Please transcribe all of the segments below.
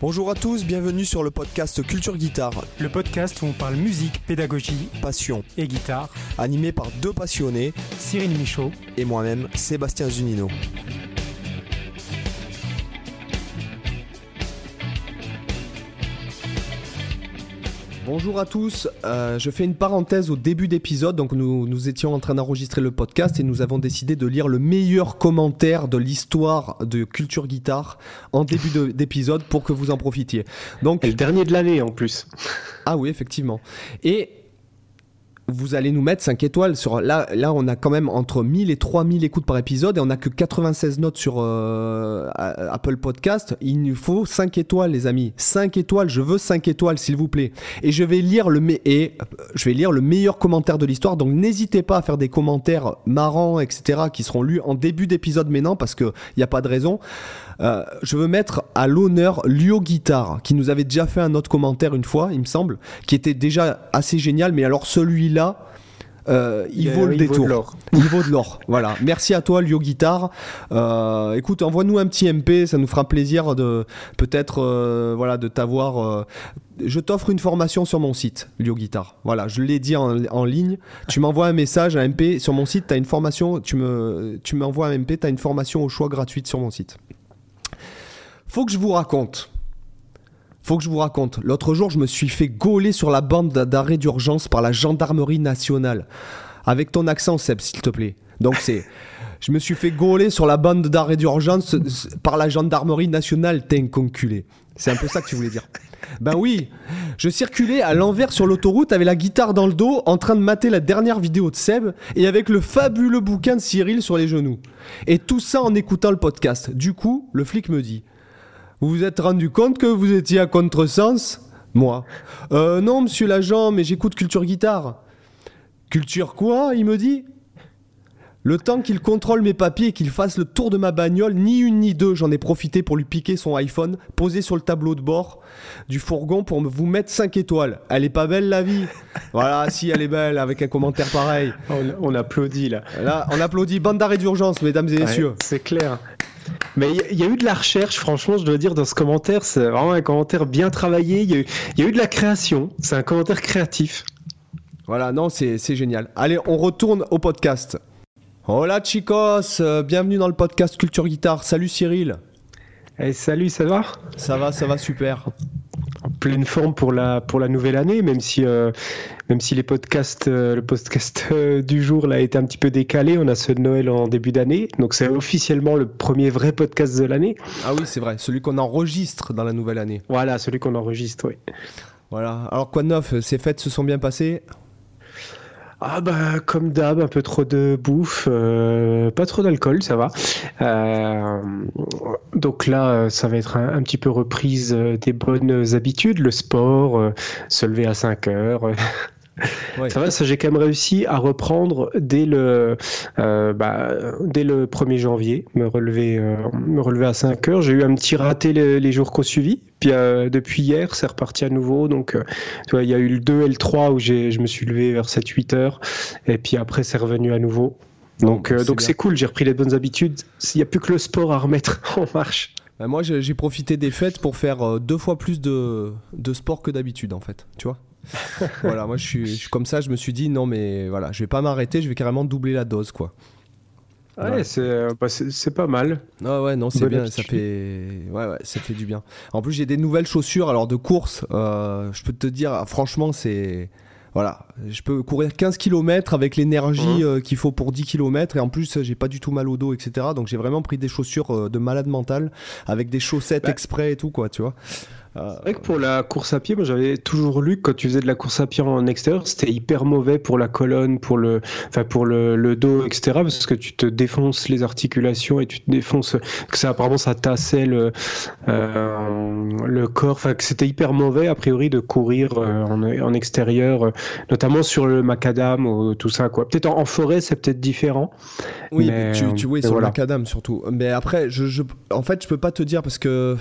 Bonjour à tous, bienvenue sur le podcast Culture Guitare, Le podcast où on parle musique, pédagogie passion, et guitare. animé par deux passionnés Cyril Michaud. et moi-même, Sébastien Zunino. Bonjour à tous, Euh, je fais une parenthèse au début d'épisode, donc nous, nous étions en train d'enregistrer le podcast et nous avons décidé de lire le meilleur commentaire de l'histoire de Culture Guitare en début de- d'épisode pour que vous en profitiez. Donc, Et le dernier de l'année en plus. Ah oui, effectivement. Et vous allez nous mettre 5 étoiles sur là on a quand même entre 1000 et 3000 écoutes par épisode et on a que 96 notes sur euh, Apple Podcast, il nous faut 5 étoiles les amis. 5 étoiles, je veux 5 étoiles s'il vous plaît. Et je vais lire le euh, je vais lire le meilleur commentaire de l'histoire donc n'hésitez pas à faire des commentaires marrants etc qui seront lus en début d'épisode maintenant parce que il n'y a pas de raison. Euh, je veux mettre à l'honneur Lio Guitar, qui nous avait déjà fait un autre commentaire une fois, il me semble, qui était déjà assez génial, mais alors celui-là, euh, il, Il- vaut le il détour. de l'or. Il vaut de l'or. Voilà. Merci à toi, Lio Guitar. Euh, écoute, envoie-nous un petit MP, ça nous fera plaisir de peut-être euh, voilà de t'avoir. je t'offre une formation sur mon site, Lio Guitar. Voilà, je l'ai dit en, en ligne. Tu m'envoies un message, un MP sur mon site, tu as une formation, tu me tu m'envoies un MP, tu as une formation au choix gratuite sur mon site. Faut que je vous raconte. Faut que je vous raconte. L'autre jour, je me suis fait gauler sur la bande d'arrêt d'urgence par la gendarmerie nationale. Avec ton accent, Seb, s'il te plaît. Donc c'est... Je me suis fait gauler sur la bande d'arrêt d'urgence euh, par la gendarmerie nationale, t'es un conculé. C'est un peu ça que tu voulais dire. Ben oui, je circulais à l'envers sur l'autoroute avec la guitare dans le dos, en train de mater la dernière vidéo de Seb, et avec le fabuleux bouquin de Cyril sur les genoux. Et tout ça en écoutant le podcast. Du coup, le flic me dit Vous vous êtes rendu compte que vous étiez à contresens Moi? Euh, non, monsieur l'agent, mais j'écoute Culture Guitare. Culture quoi Il me dit? Le temps qu'il contrôle mes papiers et qu'il fasse le tour de ma bagnole, ni une ni deux, j'en ai profité pour lui piquer son iPhone, posé sur le tableau de bord du fourgon pour me vous mettre 5 étoiles. Elle est pas belle la vie? Voilà, si elle est belle, avec un commentaire pareil. On, on applaudit là. Là, on applaudit bande d'arrêt d'urgence, mesdames et messieurs. Ouais, c'est clair. Mais il y, a- il y a eu de la recherche, franchement, je dois dire, dans ce commentaire. C'est vraiment un commentaire bien travaillé. Il y, a eu- il y a eu de la création. C'est un commentaire créatif. Voilà, non, c'est c'est génial. Allez, on retourne au podcast. Hola chicos, euh, bienvenue dans le podcast Culture Guitare. Salut Cyril. Eh, salut, ça va? Ça va, ça va super. Pleine forme pour la, pour la nouvelle année, même si, euh, même si les podcasts, euh, le podcast euh, du jour là, a été un petit peu décalé. On a ceux de Noël en début d'année. Donc c'est officiellement le premier vrai podcast de l'année. Ah oui, c'est vrai, celui qu'on enregistre dans la nouvelle année. Voilà, celui qu'on enregistre, oui. Voilà. Alors quoi de neuf? Ces fêtes se sont bien passées? Ah bah comme d'hab, un peu trop de bouffe, euh, pas trop d'alcool, ça va. Euh, donc là, ça va être un, petit peu reprise euh, des bonnes habitudes, le sport, se lever à 5 heures. Ouais. Ça va, ça j'ai quand même réussi à reprendre dès le, euh, bah, dès le 1er janvier, me relever, euh, me relever à 5 heures. J'ai eu un petit raté les, les jours qu'on suivi. Puis euh, depuis hier, c'est reparti à nouveau. Donc, tu vois, il y a eu le 2 et le 3 où j'ai, je me suis levé vers 7-8 heures. Et puis après, c'est revenu à nouveau. Donc, Bon, donc c'est cool, j'ai repris les bonnes habitudes. Il n'y a plus que le sport à remettre en marche. Ben, Moi, j'ai profité des fêtes pour faire deux fois plus de, de sport que d'habitude, en fait. Tu vois? Voilà, moi, je suis, je suis comme ça. Je me suis dit, non, mais voilà, je vais pas m'arrêter. Je vais carrément doubler la dose, quoi. Ouais, c'est, euh, bah, c'est, pas mal. Ah ouais, non, c'est bien, ça fait... Ouais, ouais, ça fait du bien. En plus, j'ai des nouvelles chaussures, alors de course, euh, je peux te dire, franchement, c'est... Voilà, je peux courir 15 km avec l'énergie euh, qu'il faut pour 10 km, et en plus, j'ai pas du tout mal au dos, etc. Donc j'ai vraiment pris des chaussures euh, de malade mental, avec des chaussettes Bah. exprès et tout, quoi, tu vois. Euh, C'est vrai que pour la course à pied, moi j'avais toujours lu que quand tu faisais de la course à pied en extérieur, c'était hyper mauvais pour la colonne, pour le, enfin pour le, le dos, etc. Parce que tu te défonces les articulations et tu te défonces, que ça apparemment ça tassait le, euh, le corps, enfin que c'était hyper mauvais a priori de courir euh, en, en extérieur, euh, notamment sur le macadam ou tout ça quoi. Peut-être en, en forêt c'est peut-être différent. Oui, Mais, tu, tu oui, sur voilà. le macadam surtout. Mais après, je, je- en fait, je peux pas te dire parce que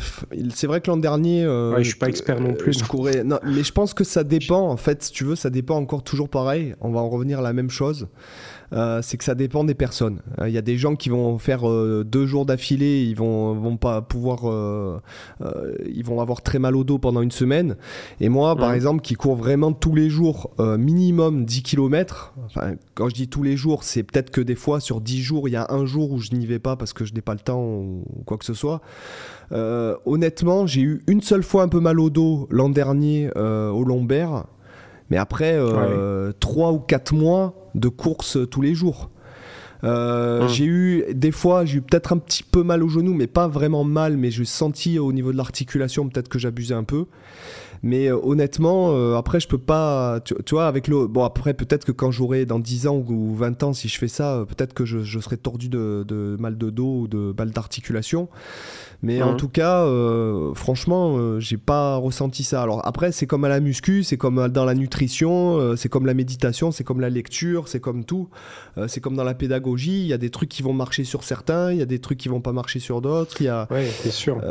c'est vrai que l'an dernier, euh, Euh, ouais, je suis pas expert non plus. Je courais. Non, mais je pense que ça dépend. En fait, si tu veux, ça dépend encore toujours pareil. On va en revenir à la même chose. Euh, c'est que ça dépend des personnes. Il euh, y a des gens qui vont faire euh, deux jours d'affilée, ils vont, vont pas pouvoir, ils vont avoir très mal au dos pendant une semaine. Et moi, par exemple, qui cours vraiment tous les jours, minimum 10 km, enfin, quand je dis tous les jours, c'est peut-être que des fois, sur 10 jours, il y a un jour où je n'y vais pas parce que je n'ai pas le temps ou quoi que ce soit. honnêtement, j'ai eu une seule fois un peu mal au dos l'an dernier au lombaire mais après, euh, 3 ou 4 mois de course tous les jours. Euh, hum. J'ai eu des fois, j'ai eu peut-être un petit peu mal au genou, mais pas vraiment mal, mais j'ai senti au niveau de l'articulation peut-être que j'abusais un peu. Mais euh, honnêtement, euh, après, je peux pas. Tu, vois, avec le. Bon, après, peut-être que quand j'aurai dans 10 ans ou 20 ans, si je fais ça, peut-être que je, je serai tordu de, de, mal de dos ou de mal d'articulation. Mais en tout cas, euh, franchement, euh, j'ai pas ressenti ça. Alors après, c'est comme à la muscu, c'est comme dans la nutrition, euh, c'est comme la méditation, c'est comme la lecture, c'est comme tout. c'est comme dans la pédagogie. Il y a des trucs qui vont marcher sur certains, il y a des trucs qui vont pas marcher sur d'autres. Il y a, ouais, c'est sûr.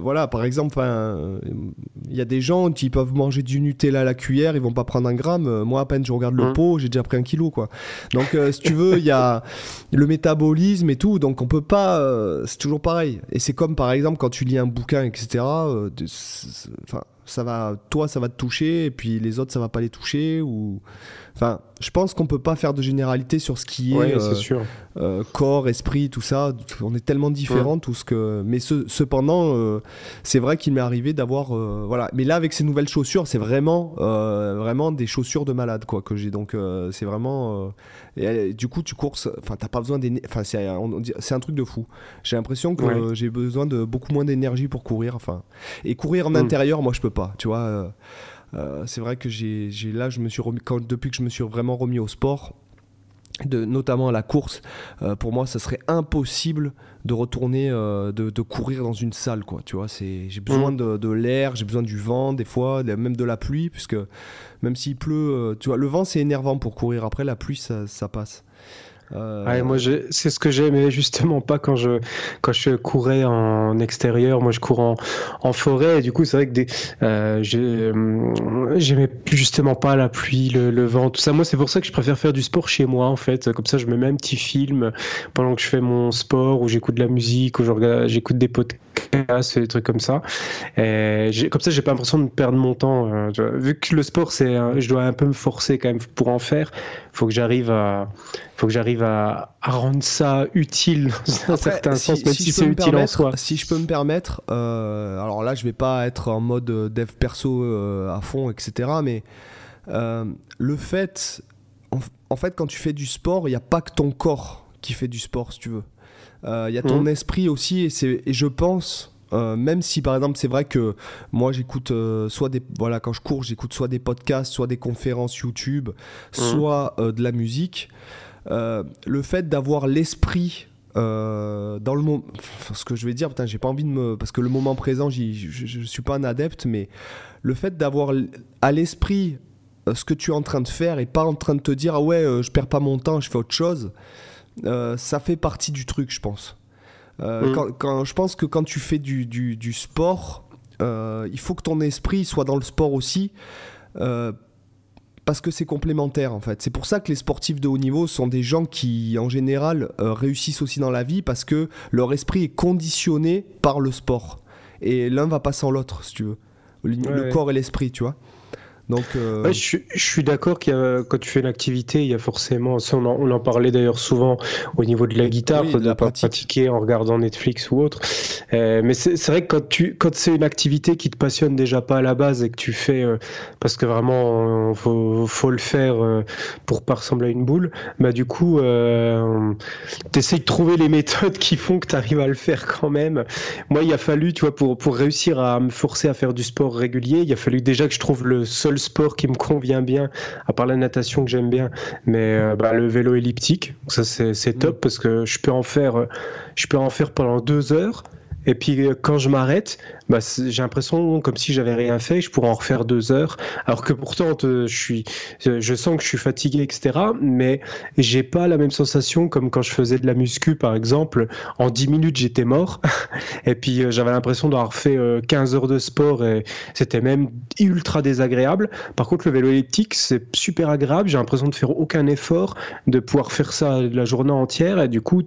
voilà, par exemple, il y a des gens qui peuvent manger du Nutella à la cuillère, ils vont pas prendre un gramme. Moi, à peine je regarde le mmh. pot, j'ai déjà pris un kilo, quoi. Donc, si tu veux, il y a le métabolisme et tout. Donc, on peut pas. c'est toujours pareil. Et c'est comme par exemple, quand tu lis un bouquin, etc., euh, ça va, toi, ça va te toucher, et puis les autres, ça va pas les toucher, ou, enfin, je pense qu'on peut pas faire de généralité sur ce qui est euh, euh, corps, esprit, tout ça. On est tellement différents, tout ce que. Mais cependant, euh, c'est vrai qu'il m'est arrivé d'avoir, voilà. Mais là, avec ces nouvelles chaussures, c'est vraiment, vraiment des chaussures de malade, quoi, que j'ai. Donc, c'est vraiment. Et, du coup, tu courses. Enfin, t'as pas besoin d'énergie. Enfin, c'est un truc de fou. J'ai l'impression que j'ai besoin de beaucoup moins d'énergie pour courir. Enfin, et courir en mm. intérieur, moi, je peux pas. Tu vois. Euh, c'est vrai que j'ai là, je me suis remis, depuis que je me suis vraiment remis au sport, de, notamment à la course, euh, pour moi, ça serait impossible de retourner, euh, de, courir dans une salle, quoi. Tu vois, c'est, j'ai besoin mmh. de, l'air, j'ai besoin du vent, des fois, même de la pluie, puisque même s'il pleut, tu vois, le vent c'est énervant pour courir. Après, la pluie, ça passe. Euh... moi, c'est ce que j'aimais justement pas quand je quand je courais en extérieur. Moi, je cours en, forêt. Du coup, c'est vrai que des, euh, j'aimais justement pas la pluie, le, vent, tout ça. Moi, c'est pour ça que je préfère faire du sport chez moi, en fait. Comme ça, je me mets un petit film pendant que je fais mon sport, ou j'écoute de la musique, ou j'écoute des podcasts, des trucs comme ça. Et comme ça, j'ai pas l'impression de perdre mon temps. Euh, vu que le sport, c'est, je dois un peu me forcer quand même pour en faire. Faut que j'arrive à faut que j'arrive à, rendre ça utile dans un certain sens, même si, c'est utile en soi. Si je peux me permettre, euh, alors là, je vais pas être en mode euh, dev perso euh, à fond, etc. Mais le fait, en, fait, quand tu fais du sport, il n'y a pas que ton corps qui fait du sport, si tu veux. Il y a ton mmh. esprit aussi, et, et je pense. Même si par exemple c'est vrai que moi j'écoute soit des voilà quand je cours j'écoute soit des podcasts soit des conférences YouTube mmh. soit de la musique euh, le fait d'avoir l'esprit euh, dans le moment, ce que je vais dire, putain, j'ai pas envie de me, parce que le moment présent, je, je, suis pas un adepte, mais le fait d'avoir à l'esprit euh, ce que tu es en train de faire et pas en train de te dire ah ouais, je perds pas mon temps, je fais autre chose, ça fait partie du truc, je pense. Mm. quand, je pense que quand tu fais du, du, du sport, il faut que ton esprit soit dans le sport aussi parce que c'est complémentaire en fait. C'est pour ça que les sportifs de haut niveau sont des gens qui en général euh, réussissent aussi dans la vie parce que leur esprit est conditionné par le sport. Et l'un va pas sans l'autre, si tu veux. Le, corps et l'esprit, tu vois. Donc, euh, je, suis d'accord qu'il quand tu fais une activité, il y a forcément, on, en, parlait d'ailleurs souvent au niveau de la guitare, de, la pratiquer en regardant Netflix ou autre. Euh, mais c'est vrai que quand tu, quand c'est une activité qui te passionne déjà pas à la base et que tu fais euh, parce que vraiment faut, faut le faire pour pas ressembler à une boule, bah du coup, tu essaies de trouver les méthodes qui font que tu arrives à le faire quand même. Moi, il a fallu, tu vois, pour pour réussir à me forcer à faire du sport régulier, il a fallu déjà que je trouve le seul sport qui me convient bien, à part la natation que j'aime bien, mais euh, bah, le vélo elliptique. Ça, c'est top mm. parce que je peux en faire, euh, je peux en faire pendant deux heures. Et puis euh, quand je m'arrête, bah, j'ai l'impression comme si j'avais rien fait, je pourrais en refaire deux heures, alors que pourtant je suis, je sens que je suis fatigué, etc. Mais j'ai pas la même sensation comme quand je faisais de la muscu, par exemple. En 10 minutes, j'étais mort, et puis euh, j'avais l'impression d'avoir fait 15 heures de sport et c'était même ultra désagréable. Par contre, le vélo elliptique, c'est super agréable. J'ai l'impression de faire aucun effort, de pouvoir faire ça la journée entière, et du coup,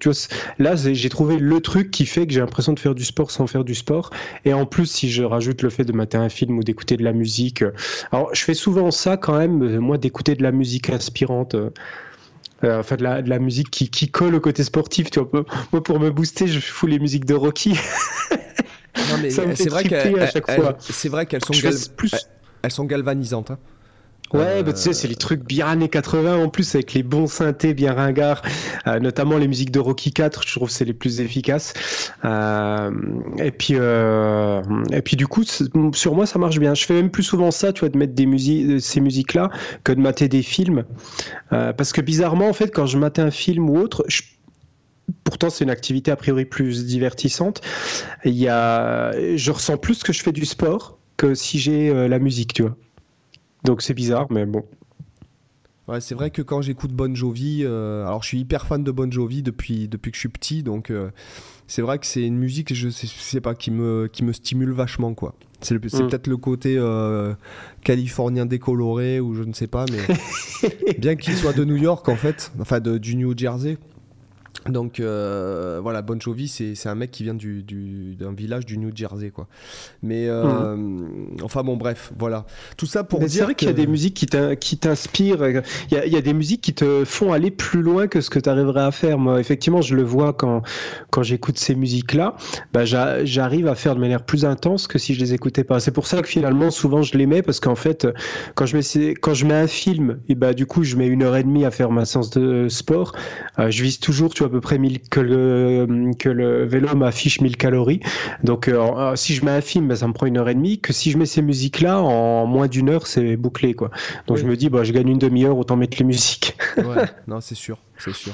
là, j'ai trouvé le truc qui fait que j'ai l'impression de faire du sport sans faire du sport. Et en plus, si je rajoute le fait de mater un film ou d'écouter de la musique, euh, alors je fais souvent ça quand même, euh, moi, d'écouter de la musique inspirante. Euh, enfin, de la, de la musique qui, qui, colle au côté sportif. Tu vois. Moi, pour me booster, je fous les musiques de Rocky. non, mais c'est vrai qu'elles sont, plus... elles sont galvanisantes. Hein. Ouais, bah, tu sais, c'est les trucs bien années 80 en plus, avec les bons synthés bien ringards, euh, notamment les musiques de Rocky 4, je trouve que c'est les plus efficaces. Euh, et puis, euh, et puis du coup, sur moi, ça marche bien. Je fais même plus souvent ça, tu vois, de mettre des musiques, ces musiques-là, que de mater des films. parce que bizarrement, en fait, quand je matais un film ou autre, pourtant c'est une activité a priori plus divertissante. Il y a, je ressens plus que je fais du sport que si j'ai la musique, tu vois. Donc c'est bizarre, mais bon. Ouais, c'est vrai que quand j'écoute Bon Jovi, euh, alors je suis hyper fan de Bon Jovi depuis, depuis que je suis petit, donc euh, c'est vrai que c'est une musique, je sais, sais, pas, qui me, qui me stimule vachement, quoi. C'est mm. peut-être le côté euh, californien décoloré, ou je ne sais pas, mais bien qu'il soit de New York, en fait, enfin de, du New Jersey. Donc euh, voilà, Bon Jovi, c'est un mec qui vient d'un du, village du New Jersey, quoi. Mais euh, mhm. enfin bon, bref, voilà. Tout ça pour dire. C'est vrai qu'il y a des musiques qui t'inspirent. Il, y a des musiques qui te font aller plus loin que ce que tu arriverais à faire. Moi, effectivement, je le vois quand, quand j'écoute ces musiques-là. Bah, J'arrive à faire de manière plus intense que si je les écoutais pas. C'est pour ça que finalement, souvent, je les mets parce qu'en fait, quand je, mets, quand je mets un film, et bah, du coup, je mets une heure et demie à faire ma séance de sport. Euh, je vise toujours, tu vois, peu près 1000, que, le, que le vélo m'affiche 1000 calories. Donc euh, euh, si je mets un film, ben, ça me prend une heure et demie. Que si je mets ces musiques-là, en moins d'une heure, c'est bouclé. Quoi. Donc je me dis, bah, je gagne une demi-heure, autant mettre les musiques. ouais, non, c'est sûr, c'est sûr.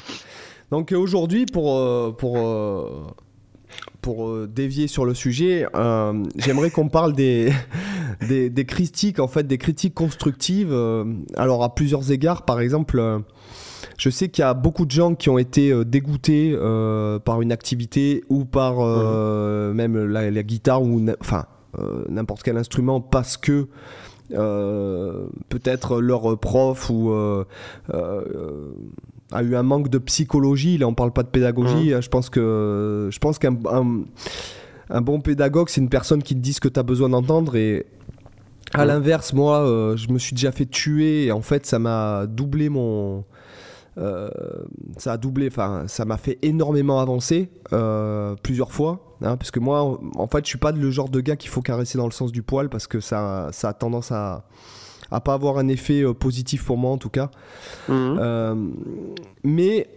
Donc euh, aujourd'hui, pour, pour, pour dévier sur le sujet, j'aimerais qu'on parle des, des, des, critiques, en fait, des critiques constructives. alors à plusieurs égards, par exemple je sais qu'il y a beaucoup de gens qui ont été euh, dégoûtés euh, par une activité ou par euh, même la, guitare ou enfin n'importe quel instrument parce que peut-être leur prof ou a eu un manque de psychologie. Là, on parle pas de pédagogie. Je pense que je pense qu'un un, bon pédagogue, c'est une personne qui te dit ce que tu as besoin d'entendre et à l'inverse, moi, je me suis déjà fait tuer et en fait, ça m'a doublé mon euh, ça a doublé, enfin, ça m'a fait énormément avancer euh, plusieurs fois. Hein, parce que moi, en fait, je suis pas le genre de gars qu'il faut caresser dans le sens du poil parce que ça, ça a tendance à, à pas avoir un effet euh, positif pour moi en tout cas. Mmh. mais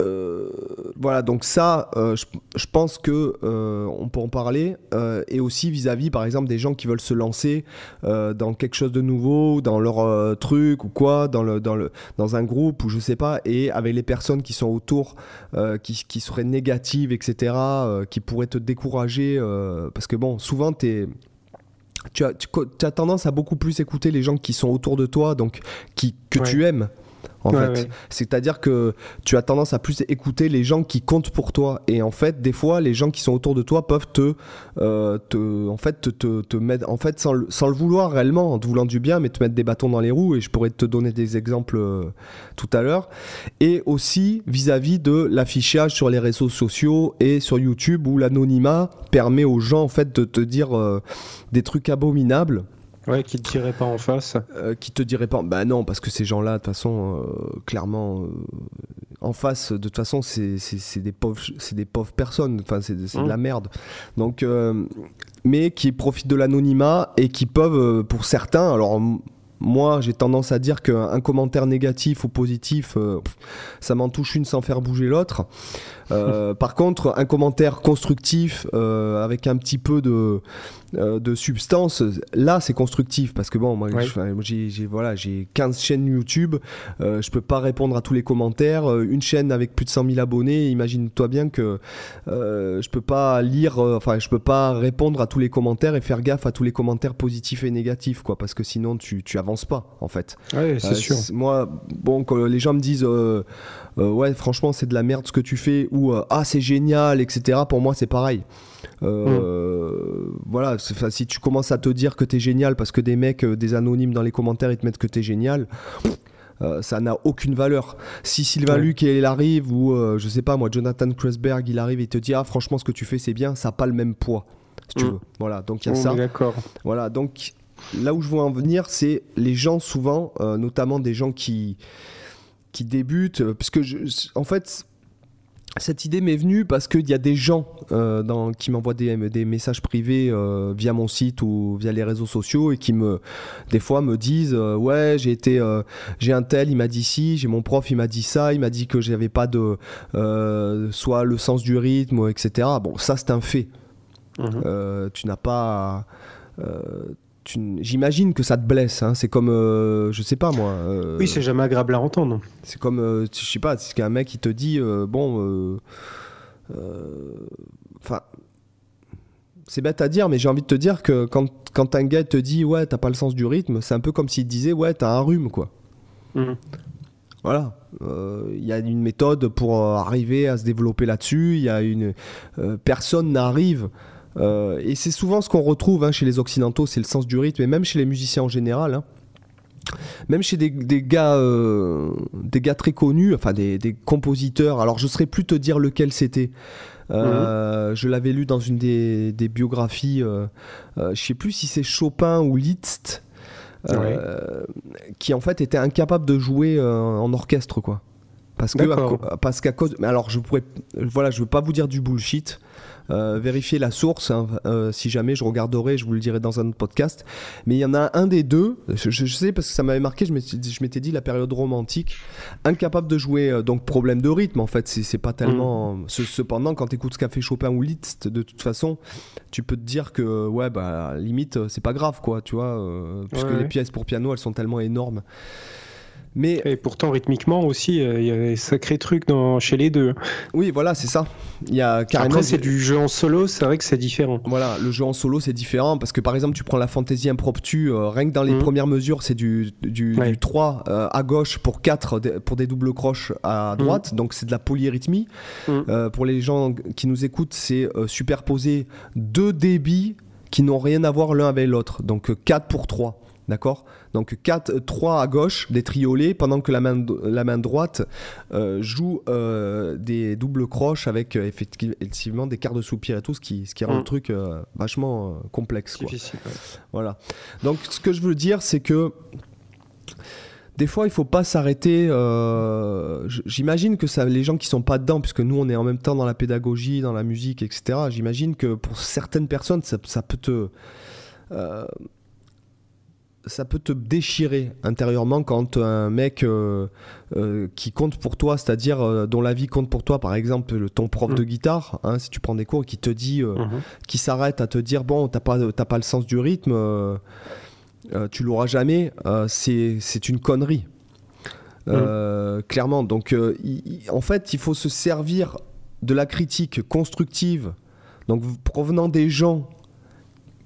euh, voilà, donc ça, euh, je, pense que euh, on peut en parler. et aussi vis-à-vis, par exemple, des gens qui veulent se lancer dans quelque chose de nouveau, dans leur truc ou quoi, dans, le, dans, le, dans un groupe ou je sais pas, et avec les personnes qui sont autour, qui, qui, seraient négatives, etc., qui pourraient te décourager. parce que bon, souvent, tu tu as, tu, as, tendance à beaucoup plus écouter les gens qui sont autour de toi, donc qui, que tu aimes en fait. C'est-à-dire que tu as tendance à plus écouter les gens qui comptent pour toi. Et en fait, des fois, les gens qui sont autour de toi peuvent te, euh, te en fait, te, te, mettre, en fait, sans, sans, le vouloir réellement, en te voulant du bien, mais te mettre des bâtons dans les roues. Et je pourrais te donner des exemples euh, tout à l'heure. Et aussi vis-à-vis de l'affichage sur les réseaux sociaux et sur YouTube où l'anonymat permet aux gens, en fait, de te dire euh, des trucs abominables. Ouais, qui te dirait pas en face. Euh, qui te dirait pas. Bah non, parce que ces gens-là, de toute façon, euh, clairement, euh, en face, de toute façon, c'est des pauvres, c'est des pauvres personnes. Enfin, c'est de la mmh. merde. Donc, mais qui profitent de l'anonymat et qui peuvent, pour certains, alors moi, j'ai tendance à dire qu'un commentaire négatif ou positif, ça m'en touche une sans faire bouger l'autre. Par contre, un commentaire constructif avec un petit peu de euh, de substance, là c'est constructif parce que bon, moi j'ai voilà, j'ai 15 chaînes YouTube, euh, je peux pas répondre à tous les commentaires, euh, une chaîne avec plus de 100 000 abonnés, imagine-toi bien que je peux pas lire, enfin je peux pas répondre à tous les commentaires et faire gaffe à tous les commentaires positifs et négatifs quoi, parce que sinon tu, tu avances pas en fait. Ouais, c'est sûr. Moi, bon, quand les gens me disent ouais franchement c'est de la merde ce que tu fais ou ah c'est génial etc. Pour moi c'est pareil. Euh, voilà, si tu commences à te dire que t'es génial parce que des mecs, euh, des anonymes dans les commentaires, ils te mettent que t'es génial. Euh, ça n'a aucune valeur. Si Sylvain Luc il arrive ou je sais pas moi Jonathan Kreisberg il arrive et te dit ah franchement ce que tu fais c'est bien, ça n'a pas le même poids. Si tu mm. veux. Voilà donc il y a ça. D'accord. Voilà donc là où je veux en venir c'est les gens souvent, notamment des gens qui qui débutent, puisque je, en fait cette idée m'est venue parce qu'il y a des gens euh, dans, qui m'envoient des, des, messages privés euh, via mon site ou via les réseaux sociaux et qui me, des fois me disent euh, ouais j'ai été j'ai un tel il m'a dit ci j'ai mon prof il m'a dit ça il m'a dit que j'avais pas de soit le sens du rythme etc bon ça c'est un fait mmh. tu n'as pas j'imagine que ça te blesse. Hein. C'est comme, euh, je sais pas moi. Euh, oui, c'est jamais agréable à entendre. C'est comme, euh, je sais pas, c'est qu'un mec qui te dit, bon, enfin, c'est bête à dire, mais j'ai envie de te dire que quand, quand un gars te dit, ouais, t'as pas le sens du rythme, c'est un peu comme s'il te disait, ouais, t'as un rhume, quoi. Mhm. Voilà, il y a une méthode pour arriver à se développer là-dessus. Il y a une personne n'arrive euh, et c'est souvent ce qu'on retrouve hein, chez les Occidentaux, c'est le sens du rythme, et même chez les musiciens en général. Hein. Même chez des, gars, euh, des gars très connus, enfin des, compositeurs, alors je ne saurais plus te dire lequel c'était. Euh, mhm. Je l'avais lu dans une des, biographies, je ne sais plus si c'est Chopin ou Liszt, qui en fait était incapable de jouer en orchestre, quoi. Parce que, parce qu'à cause, mais alors je pourrais, voilà, je veux pas vous dire du bullshit. Euh, vérifier la source. Hein, euh, si jamais je regarderai, je vous le dirai dans un autre podcast. Mais il y en a un des deux. Je, sais parce que ça m'avait marqué. Je m'étais dit la période romantique, incapable de jouer. Euh, donc problème de rythme en fait. C'est pas tellement. Mm. cependant, quand tu écoutes ce qu'a fait Chopin ou Liszt, de toute façon, tu peux te dire que ouais bah limite c'est pas grave quoi. Tu vois, puisque les pièces pour piano elles sont tellement énormes. Mais et pourtant rythmiquement aussi, euh, il y a des sacrés trucs dans, chez les deux. Oui, voilà, c'est ça. Il y a carrément. Après, c'est du jeu en solo, c'est vrai que c'est différent. Voilà, le jeu en solo, c'est différent parce que par exemple, tu prends la fantaisie impromptue, euh, rien que dans les mhm. premières mesures, c'est du, du, 3 euh, à gauche pour 4 pour des doubles croches à mhm. droite, donc c'est de la polyrythmie. Mhm. pour les gens qui nous écoutent, c'est superposer deux débits qui n'ont rien à voir l'un avec l'autre, donc 4 pour 3. D'accord? Donc 4, 3 à gauche, des triolets, pendant que la main, la main droite euh, joue euh, des doubles croches avec euh, effectivement des quarts de soupir et tout, ce qui, ce qui rend le mm. truc vachement complexe. Difficile. Voilà. Donc ce que je veux dire, c'est que des fois, il faut pas s'arrêter. j'imagine que ça, les gens qui sont pas dedans, puisque nous, on est en même temps dans la pédagogie, dans la musique, etc. J'imagine que pour certaines personnes, ça, ça peut te ça peut te déchirer intérieurement quand un mec euh, euh, qui compte pour toi, c'est-à-dire euh, dont la vie compte pour toi, par exemple ton prof de mm. guitare, hein, si tu prends des cours, qui te dit, mm-hmm. qui s'arrête à te dire bon, t'as pas, pas le sens du rythme, tu l'auras jamais, c'est une connerie. Mm. clairement, donc en fait, il faut se servir de la critique constructive, donc provenant des gens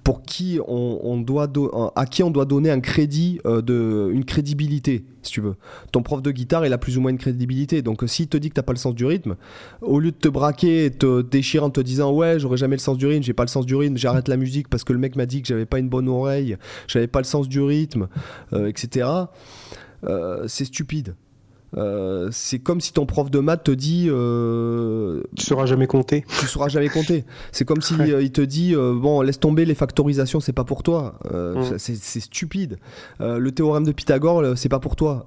pour qui on, doit à qui on doit donner un crédit euh, de une crédibilité si tu veux. Ton prof de guitare il a plus ou moins une crédibilité. Donc euh, s'il te dit que t'as pas le sens du rythme au lieu de te braquer et te déchirer en te disant ouais j'aurais jamais le sens du rythme j'ai pas le sens du rythme j'arrête la musique parce que le mec m'a dit que j'avais pas une bonne oreille j'avais pas le sens du rythme euh, etc c'est stupide euh, c'est comme si ton prof de maths te dit. Euh, tu seras jamais compté. Tu seras jamais compté. C'est comme si euh, il te dit bon laisse tomber les factorisations, c'est pas pour toi. Mm. C'est stupide. le théorème de Pythagore, c'est pas pour toi.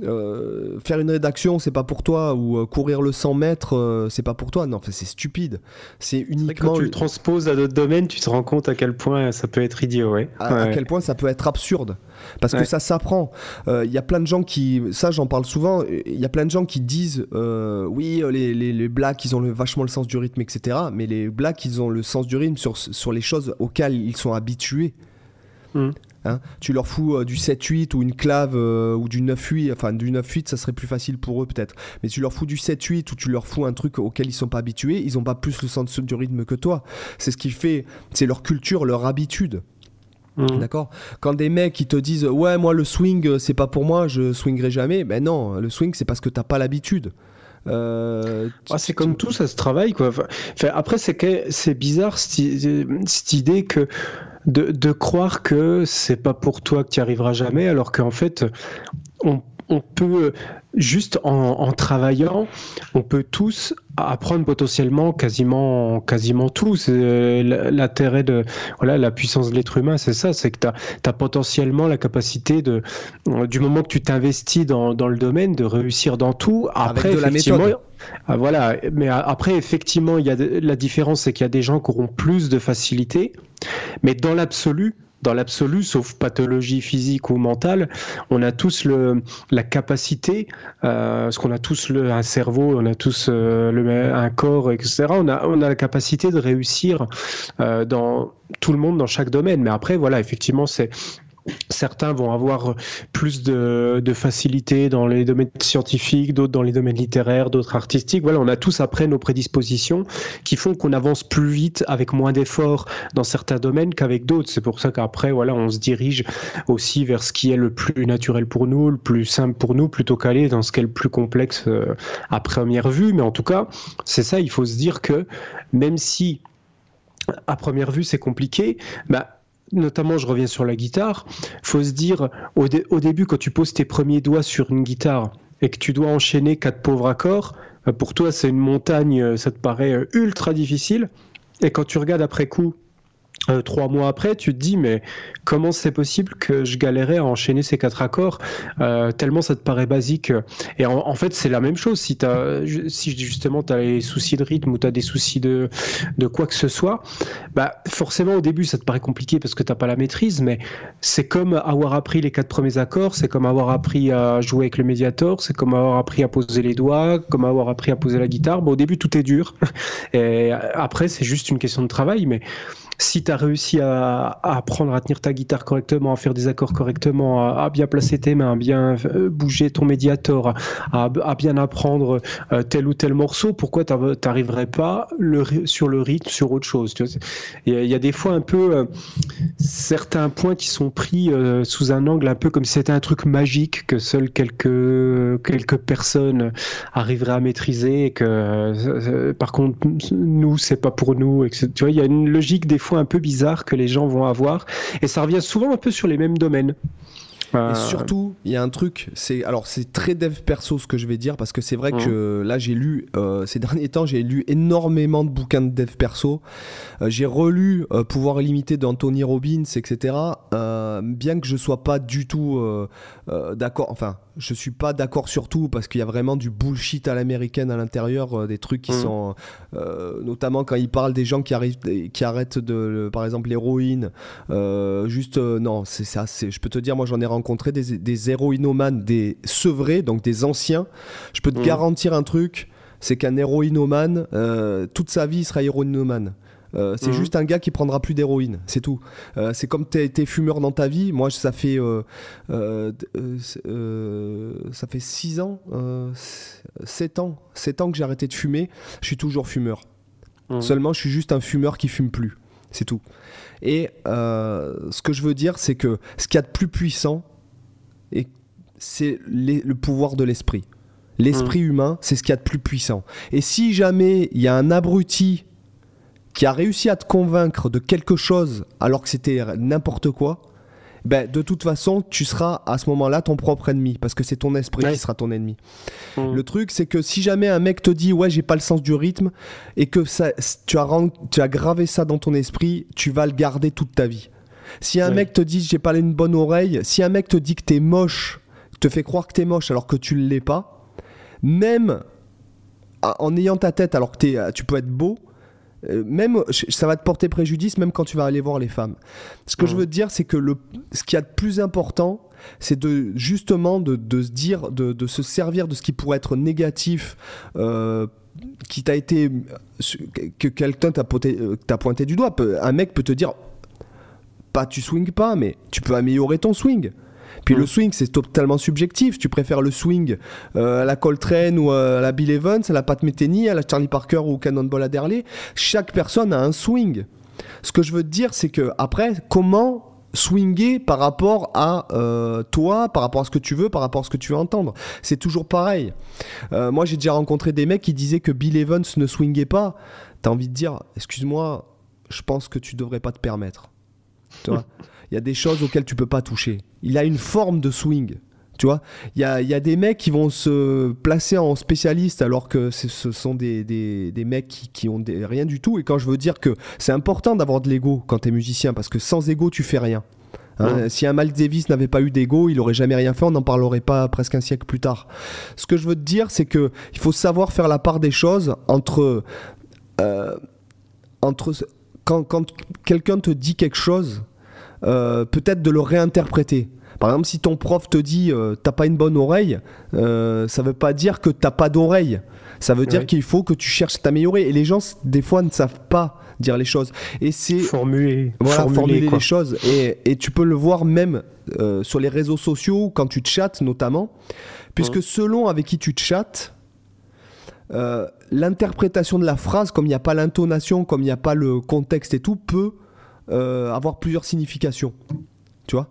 Faire une rédaction, c'est pas pour toi. Ou courir le 100 mètres, c'est pas pour toi. Non, c'est stupide. C'est uniquement. Quand tu le transposes à d'autres domaines, tu te rends compte à quel point ça peut être idiot, ouais. À, à quel point ça peut être absurde. Parce que ça s'apprend. Il y a plein de gens qui. Ça, j'en parle souvent. Il y a plein de gens qui disent euh, oui, les, les, les, blacks, ils ont le, vachement le sens du rythme, etc. Mais les blacks, ils ont le sens du rythme sur, sur les choses auxquelles ils sont habitués. Mm. Hein tu leur fous euh, du 7-8 ou une clave euh, ou du 9-8, enfin du 9-8 ça serait plus facile pour eux peut-être, mais tu leur fous du 7-8 ou tu leur fous un truc auquel ils sont pas habitués, ils ont pas plus le sens du rythme que toi. C'est ce qui fait, c'est leur culture, leur habitude. Mmh. D'accord? Quand des mecs qui te disent ouais moi le swing euh, c'est pas pour moi, je swingerai jamais, ben non, le swing c'est parce que t'as pas l'habitude. Euh, c'est comme tout, ça se travaille quoi. Enfin, après c'est bizarre cette, idée que de, croire que c'est pas pour toi que tu arriveras jamais, alors qu'en fait on peut juste en, travaillant, on peut tous apprendre potentiellement quasiment, quasiment tout. L'intérêt de voilà, la puissance de l'être humain, c'est ça, c'est que tu as, potentiellement la capacité de, du moment que tu t'investis dans, dans, le domaine, de réussir dans tout. Après, de effectivement, la ah, voilà, mais après, effectivement, il y a la différence, c'est qu'il y a des gens qui auront plus de facilité, mais dans l'absolu, dans l'absolu, sauf pathologie physique ou mentale, on a tous le, la capacité, euh, parce qu'on a tous le, un cerveau, on a tous euh, le, un corps, etc. On a, on a la capacité de réussir euh, dans tout le monde dans chaque domaine. Mais après, voilà, effectivement, c'est Certains vont avoir plus de, facilité dans les domaines scientifiques, d'autres dans les domaines littéraires, d'autres artistiques. Voilà, on a tous après nos prédispositions qui font qu'on avance plus vite avec moins d'efforts dans certains domaines qu'avec d'autres. C'est pour ça qu'après, voilà, on se dirige aussi vers ce qui est le plus naturel pour nous, le plus simple pour nous, plutôt qu'aller dans ce qui est le plus complexe euh, à première vue. Mais en tout cas, c'est ça, il faut se dire que même si à première vue c'est compliqué, bah, notamment je reviens sur la guitare, faut se dire au, début quand tu poses tes premiers doigts sur une guitare et que tu dois enchaîner quatre pauvres accords, bah, pour toi c'est une montagne, ça te paraît euh, ultra difficile. Et quand tu regardes après coup euh, trois mois après, tu te dis mais comment c'est possible que je galérais à enchaîner ces quatre accords euh, tellement ça te paraît basique? Et en, fait c'est la même chose. Si as, si justement tu as des soucis de rythme ou tu as des soucis de, de quoi que ce soit bah forcément au début ça te paraît compliqué parce que t'as pas la maîtrise mais c'est comme avoir appris les quatre premiers accords c'est comme avoir appris à jouer avec le médiator c'est comme avoir appris à poser les doigts comme avoir appris à poser la guitare. Bon, au début tout est dur. Et après c'est juste une question de travail mais si tu as réussi à, apprendre à tenir ta guitare correctement, à faire des accords correctement, à, bien placer tes mains, à bien euh, bouger ton médiator, à, bien apprendre euh, tel ou tel morceau, pourquoi tu n'arriverais pas sur le rythme, sur autre chose Il y, a des fois un peu euh, certains points qui sont pris sous un angle un peu comme si c'était un truc magique que seules quelques, quelques personnes arriveraient à maîtriser et que par contre nous c'est pas pour nous. Tu vois, il y a une logique des fois un peu bizarre que les gens vont avoir. Et ça revient souvent un peu sur les mêmes domaines. Et euh, surtout, il y a un truc, c'est alors c'est très dev perso ce que je vais dire parce que c'est vrai que là j'ai lu euh, ces derniers temps j'ai lu énormément de bouquins de dev perso. Euh, j'ai relu Pouvoir illimité d'Anthony Robbins, etc. bien que je sois pas du tout d'accord, enfin je suis pas d'accord sur tout parce qu'il y a vraiment du bullshit à l'américaine à l'intérieur, des trucs qui sont notamment quand il parle des gens qui arrivent, qui arrêtent de, par exemple l'héroïne. juste non, c'est ça, je peux te dire moi j'en ai rencontrer des, des héroïnomanes, des sevrés, donc des anciens. Je peux te mmh. garantir un truc, c'est qu'un héroïnomane, euh, toute sa vie, il sera héroïnomane. Euh, c'est mmh. juste un gars qui prendra plus d'héroïne, c'est tout. Euh, c'est comme tu été fumeur dans ta vie. Moi, ça fait ça fait 6 ans, 7 ans, 7 ans que j'ai arrêté de fumer. Je suis toujours fumeur. Mmh. Seulement, je suis juste un fumeur qui fume plus. C'est tout. Et euh, ce que je veux dire, c'est que ce qu'il y a de plus puissant, c'est le pouvoir de l'esprit. L'esprit mmh. humain, c'est ce qu'il y a de plus puissant. Et si jamais il y a un abruti qui a réussi à te convaincre de quelque chose alors que c'était n'importe quoi, ben, de toute façon, tu seras à ce moment-là ton propre ennemi, parce que c'est ton esprit qui sera ton ennemi. Mmh. Le truc, c'est que si jamais un mec te dit, ouais, j'ai pas le sens du rythme, et que ça, tu, as, tu as gravé ça dans ton esprit, tu vas le garder toute ta vie. Si un mec te dit, j'ai pas une bonne oreille, si un mec te dit que t'es moche, te fait croire que t'es moche alors que tu ne l'es pas, même en ayant ta tête alors que es, tu peux être beau, même, ça va te porter préjudice même quand tu vas aller voir les femmes. Ce que je veux te dire, c'est que le, ce qu'il y a de plus important, c'est de justement de, de se dire, de, de, se servir de ce qui pourrait être négatif. Euh, qui t'a été que quelqu'un t'a pointé, pointé du doigt un mec peut te dire pas tu swings pas mais tu peux améliorer ton swing puis le mm. swing, c'est totalement subjectif. Tu préfères le swing euh, à la Coltrane ou à la Bill Evans, à la Pat Metheny, à la Charlie Parker ou au Cannonball Adderley. Chaque personne a un swing. Ce que je veux te dire, c'est que après, comment swinger par rapport à euh, toi, par rapport à ce que tu veux, par rapport à ce que tu veux entendre? C'est toujours pareil. Euh, moi, j'ai déjà rencontré des mecs qui disaient que Bill Evans ne swingait pas. T'as envie de dire, excuse-moi, je pense que tu devrais pas te permettre. Tu vois? il y a des choses auxquelles tu peux pas toucher. Il a une forme de swing. Tu vois, il y a, y a, des mecs qui vont se placer en spécialiste alors que ce sont des, des, des mecs qui, qui ont des, rien du tout. Et quand je veux dire que c'est important d'avoir de l'ego quand tu es musicien, parce que sans ego, tu fais rien. Hein, si un Miles Davis n'avait pas eu d'ego, il aurait jamais rien fait, on n'en parlerait pas presque un siècle plus tard. Ce que je veux te dire, c'est que il faut savoir faire la part des choses entre, euh, entre quand, quand quelqu'un te dit quelque chose, euh, peut-être de le réinterpréter. Par exemple, si ton prof te dit euh, t'as pas une bonne oreille, euh, ça veut pas dire que t'as pas d'oreille. Ça veut dire qu'il faut que tu cherches à t'améliorer. Et les gens, des fois, ne savent pas dire les choses. Et c'est formuler, voilà, formuler, les choses. Et, et, tu peux le voir même sur les réseaux sociaux quand tu chattes notamment, puisque selon avec qui tu chattes, l'interprétation de la phrase, comme il n'y a pas l'intonation, comme il n'y a pas le contexte et tout, peut euh, avoir plusieurs significations. Tu vois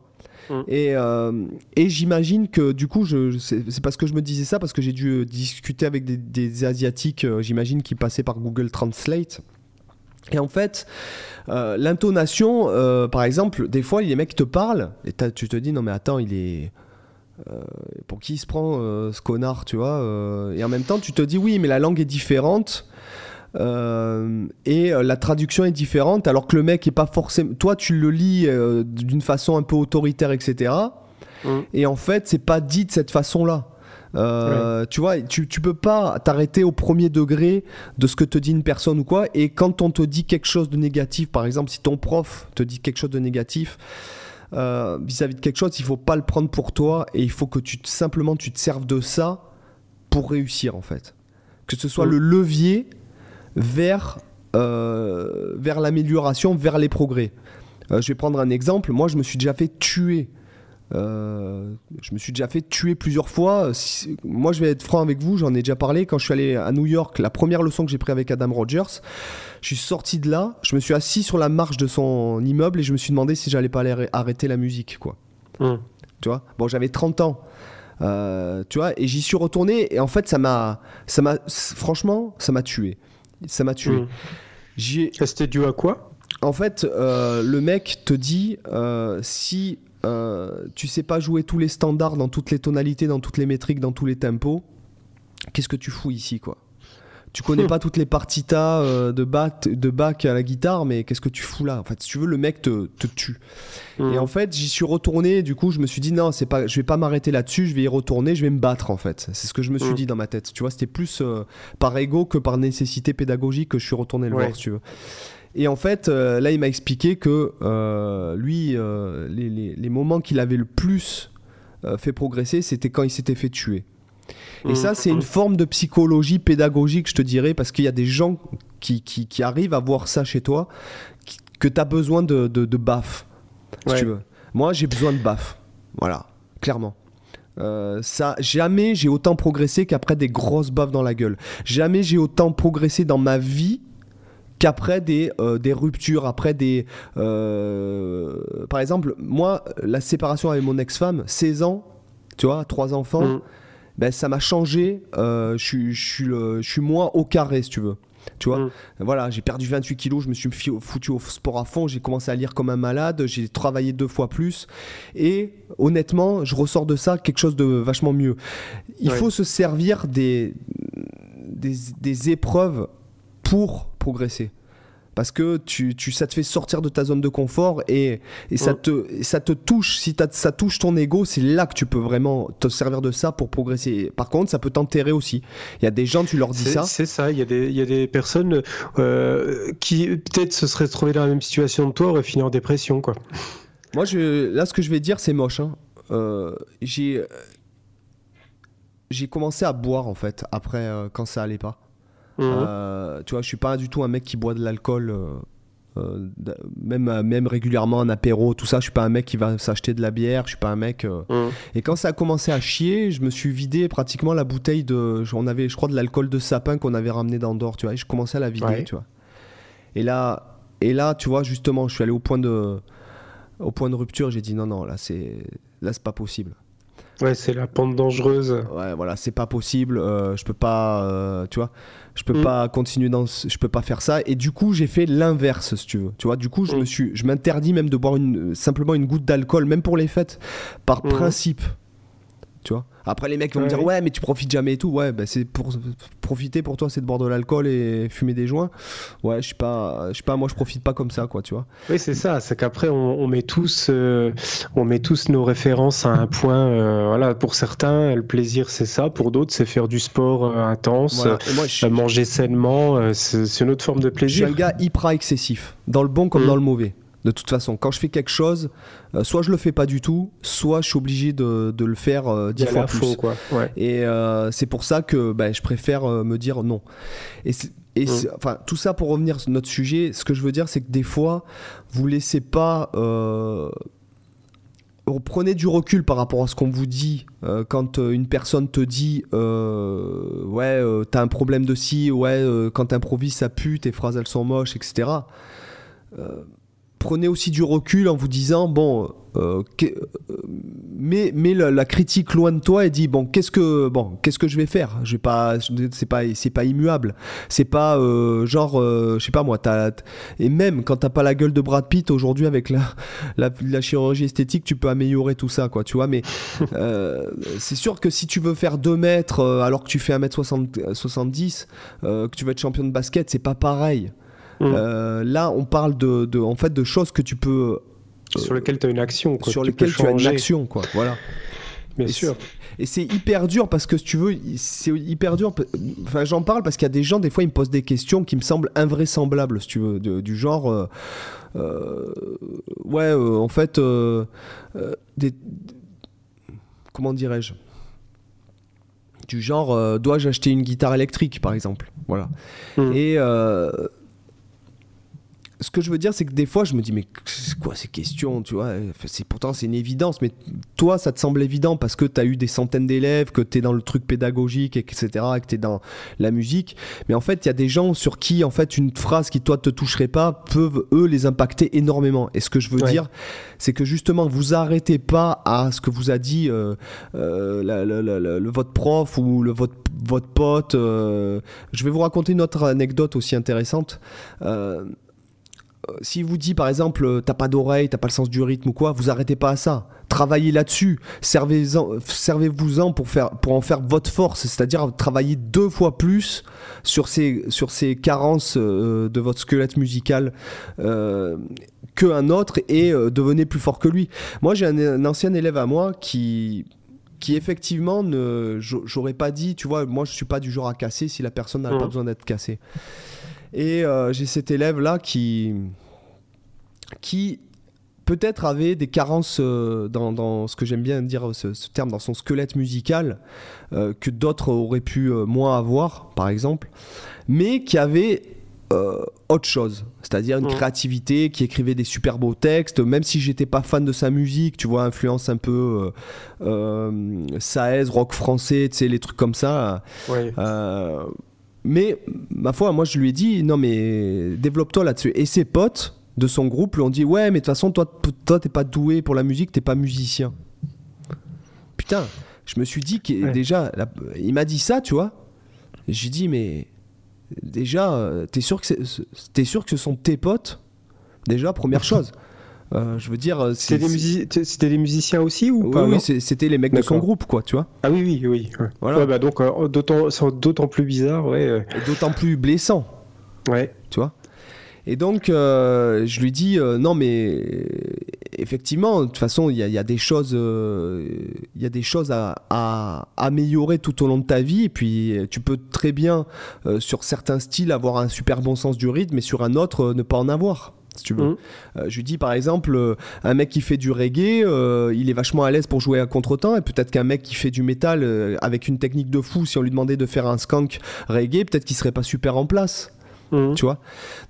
mm. Et, euh, et j'imagine que du coup, je, c'est parce que je me disais ça, parce que j'ai dû discuter avec des, Asiatiques, euh, j'imagine, qui passaient par Google Translate. Et en fait, l'intonation, par exemple, des fois, les mecs te parlent, et tu te dis, non mais attends, il est... pour qui il se prend ce connard, tu vois Et en même temps, tu te dis, oui, mais la langue est différente. Euh, et euh, la traduction est différente alors que le mec est pas forcément toi tu le lis euh, d'une façon un peu autoritaire etc mmh. et en fait c'est pas dit de cette façon là Tu vois, tu, tu peux pas t'arrêter au premier degré de ce que te dit une personne ou quoi. Et quand on te dit quelque chose de négatif, par exemple, si ton prof te dit quelque chose de négatif vis-à-vis de quelque chose, il faut pas le prendre pour toi et il faut que tu simplement tu te serves de ça pour réussir en fait. Que ce soit mmh. le levier vers, euh, vers l'amélioration, vers les progrès. Euh, je vais prendre un exemple. Moi, je me suis déjà fait tuer. Euh, je me suis déjà fait tuer plusieurs fois. moi, je vais être franc avec vous, j'en ai déjà parlé. Quand je suis allé à New York, la première leçon que j'ai prise avec Adam Rogers, je suis sorti de là, je me suis assis sur la marche de son immeuble et je me suis demandé si j'allais pas aller arrêter la musique. quoi. Mmh. Tu vois? Bon, j'avais 30 ans. tu vois, et j'y suis retourné et en fait, ça m'a, ça m'a, franchement, ça m'a tué. Ça m'a tué. Mmh. C'était dû à quoi? En fait, euh, le mec te dit euh, si euh, tu sais pas jouer tous les standards dans toutes les tonalités, dans toutes les métriques, dans tous les tempos, qu'est-ce que tu fous ici, quoi? Tu connais pas toutes les partitas euh, de, bac, de à la guitare, mais qu'est-ce que tu fous là? En fait, si tu veux, le mec te, te tue. Mmh. Et en fait, j'y suis retourné. Du coup, je me suis dit non, c'est pas, je vais pas m'arrêter là-dessus. Je vais y retourner. Je vais me battre en fait. C'est ce que je me suis mmh. dit dans ma tête. Tu vois, c'était plus euh, par ego que par nécessité pédagogique que je suis retourné le voir, si tu veux. Et en fait, euh, là, il m'a expliqué que lui, les, les, les, moments qu'il avait le plus fait progresser, c'était quand il s'était fait tuer. Et ça, c'est une forme de psychologie pédagogique, je te dirais, parce qu'il y a des gens qui, qui, arrivent à voir ça chez toi, que tu as besoin de, de, de baf, si tu veux. Moi, j'ai besoin de baf. Voilà, clairement. Euh, ça, jamais j'ai autant progressé qu'après des grosses baffes dans la gueule. Jamais j'ai autant progressé dans ma vie qu'après des, euh, des ruptures, après des... Euh, par exemple, moi, la séparation avec mon ex-femme, 16 ans, tu vois, trois enfants, mm ben, ça m'a changé. Euh, je, je, suis moins au carré, si tu veux. Tu vois, mm. voilà, j'ai perdu 28 kilos, je me suis foutu au sport à fond, j'ai commencé à lire comme un malade, j'ai travaillé deux fois plus. Et honnêtement, je ressors de ça quelque chose de vachement mieux. Il faut se servir des, des, des, épreuves pour progresser. Parce que tu, tu, ça te fait sortir de ta zone de confort et, et ça, te, ça te touche. Si ça touche ton ego, c'est là que tu peux vraiment te servir de ça pour progresser. Par contre, ça peut t'enterrer aussi. Il y a des gens, tu leur dis ça. C'est ça, il y, a des, il y a des personnes euh, qui peut-être se seraient trouvées dans la même situation que toi, auraient fini en dépression. Quoi. Moi, je, là, ce que je vais dire, c'est moche. Hein. Euh, j'ai j'ai commencé à boire en fait après euh, quand ça allait pas. Mhm. Euh, tu vois, je suis pas du tout un mec qui boit de l'alcool, euh, même, même régulièrement un apéro, tout ça. Je suis pas un mec qui va s'acheter de la bière. Je suis pas un mec. Mhm. Et quand ça a commencé à chier, je me suis vidé pratiquement la bouteille de. On avait, je crois, de l'alcool de sapin qu'on avait ramené d'Andorre, tu vois. Et je commençais à la vider, tu vois. Et là, et là, tu vois, justement, je suis allé au point de, au point de rupture. J'ai dit non, non, là, c'est, là, c'est pas possible. Ouais, c'est la pente dangereuse. Ouais, voilà, c'est pas possible. Euh, je peux pas, euh, tu vois, je peux mm. pas continuer dans, je peux pas faire ça. Et du coup, j'ai fait l'inverse, si tu veux. Tu vois, du coup, je mm. me suis, je m'interdis même de boire une, simplement une goutte d'alcool, même pour les fêtes, par mm. principe. Tu vois. Après, les mecs vont me dire Ouais, mais tu profites jamais et tout. Ouais, bah, c'est pour profiter pour toi, c'est de boire de l'alcool et fumer des joints. Ouais, je sais pas, je sais pas, moi je profite pas comme ça, quoi, tu vois. Oui, c'est ça. C'est qu'après, on, met tous, euh, on met tous nos références à un point. Euh, voilà, pour certains, le plaisir, c'est ça. Pour d'autres, c'est faire du sport euh, intense, manger sainement. c'est une autre forme de plaisir. Je suis un gars hyper excessif, dans le bon comme mm. dans le mauvais. De toute façon, quand je fais quelque chose, euh, soit je le fais pas du tout, soit je suis obligé de, de le faire euh, dix fois plus. quoi. Et euh, c'est pour ça que ben, je préfère me dire non. Et, et mm. enfin, tout ça pour revenir sur notre sujet, ce que je veux dire, c'est que des fois, vous laissez pas. Prenez du recul par rapport à ce qu'on vous dit quand une personne te dit ouais t'as un problème de ci ouais quand t'improvises ça pue tes phrases elles sont moches etc prenez aussi du recul en vous disant bon euh, euh mais mais la, critique loin de toi et dit bon qu'est-ce que bon qu'est-ce que je vais faire? Je vais pas c'est pas c'est pas immuable. C'est pas euh, genre euh, je sais pas moi as, et même quand t'as pas la gueule de Brad Pitt aujourd'hui avec la, la, chirurgie esthétique tu peux améliorer tout ça quoi tu vois mais c'est sûr que si tu veux faire 2 mètres alors que tu fais 1m70 70 que tu veux être champion de basket c'est pas pareil Mm. Euh, là, on parle de, en fait, de choses que tu peux. Euh, sur lesquelles tu as une action. sur lesquelles tu as une action, quoi. Voilà. Bien sûr. Et c'est hyper dur parce que si tu veux, c'est hyper dur. Enfin, j'en parle parce qu'il y a des gens, des fois, ils me posent des questions qui me semblent invraisemblables, si tu veux, du genre. Euh, ouais, en fait, des, comment dirais-je? Du genre, dois-je acheter une guitare électrique, par exemple? Voilà. Mm. Et ce que je veux dire, c'est que des fois, je me dis, mais c'est quoi ces questions, tu vois? C'est, Pourtant, c'est une évidence, mais toi, ça te semble évident parce que tu as eu des centaines d'élèves, que tu es dans le truc pédagogique, etc., que tu es dans la musique. Mais en fait, il y a des gens sur qui, en fait, une phrase qui, toi, te toucherait pas, peuvent, eux, les impacter énormément. Et ce que je veux dire, c'est que justement, vous arrêtez pas à ce que vous a dit euh, euh, le, votre prof ou le, votre, votre pote. Euh. je vais vous raconter une autre anecdote aussi intéressante. Euh, si vous dit par exemple euh, t'as pas d'oreille, t'as pas le sens du rythme ou quoi, vous arrêtez pas à ça. Travaillez là-dessus. Servez-vous-en pour, faire, pour en faire votre force, c'est-à-dire travailler deux fois plus sur ces, sur ces carences euh, de votre squelette musical euh, qu'un autre et devenez plus fort que lui. Moi, j'ai un, ancien élève à moi qui, qui effectivement ne j'aurais pas dit tu vois moi je suis pas du genre à casser si la personne n'a pas mmh. besoin d'être cassée et euh, j'ai cet élève là qui, qui peut-être avait des carences euh, dans, ce que j'aime bien dire ce, terme, dans son squelette musical, euh, que d'autres auraient pu moins avoir, par exemple, mais qui avait autre chose, c'est-à-dire une créativité, qui écrivait des super beaux textes, même si j'étais pas fan de sa musique, tu vois, influence un peu euh, Saez, rock français, tu sais, les trucs comme ça. Mais ma foi, moi je lui ai dit non mais développe-toi là-dessus. Et ses potes de son groupe lui ont dit ouais mais de toute façon toi toi t'es pas doué pour la musique, t'es pas musicien. Putain, je me suis dit que déjà il m'a dit ça, tu vois. J'ai dit mais déjà t'es sûr que t'es sûr que ce sont tes potes? Déjà première chose. Euh, je veux dire, euh, c'était des, musiciens aussi ou pas Oui, c'était les mecs de son groupe, quoi, tu vois. Ah oui, oui, oui. Voilà. bah donc d'autant, d'autant plus bizarre, ouais. D'autant plus blessant. Ouais. Tu vois. Et donc, je lui dis non, mais effectivement, de toute façon, il y, a des choses, il y a des choses à, à, améliorer tout au long de ta vie. Et puis, tu peux très bien, sur certains styles, avoir un super bon sens du rythme, mais sur un autre, ne pas en avoir tu veux. Mmh. Euh, je lui dis par exemple, euh, un mec qui fait du reggae, euh, il est vachement à l'aise pour jouer à contre-temps, et peut-être qu'un mec qui fait du métal avec une technique de fou, si on lui demandait de faire un skunk reggae, peut-être qu'il serait pas super en place. Mmh. Tu vois?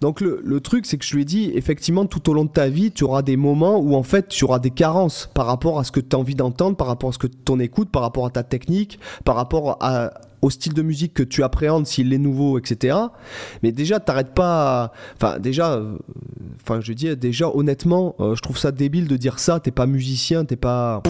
Donc le, le truc, c'est que je lui ai dit, effectivement, tout au long de ta vie, tu auras des moments où en fait, tu auras des carences par rapport à ce que tu as envie d'entendre, par rapport à ce que ton écoute, par rapport à ta technique, par rapport à, au style de musique que tu appréhendes, s'il est nouveau, etc. Mais déjà, t'arrêtes pas. Enfin, déjà, euh, enfin, je dis déjà, honnêtement, euh, je trouve ça débile de dire ça. T'es pas musicien, t'es pas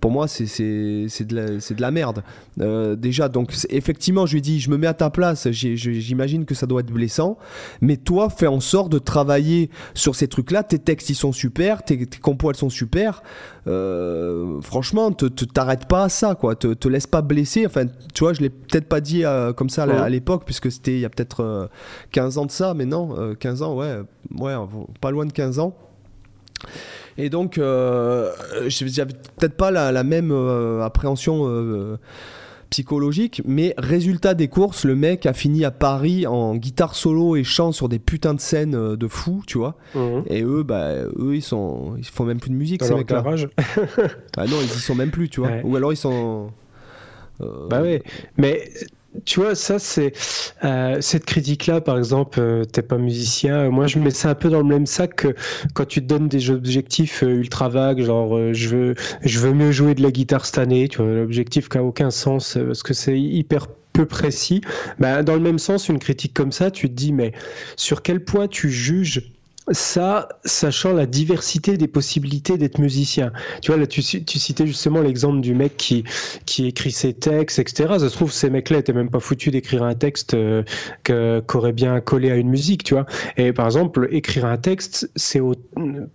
pour moi, c'est de, la, de la merde. Euh, déjà, donc effectivement, je lui ai dit, je me mets à ta place, j'imagine que ça doit être blessant, mais toi, fais en sorte de travailler sur ces trucs-là. Tes textes, ils sont super, tes, tes compos, elles sont super. Euh, franchement, te t'arrêtes pas à ça, quoi. Te, te laisse pas blesser. Enfin, tu vois, je l'ai peut-être pas dit euh, comme ça à l'époque, puisque c'était il y a peut-être 15 ans de ça, mais non, 15 ans, ouais, ouais, pas loin de 15 ans. Et donc, euh, j'avais peut-être pas la, même euh, appréhension euh, psychologique, mais résultat des courses, le mec a fini à Paris en guitare solo et chant sur des putains de scènes de fou, tu vois. Mhm. Et eux, bah, eux, ils sont, ils font même plus de musique, ces mecs-là. ah non, ils y sont même plus, tu vois. Ou alors ils sont. bah ouais, mais tu vois, ça, c'est euh, cette critique-là, par exemple, euh, t'es pas musicien. Moi, je mets ça un peu dans le même sac que quand tu te donnes des objectifs euh, ultra vagues, genre je veux, je veux mieux jouer de la guitare cette année. Tu vois, l'objectif qui a aucun sens parce que c'est hyper peu précis. Bah, dans le même sens, une critique comme ça, tu te dis, mais sur quel point tu juges ça, sachant la diversité des possibilités d'être musicien. Tu vois, là, tu, citais justement l'exemple du mec qui, qui écrit ses textes, etc. Ça se trouve, ces mecs-là étaient même pas foutus d'écrire un texte euh, qu'aurait bien collé à une musique, tu vois. Et par exemple, écrire un texte, c'est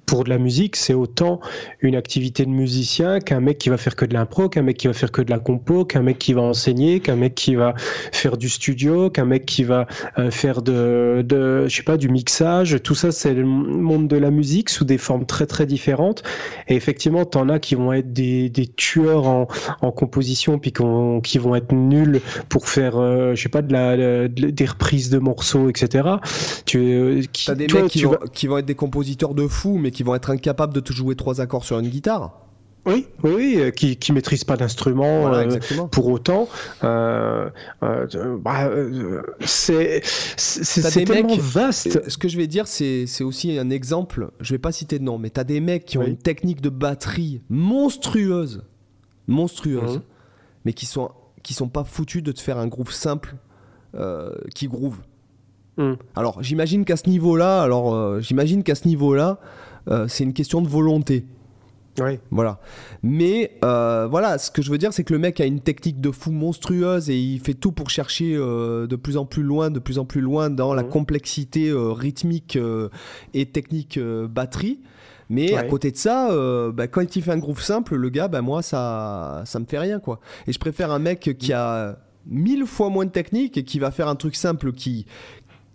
pour de la musique, c'est autant une activité de musicien qu'un mec qui va faire que de l'impro, qu'un mec qui va faire que de la compo, qu'un mec qui va enseigner, qu'un mec qui va faire du studio, qu'un mec qui va euh, faire de, de, je sais pas, du mixage. Tout ça, c'est monde de la musique sous des formes très très différentes. Et effectivement, tu en as qui vont être des, des tueurs en, en, composition, puis qui vont être nuls pour faire, euh, je sais pas, de la, des reprises de morceaux, etc. Tu, euh, qui, as des mecs qui, vont, qui vont être des compositeurs de fous, mais qui vont être incapables de te jouer trois accords sur une guitare. Oui, oui, oui, euh, qui qui maîtrise pas d'instrument euh, pour autant. Euh, bah, c'est c'est tellement vaste. Ce que je vais dire, c'est aussi un exemple. Je vais pas citer de nom, mais tu as des mecs qui ont une technique de batterie monstrueuse, monstrueuse, mmh. mais qui sont qui sont pas foutus de te faire un groove simple qui groove. Mmh. Alors j'imagine qu'à ce niveau-là, alors j'imagine qu'à ce niveau-là, c'est une question de volonté. Oui. Voilà. Mais euh, voilà, ce que je veux dire, c'est que le mec a une technique de fou monstrueuse et il fait tout pour chercher euh, de plus en plus loin, de plus en plus loin dans la mhm. complexité euh, rythmique et technique batterie. Mais à côté de ça, bah, quand il fait un groove simple, le gars, bah, moi, ça, ça me fait rien, quoi. Et je préfère un mec qui a mille fois moins de technique et qui va faire un truc simple qui,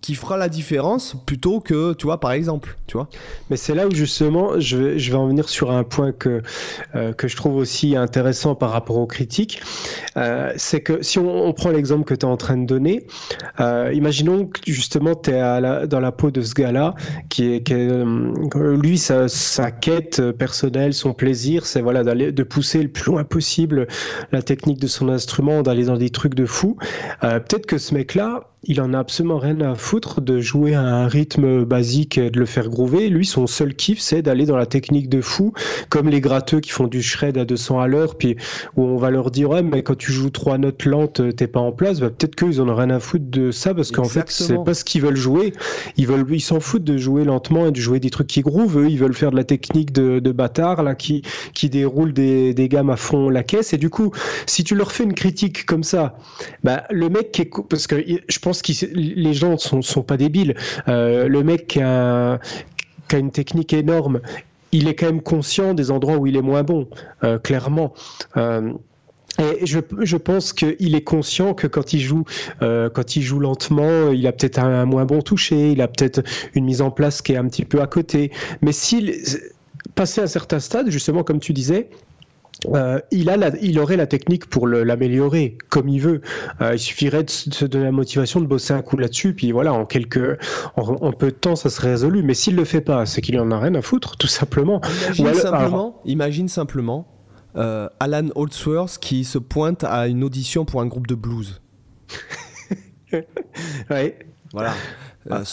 qui fera la différence plutôt que, tu vois, par exemple, tu vois. Mais c'est là où justement, je vais, je vais en venir sur un point que, euh, que je trouve aussi intéressant par rapport aux critiques. Euh, c'est que si on, prend l'exemple que tu es en train de donner, euh, imaginons que justement tu es dans la peau de ce gars-là, qui est, lui, sa, sa, quête personnelle, son plaisir, c'est voilà, d'aller, de pousser le plus loin possible la technique de son instrument, d'aller dans des trucs de fou. peut-être que ce mec-là, il en a absolument rien à foutre de jouer à un rythme basique et de le faire groover. Lui, son seul kiff, c'est d'aller dans la technique de fou, comme les gratteux qui font du shred à 200 à l'heure, puis où on va leur dire, ouais, mais quand tu joues trois notes lentes, t'es pas en place. Bah, peut-être qu'ils en ont rien à foutre de ça, parce qu'en fait, c'est pas ce qu'ils veulent jouer. Ils veulent, ils s'en foutent de jouer lentement et de jouer des trucs qui groovent. Eux, ils veulent faire de la technique de, de bâtard, là, qui, qui déroule des, des gammes à fond la caisse. Et du coup, si tu leur fais une critique comme ça, bah, le mec qui est, parce que je pense pense que les gens sont, sont pas débiles. Euh, le mec qui a, une technique énorme, il est quand même conscient des endroits où il est moins bon, euh, clairement. Euh, Et je, je pense qu'il est conscient que quand il joue, lentement, il a peut-être un, moins bon toucher, il a peut-être une mise en place qui est un petit peu à côté. Mais s'il passait à un certain stade, justement, comme tu disais, euh, il, a il aurait la technique pour l'améliorer comme il veut. Euh, il suffirait de se donner la motivation de bosser un coup là-dessus, puis voilà, en quelques, en, peu de temps, ça serait résolu. Mais s'il le fait pas, c'est qu'il en a rien à foutre, tout simplement. Imagine simplement, imagine simplement euh, Alan Holdsworth qui se pointe à une audition pour un groupe de blues. ouais. Voilà. Euh,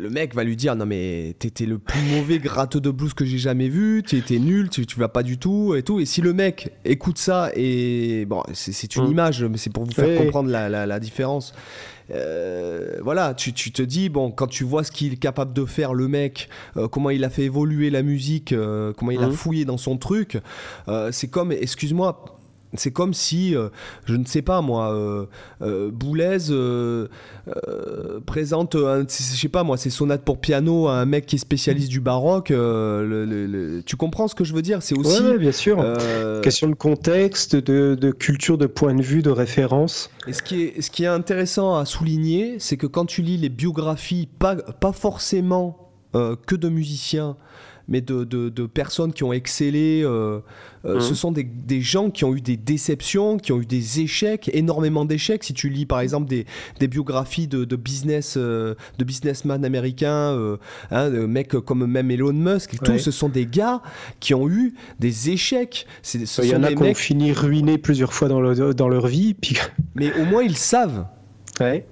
le mec va lui dire non mais t'étais le plus mauvais gratteux de blues que j'ai jamais vu, tu étais nul, tu, vas pas du tout et tout. Et si le mec écoute ça et bon c'est une mm. image mais c'est pour vous faire comprendre la, différence. Euh, voilà, tu, te dis, bon, quand tu vois ce qu'il est capable de faire, le mec, euh, comment il a fait évoluer la musique, comment il a mm. fouillé dans son truc, c'est comme, excuse-moi, c'est comme si, euh, je ne sais pas moi, euh, euh, Boulez présente, je sais pas moi, ses sonates pour piano à un mec qui est spécialiste du baroque. tu comprends ce que je veux dire? C'est aussi. Bien sûr. Question de contexte, de, culture, de point de vue, de référence. Et ce qui est, ce qui est intéressant à souligner, c'est que quand tu lis les biographies, pas, pas forcément que de musiciens, mais de, de, personnes qui ont excellé. Euh, euh, ce mmh. sont des, des, gens qui ont eu des déceptions, qui ont eu des échecs, énormément d'échecs. Si tu lis par exemple des, des biographies de, de business, euh, de businessmen américains, hein, de mecs comme même Elon Musk, et tout, ce sont des gars qui ont eu des échecs. Il y en a qui ont fini ruinés plusieurs fois dans, le, dans leur vie. Puis... Mais au moins ils savent. Ouais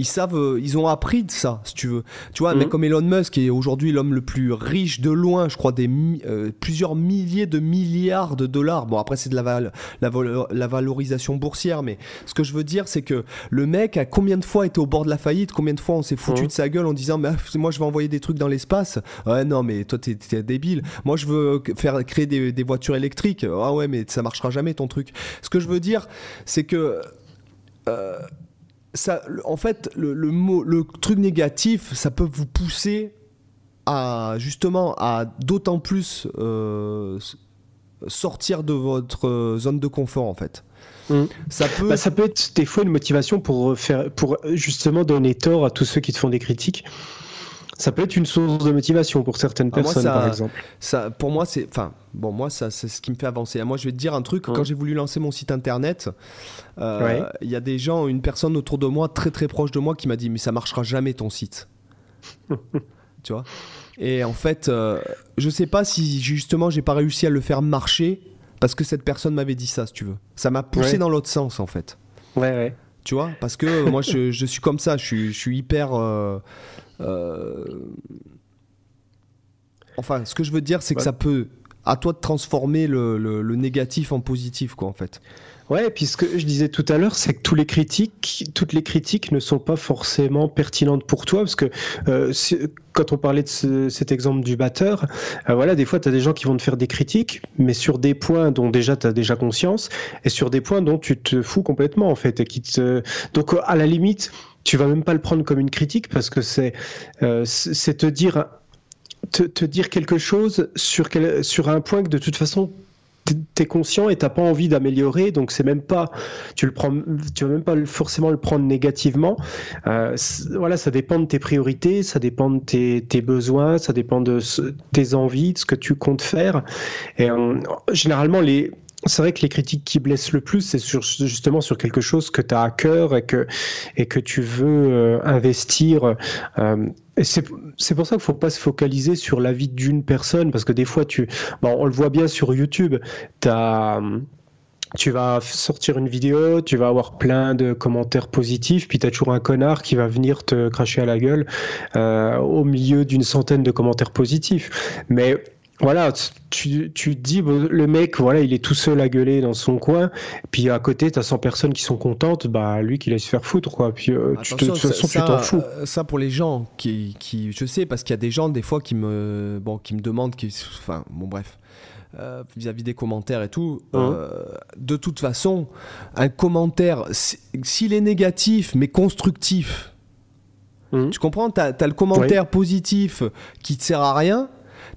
ils savent, euh, ils ont appris de ça, si tu veux. Tu vois, mais mhm. comme Elon Musk est aujourd'hui l'homme le plus riche de loin, je crois des euh, plusieurs milliers de milliards de dollars. Bon, après c'est de la, la, valorisation boursière, mais ce que je veux dire, c'est que le mec a combien de fois été au bord de la faillite, combien de fois on s'est foutu mhm. de sa gueule en disant, mais moi je vais envoyer des trucs dans l'espace. Ouais, non, mais toi t'es es débile. Moi je veux faire créer des, des voitures électriques. Ah ouais, mais ça marchera jamais ton truc. Ce que je veux dire, c'est que euh, ça, en fait, le, mot, le truc négatif, ça peut vous pousser à justement à d'autant plus euh, sortir de votre zone de confort en fait. Mmh. Ça peut... Bah, ça peut être des fois une motivation pour faire, pour justement donner tort à tous ceux qui te font des critiques ça peut être une source de motivation pour certaines ah, personnes, par exemple. Ça, pour moi, c'est, enfin, bon, moi, ça, c'est ce qui me fait avancer. Moi, je vais te dire un truc. Quand j'ai voulu lancer mon site internet, euh, il y a des gens, une personne autour de moi, très très proche de moi, qui m'a dit, mais ça marchera jamais ton site. tu vois? Et en fait, euh, je sais pas si justement j'ai pas réussi à le faire marcher parce que cette personne m'avait dit ça, si tu veux. Ça m'a poussé dans l'autre sens, en fait. Ouais, ouais. Tu vois? Parce que moi, je, je, suis comme ça. Je suis, je suis hyper. Euh, enfin, ce que je veux dire, c'est que ça peut, à toi de transformer le, le, négatif en positif, quoi, en fait. Ouais, et puis ce que je disais tout à l'heure, c'est que tous les critiques, toutes les critiques ne sont pas forcément pertinentes pour toi, parce que euh, quand on parlait de cet exemple du batteur, euh, voilà, des fois, tu as des gens qui vont te faire des critiques, mais sur des points dont déjà tu as déjà conscience, et sur des points dont tu te fous complètement, en fait, et qui te... Donc, à la limite, tu vas même pas le prendre comme une critique parce que c'est euh, te dire te, dire quelque chose sur sur un point que de toute façon tu es conscient et t'as pas envie d'améliorer. Donc c'est même pas tu le prends tu vas même pas forcément le prendre négativement. Euh, voilà ça dépend de tes priorités ça dépend de tes, tes besoins ça dépend de tes envies de ce que tu comptes faire. Et euh, généralement les c'est vrai que les critiques qui blessent le plus, c'est justement sur quelque chose que tu as à cœur et que, tu veux euh, investir. Euh, c'est pour ça qu'il faut pas se focaliser sur la vie d'une personne, parce que des fois, on le voit bien sur YouTube, tu vas sortir une vidéo, tu vas avoir plein de commentaires positifs, puis tu as toujours un connard qui va venir te cracher à la gueule euh, au milieu d'une centaine de commentaires positifs. Mais voilà, tu, tu dis, le mec, voilà, il est tout seul à gueuler dans son coin, puis à côté, tu as 100 personnes qui sont contentes, bah lui qui laisse faire foutre, quoi. Puis euh, tu de toute façon, tu t'en fous. Euh, ça, pour les gens qui, qui je sais, parce qu'il y a des gens, des fois, qui me, bon, qui me demandent, qui, enfin, bon, bref. Euh, vis-à- -vis des commentaires et tout, hein de toute façon, un commentaire, s'il est négatif mais constructif, hein tu comprends Tu as, le commentaire positif qui te sert à rien,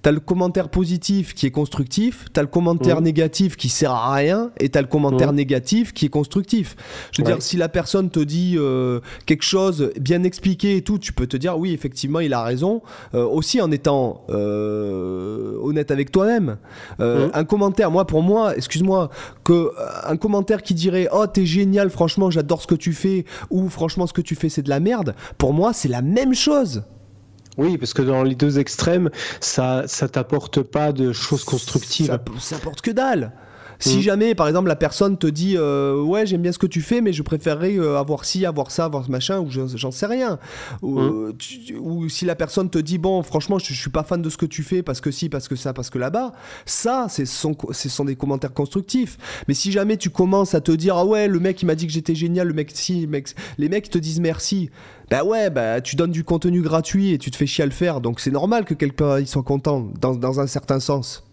T'as le commentaire positif qui est constructif, t'as le commentaire Mhm. négatif qui sert à rien, et t'as le commentaire Mhm. négatif qui est constructif. Je veux Ouais. dire, si la personne te dit euh, quelque chose bien expliqué et tout, tu peux te dire oui, effectivement, il a raison. Euh, aussi en étant euh, honnête avec toi-même. Euh, Mhm. Un commentaire, moi, pour moi, excuse-moi, que euh, un commentaire qui dirait oh t'es génial, franchement, j'adore ce que tu fais, ou franchement ce que tu fais c'est de la merde. Pour moi, c'est la même chose. Oui, parce que dans les deux extrêmes, ça, ça t'apporte pas de choses constructives. Ça, ça apporte que dalle. Si Mm. jamais, par exemple, la personne te dit euh, ouais j'aime bien ce que tu fais, mais je préférerais euh, avoir ci, avoir ça, avoir ce machin, ou je- j'en sais rien. Ou, Mm. euh, tu- ou si la personne te dit bon franchement je, je suis pas fan de ce que tu fais parce que si, parce que ça, parce que là-bas, ça ce sont des commentaires constructifs. Mais si jamais tu commences à te dire ah ouais le mec il m'a dit que j'étais génial, le mec si, le mec, les mecs te disent merci. Bah ouais, bah tu donnes du contenu gratuit et tu te fais chier à le faire, donc c'est normal que quelqu'un soit content dans, dans un certain sens.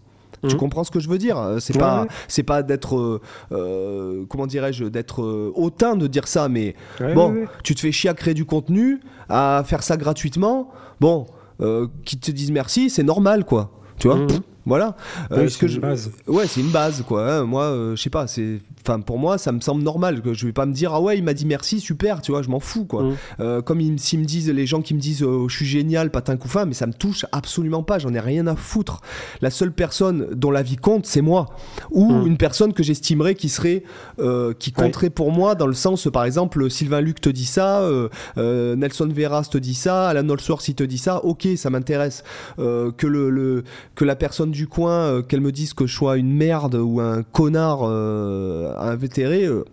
Tu Mhm. comprends ce que je veux dire Euh, C'est Ouais, pas, ouais. c'est pas d'être, euh, euh, comment dirais-je, d'être euh, hautain de dire ça, mais Ouais, bon, tu te fais chier à créer du contenu, à faire ça gratuitement. Bon, euh, qu'ils te disent merci, c'est normal, quoi. Tu vois? Mhm. Voilà. Euh, Ouais, ce c'est que une je- base. Ouais, c'est une base, quoi. hein. Moi, euh, je sais pas. C'est, enfin, pour moi, ça me semble normal. Que je vais pas me dire ah ouais, il m'a dit merci, super. Tu vois, je m'en fous, quoi. Euh, comme ils, s'ils me disent les gens qui me disent euh, je suis génial, patin coup fin, mais ça me touche absolument pas. J'en ai rien à foutre. La seule personne dont la vie compte, c'est moi, ou Mhm. une personne que j'estimerais qui serait, euh, qui Ouais. compterait pour moi dans le sens, par exemple, Sylvain Luc te dit ça, euh, euh, Nelson Veras te dit ça, Alan Allsworth il te dit ça. Ok, ça m'intéresse. Euh, que le, le- que la personne du coin, euh, qu'elle me dise que je sois une merde ou un connard euh, invétéré. euh,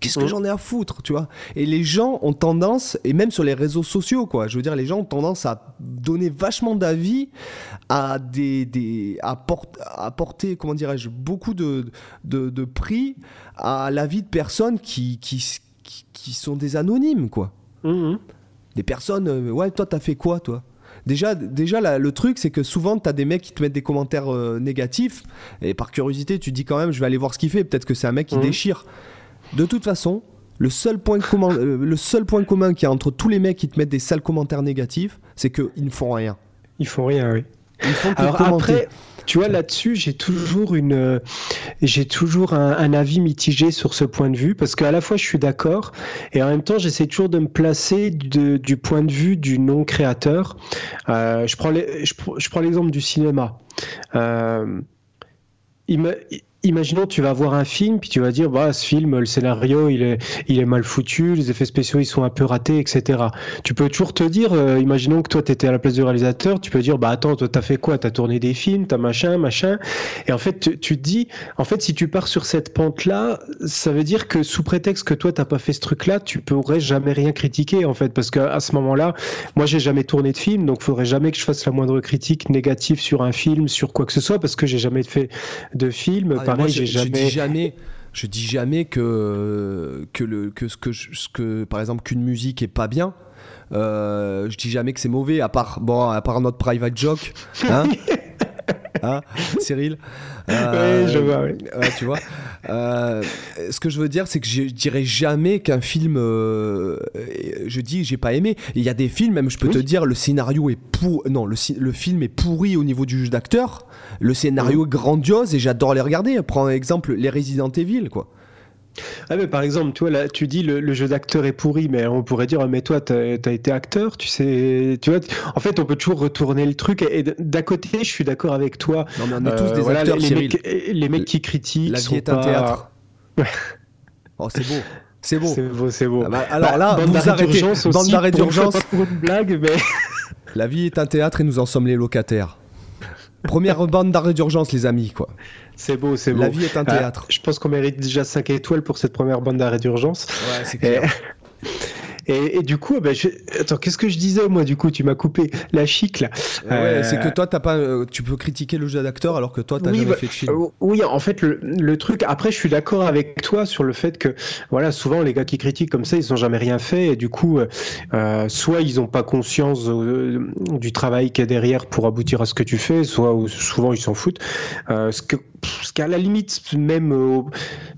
Qu'est-ce que j'en ai à foutre, tu vois? Et les gens ont tendance, et même sur les réseaux sociaux, quoi, je veux dire, les gens ont tendance à donner vachement d'avis à des, des à, port- à porter, comment dirais-je, beaucoup de, de, de prix à l'avis de personnes qui, qui, qui, sont des anonymes, quoi. Mhm. Des personnes, euh, ouais, toi, t'as fait quoi, toi? Déjà, déjà le truc, c'est que souvent, t'as des mecs qui te mettent des commentaires euh, négatifs, et par curiosité, tu te dis quand même, je vais aller voir ce qu'il fait, peut-être que c'est un mec qui Mhm. déchire. De toute façon, le seul, point commun, euh, le seul point commun qu'il y a entre tous les mecs qui te mettent des sales commentaires négatifs, c'est qu'ils ne font rien. Ils font rien, oui. Ils font que Alors commenter. après, tu vois, là-dessus, j'ai toujours une, euh, j'ai toujours un, avis mitigé sur ce point de vue parce qu'à la fois je suis d'accord et en même temps j'essaie toujours de me placer du point de vue du non créateur. Euh, je prends l'exemple du cinéma. Euh, ima- Imaginons, tu vas voir un film, puis tu vas dire, bah, ce film, le scénario, il est, il est mal foutu, les effets spéciaux, ils sont un peu ratés, etc. Tu peux toujours te dire, euh, imaginons que toi, tu étais à la place du réalisateur, tu peux dire, bah, attends, toi, t'as fait quoi? T'as tourné des films, t'as machin, machin. Et en fait, tu, te dis, en fait, si tu pars sur cette pente-là, ça veut dire que sous prétexte que toi, t'as pas fait ce truc-là, tu pourrais jamais rien critiquer, en fait, parce qu'à ce moment-là, moi, j'ai jamais tourné de film, donc faudrait jamais que je fasse la moindre critique négative sur un film, sur quoi que ce soit, parce que j'ai jamais fait de film. Ah, Pareil, je, j'ai je jamais. dis jamais. Je dis jamais que, que, le, que, ce que, je- ce que, par exemple, qu'une musique est pas bien. Euh, je dis jamais que c'est mauvais, à part, bon, à part notre private joke. Hein Hein, Cyril Euh, Ouais, je vois, oui. ouais, tu vois. Euh, ce que je veux dire, c'est que je dirais jamais qu'un film. euh, je dis, j'ai pas aimé. Il y a des films, même je peux te Oui. dire, le scénario est pour. Non, le, film est pourri au niveau du jeu d'acteur. Le scénario est grandiose et j'adore les regarder. Prends exemple les Resident Evil, quoi. Ah mais par exemple, toi là, tu dis le, le jeu d'acteur est pourri, mais on pourrait dire, ah, mais toi, t'as as été acteur, tu sais, tu vois. En fait, on peut toujours retourner le truc. Et d'un côté, je suis d'accord avec toi. Non, mais on est tous Euh, des voilà, acteurs, les, mecs, les mecs qui critiquent. La vie sont est un pas- théâtre. Oh, c'est beau. C'est beau. C'est beau, c'est beau. Ah bah, alors là, bande vous d'arrêt arrêtez. d'urgence Bande aussi, d'arrêt d'urgence. Pour une blague, mais. La vie est un théâtre et nous en sommes les locataires. Première bande d'arrêt d'urgence, les amis, quoi. C'est beau, c'est beau. La vie est un Ah, théâtre. je pense qu'on mérite déjà 5 étoiles pour cette première bande d'arrêt d'urgence. Ouais, c'est clair. et, et du coup, ben, je- attends, qu'est-ce que je disais moi du coup Tu m'as coupé la chic là. Ouais, Euh, c'est que toi, t'as pas, euh, tu peux critiquer le jeu d'acteur alors que toi, t'as Oui, jamais bah, fait de film. Euh, Oui, en fait, le, le truc. Après, je suis d'accord avec toi sur le fait que, voilà, souvent les gars qui critiquent comme ça, ils n'ont jamais rien fait et du coup, euh, soit ils n'ont pas conscience du travail qu'il y a derrière pour aboutir à ce que tu fais, soit ou souvent ils s'en foutent. Euh, ce que, ce qu'à la limite, même,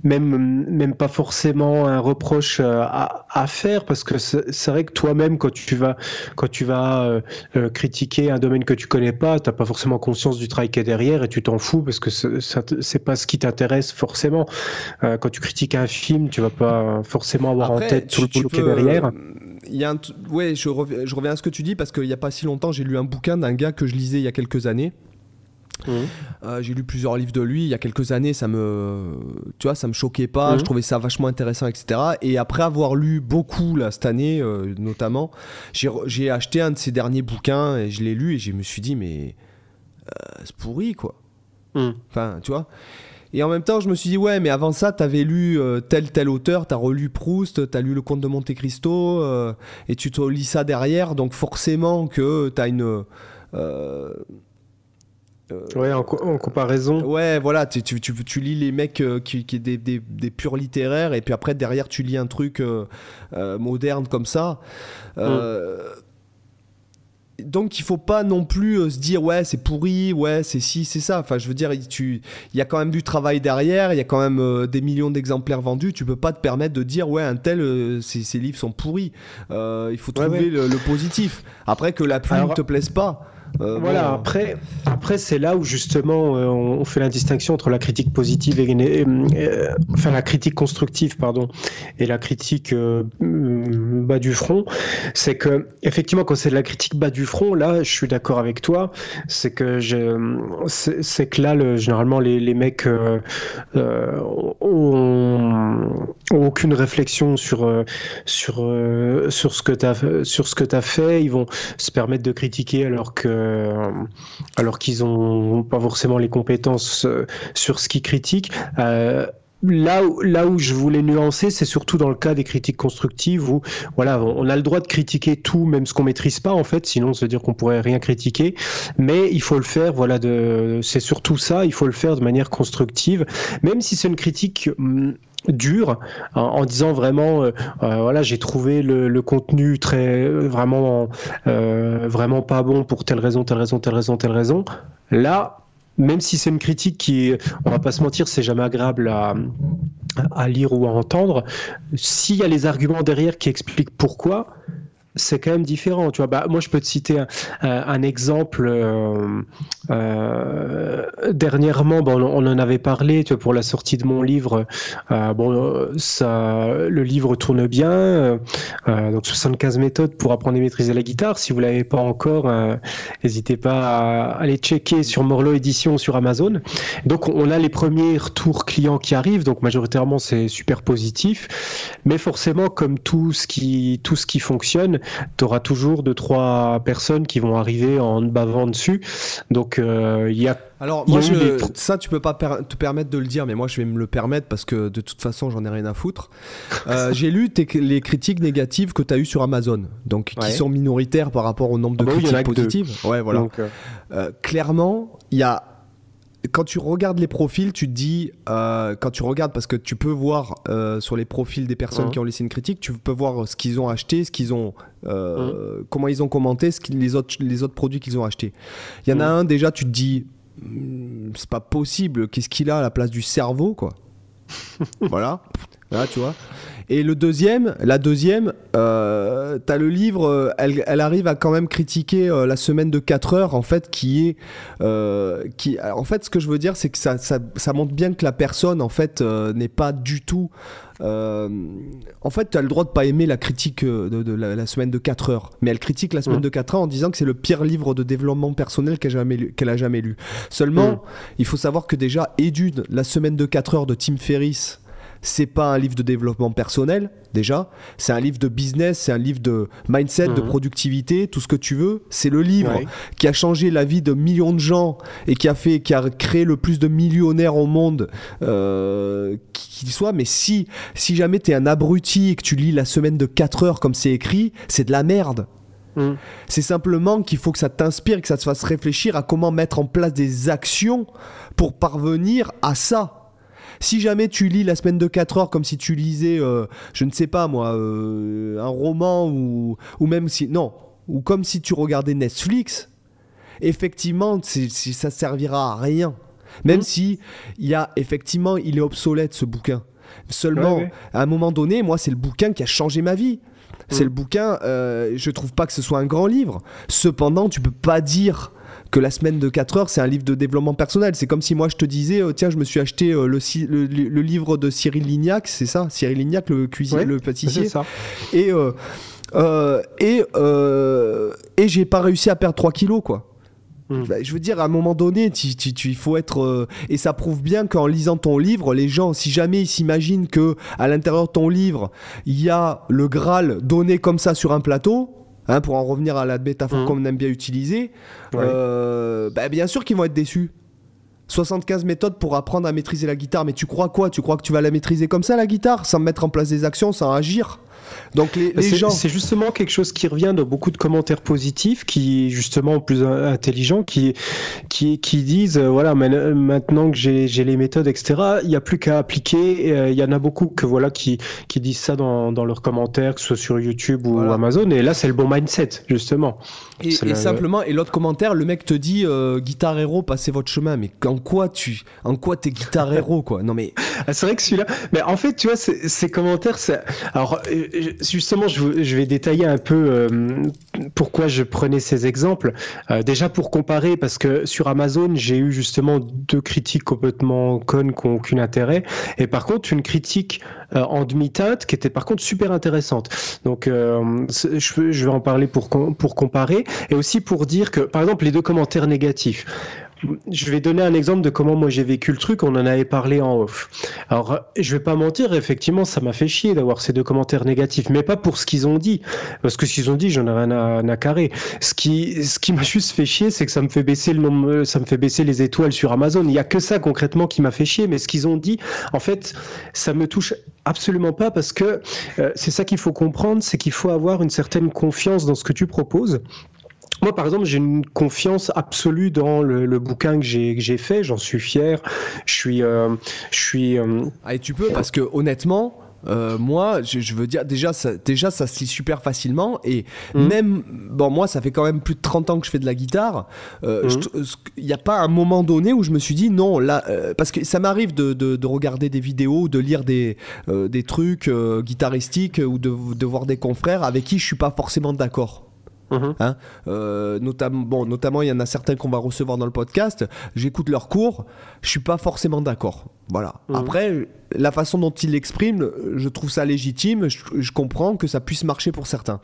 même, même pas forcément un reproche à, à faire parce que c'est vrai que toi-même, quand tu vas, quand tu vas euh, euh, critiquer un domaine que tu connais pas, t'as pas forcément conscience du travail qui est derrière et tu t'en fous parce que c'est pas ce qui t'intéresse forcément. Euh, quand tu critiques un film, tu vas pas forcément avoir en tête tout le boulot qui est derrière. Il y a un ouais, je reviens, je reviens à ce que tu dis parce qu'il y a pas si longtemps, j'ai lu un bouquin d'un gars que je lisais il y a quelques années Mmh. Euh, j'ai lu plusieurs livres de lui il y a quelques années, ça me, tu vois, ça me choquait pas, je mmh. trouvais ça vachement intéressant, etc. Et après avoir lu beaucoup là cette année, euh, notamment, j'ai acheté un de ses derniers bouquins et je l'ai lu et je me suis dit mais euh, c'est pourri quoi. Mmh. Enfin, tu vois. Et en même temps, je me suis dit, ouais, mais avant ça, t'avais lu tel, tel auteur, t'as relu Proust, t'as lu Le Comte de Monte Cristo, et tu te lis ça derrière, donc forcément que t'as une. Euh, ouais, en, comparaison. Ouais, voilà, tu, tu, tu, lis les mecs euh, qui, qui des, des, des, purs littéraires, et puis après, derrière, tu lis un truc euh, moderne comme ça. Mm. Donc, il faut pas non plus se dire, ouais, c'est pourri, ouais, c'est si, c'est ça. Enfin, je veux dire, il y a quand même du travail derrière, il y a quand même des millions d'exemplaires vendus. Tu peux pas te permettre de dire, ouais, un tel, ces, livres sont pourris. il faut trouver Le, positif. Après, que la plume ne te plaise pas. Euh, voilà, après, après c'est là où justement euh, on, fait la distinction entre la critique positive et, euh, enfin la critique constructive pardon et la critique bas du front. C'est que effectivement quand c'est de la critique bas du front, là je suis d'accord avec toi. C'est que c'est que là le, généralement les, mecs ont, aucune réflexion sur sur sur ce que tu as fait. Ils vont se permettre de critiquer alors que euh, alors qu'ils n'ont pas forcément les compétences euh, sur ce qu'ils critiquent. Euh, là où, là où je voulais nuancer, c'est surtout dans le cas des critiques constructives où voilà, on a le droit de critiquer tout, même ce qu'on maîtrise pas en fait, sinon veut dire qu'on pourrait rien critiquer. Mais il faut le faire, voilà, de, c'est surtout ça, il faut le faire de manière constructive, même si c'est une critique hum, dur en, disant vraiment euh, euh, voilà j'ai trouvé le, contenu très vraiment euh, vraiment pas bon pour telle raison telle raison telle raison telle raison là même si c'est une critique qui on va pas se mentir c'est jamais agréable à, à lire ou à entendre s'il y a les arguments derrière qui expliquent pourquoi c'est quand même différent. Tu vois, bah, moi, je peux te citer un, exemple. Euh, euh, dernièrement, bon, on, en avait parlé tu vois, pour la sortie de mon livre. Euh, bon, ça, le livre tourne bien. donc, 75 méthodes pour apprendre et maîtriser la guitare. Si vous l'avez pas encore, n'hésitez pas à aller checker sur Morlo Édition sur Amazon. Donc, on a les premiers retours clients qui arrivent. Donc, majoritairement, c'est super positif. Mais forcément, comme tout ce qui, tout ce qui fonctionne, tu auras toujours deux trois personnes qui vont arriver en bavant dessus. Donc euh, il y a alors moi, je, ça tu peux pas te permettre de le dire, mais moi je vais me le permettre parce que de toute façon j'en ai rien à foutre. Euh, j'ai lu les critiques négatives que tu as eues sur Amazon, donc qui sont minoritaires par rapport au nombre de ah bah critiques positives. Ouais, voilà. Euh, clairement, il y a quand tu regardes les profils, tu te dis, euh, quand tu regardes, parce que tu peux voir euh, sur les profils des personnes qui ont laissé une critique, tu peux voir ce qu'ils ont acheté, ce qu'ils ont, euh, comment ils ont commenté, ce les autres, les autres produits qu'ils ont achetés. Il y en a un déjà, tu te dis, c'est pas possible, qu'est-ce qu'il a à la place du cerveau, quoi. voilà, là, tu vois. Et le deuxième, la deuxième, euh, t'as le livre, euh, elle, elle, arrive à quand même critiquer euh, la semaine de 4 heures, en fait, qui est. Euh, qui, en fait, ce que je veux dire, c'est que ça, ça, ça, montre bien que la personne, en fait, n'est pas du tout. en fait, tu as le droit de pas aimer la critique de, la, semaine de 4 heures, mais elle critique la semaine mmh. de 4 heures en disant que c'est le pire livre de développement personnel qu'elle a, qu'elle a jamais lu. Seulement, mmh. il faut savoir que déjà, Édude, la semaine de 4 heures de Tim Ferriss, c'est pas un livre de développement personnel, déjà. C'est un livre de business, c'est un livre de mindset, de mhm. productivité, tout ce que tu veux. C'est le livre qui a changé la vie de millions de gens et qui a fait, qui a créé le plus de millionnaires au monde, euh, qui soit. Mais si, si jamais t'es un abruti et que tu lis la semaine de 4 heures comme c'est écrit, c'est de la merde. Mhm. C'est simplement qu'il faut que ça t'inspire, que ça te fasse réfléchir à comment mettre en place des actions pour parvenir à ça. Si jamais tu lis la semaine de 4 heures comme si tu lisais, euh, je ne sais pas moi, euh, un roman ou, ou même si. Non, ou comme si tu regardais Netflix, effectivement, ça servira à rien. Même mmh. si il y a effectivement, il est obsolète ce bouquin. Seulement, à un moment donné, moi, c'est le bouquin qui a changé ma vie. C'est mm. le bouquin, euh, je trouve pas que ce soit un grand livre. Cependant, tu peux pas dire que la semaine de 4 heures, c'est un livre de développement personnel. C'est comme si moi je te disais, euh, tiens, je me suis acheté euh, le, le, livre de Cyril Lignac, c'est ça? Cyril Lignac, le cuisinier, le pâtissier. Ça. Et, et, et j'ai pas réussi à perdre 3 kilos, quoi. Mm. Bah, je veux dire, à un moment donné, il faut être. Euh, et ça prouve bien qu'en lisant ton livre, les gens, si jamais ils s'imaginent que à l'intérieur de ton livre, il y a le Graal donné comme ça sur un plateau, hein, pour en revenir à la métaphore mm. qu'on aime bien utiliser, euh, bah, bien sûr qu'ils vont être déçus. 75 méthodes pour apprendre à maîtriser la guitare, mais tu crois quoi? Tu crois que tu vas la maîtriser comme ça, la guitare, sans mettre en place des actions, sans agir? Donc les, gens. C'est justement quelque chose qui revient dans beaucoup de commentaires positifs, qui justement plus intelligents, qui qui, qui disent euh, voilà maintenant que j'ai les méthodes etc. Il n'y a plus qu'à appliquer. Euh, il y en a beaucoup que voilà qui qui disent ça dans, dans leurs commentaires, que ce soit sur YouTube ou Amazon. Et là c'est le bon mindset justement. Et, simplement et l'autre commentaire, le mec te dit euh, Guitar Hero, passez votre chemin. Mais en quoi tu en quoi t'es Guitar Hero quoi? Non mais ah, c'est vrai que celui-là. Mais en fait tu vois ces commentaires, c'est alors justement, je, vais détailler un peu euh, pourquoi je prenais ces exemples. Euh, déjà pour comparer, parce que sur Amazon, j'ai eu justement deux critiques complètement connes qui n'ont aucun intérêt, et par contre une critique euh, en demi-teinte qui était par contre super intéressante. Donc je, vais en parler pour, pour comparer, et aussi pour dire que, par exemple, les deux commentaires négatifs je vais donner un exemple de comment moi j'ai vécu le truc. On en avait parlé en off. Alors, je vais pas mentir, effectivement, ça m'a fait chier d'avoir ces deux commentaires négatifs, mais pas pour ce qu'ils ont dit, parce que ce qu'ils ont dit, j'en ai rien à, carrer. Ce qui, ce qui m'a juste fait chier, c'est que ça me fait baisser le nombre, ça me fait baisser les étoiles sur Amazon. Il y a que ça concrètement qui m'a fait chier, mais ce qu'ils ont dit, en fait, ça me touche absolument pas parce que euh, c'est ça qu'il faut comprendre, c'est qu'il faut avoir une certaine confiance dans ce que tu proposes. Moi, par exemple, j'ai une confiance absolue dans le, bouquin que j'ai fait. J'en suis fier. Je suis, euh, je suis. Euh, ah, et tu peux parce que honnêtement. Euh, moi, je, veux dire, déjà, ça, déjà, ça se lit super facilement. Et mmh. même, bon, moi, ça fait quand même plus de 30 ans que je fais de la guitare. Il n'y mmh. a pas un moment donné où je me suis dit, non, là, parce que ça m'arrive de, de, regarder des vidéos, de lire des, des trucs guitaristiques ou de, de voir des confrères avec qui je suis pas forcément d'accord. Mhm. Hein euh, notamment, bon, notamment, il y en a certains qu'on va recevoir dans le podcast. J'écoute leurs cours, je suis pas forcément d'accord. Voilà. Mhm. Après, la façon dont ils l'expriment, je trouve ça légitime. Je, comprends que ça puisse marcher pour certains.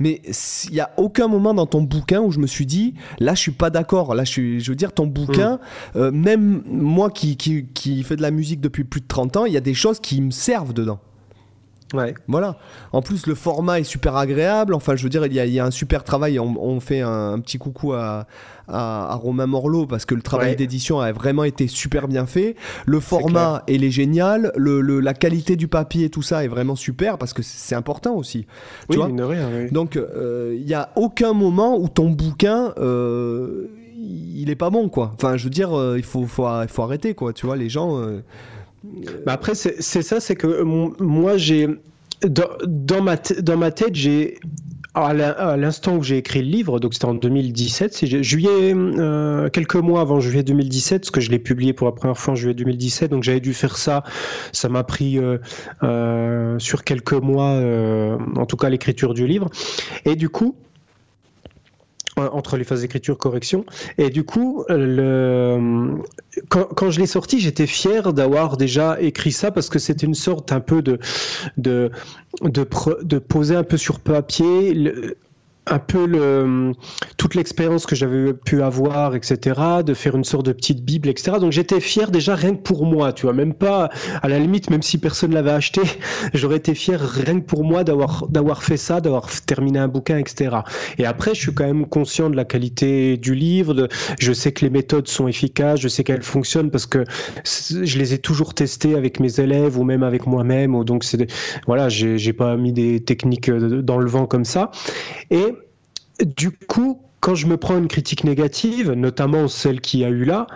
Mais il n'y a aucun moment dans ton bouquin où je me suis dit, là, je suis pas d'accord. Là, je, suis, je veux dire, ton bouquin, mhm. euh, même moi qui, qui, qui fait de la musique depuis plus de 30 ans, il y a des choses qui me servent dedans. Ouais. Voilà. En plus, le format est super agréable. Enfin, je veux dire, il y a, un super travail. On, fait un, petit coucou à, Romain Morlot parce que le travail d'édition a vraiment été super bien fait. Le format, est, est génial. Le, la qualité du papier et tout ça est vraiment super parce que c'est important aussi. Tu oui, vois rien, Donc, euh, il n'y a aucun moment où ton bouquin. Euh, il est pas bon quoi. Enfin, je veux dire, euh, il faut, faut, faut arrêter quoi. Tu vois, les gens. Bah après, c'est ça, c'est que moi, j'ai. Dans, ma tête, j'ai à l'instant où j'ai écrit le livre, donc c'était en 2017, c'est juillet, euh, quelques mois avant juillet 2017, parce que je l'ai publié pour la première fois en juillet 2017, donc j'avais dû faire ça. Ça m'a pris euh, euh, sur quelques mois, en tout cas l'écriture du livre. Et du coup, entre les phases d'écriture correction. Et du coup quand, je l'ai sorti j'étais fier d'avoir déjà écrit ça parce que c'était une sorte un peu de de de, de poser un peu sur papier le, un peu le, toute l'expérience que j'avais pu avoir, etc., de faire une sorte de petite Bible, etc. Donc j'étais fier déjà rien que pour moi, tu vois, même pas, à la limite, même si personne l'avait acheté, j'aurais été fier rien que pour moi d'avoir, d'avoir fait ça, d'avoir terminé un bouquin, etc. Et après, je suis quand même conscient de la qualité du livre, de, je sais que les méthodes sont efficaces, je sais qu'elles fonctionnent parce que je les ai toujours testées avec mes élèves ou même avec moi-même, donc c'est, voilà, j'ai, j'ai pas mis des techniques dans le vent comme ça. Du coup, quand je me prends une critique négative, notamment celle qui a eu là,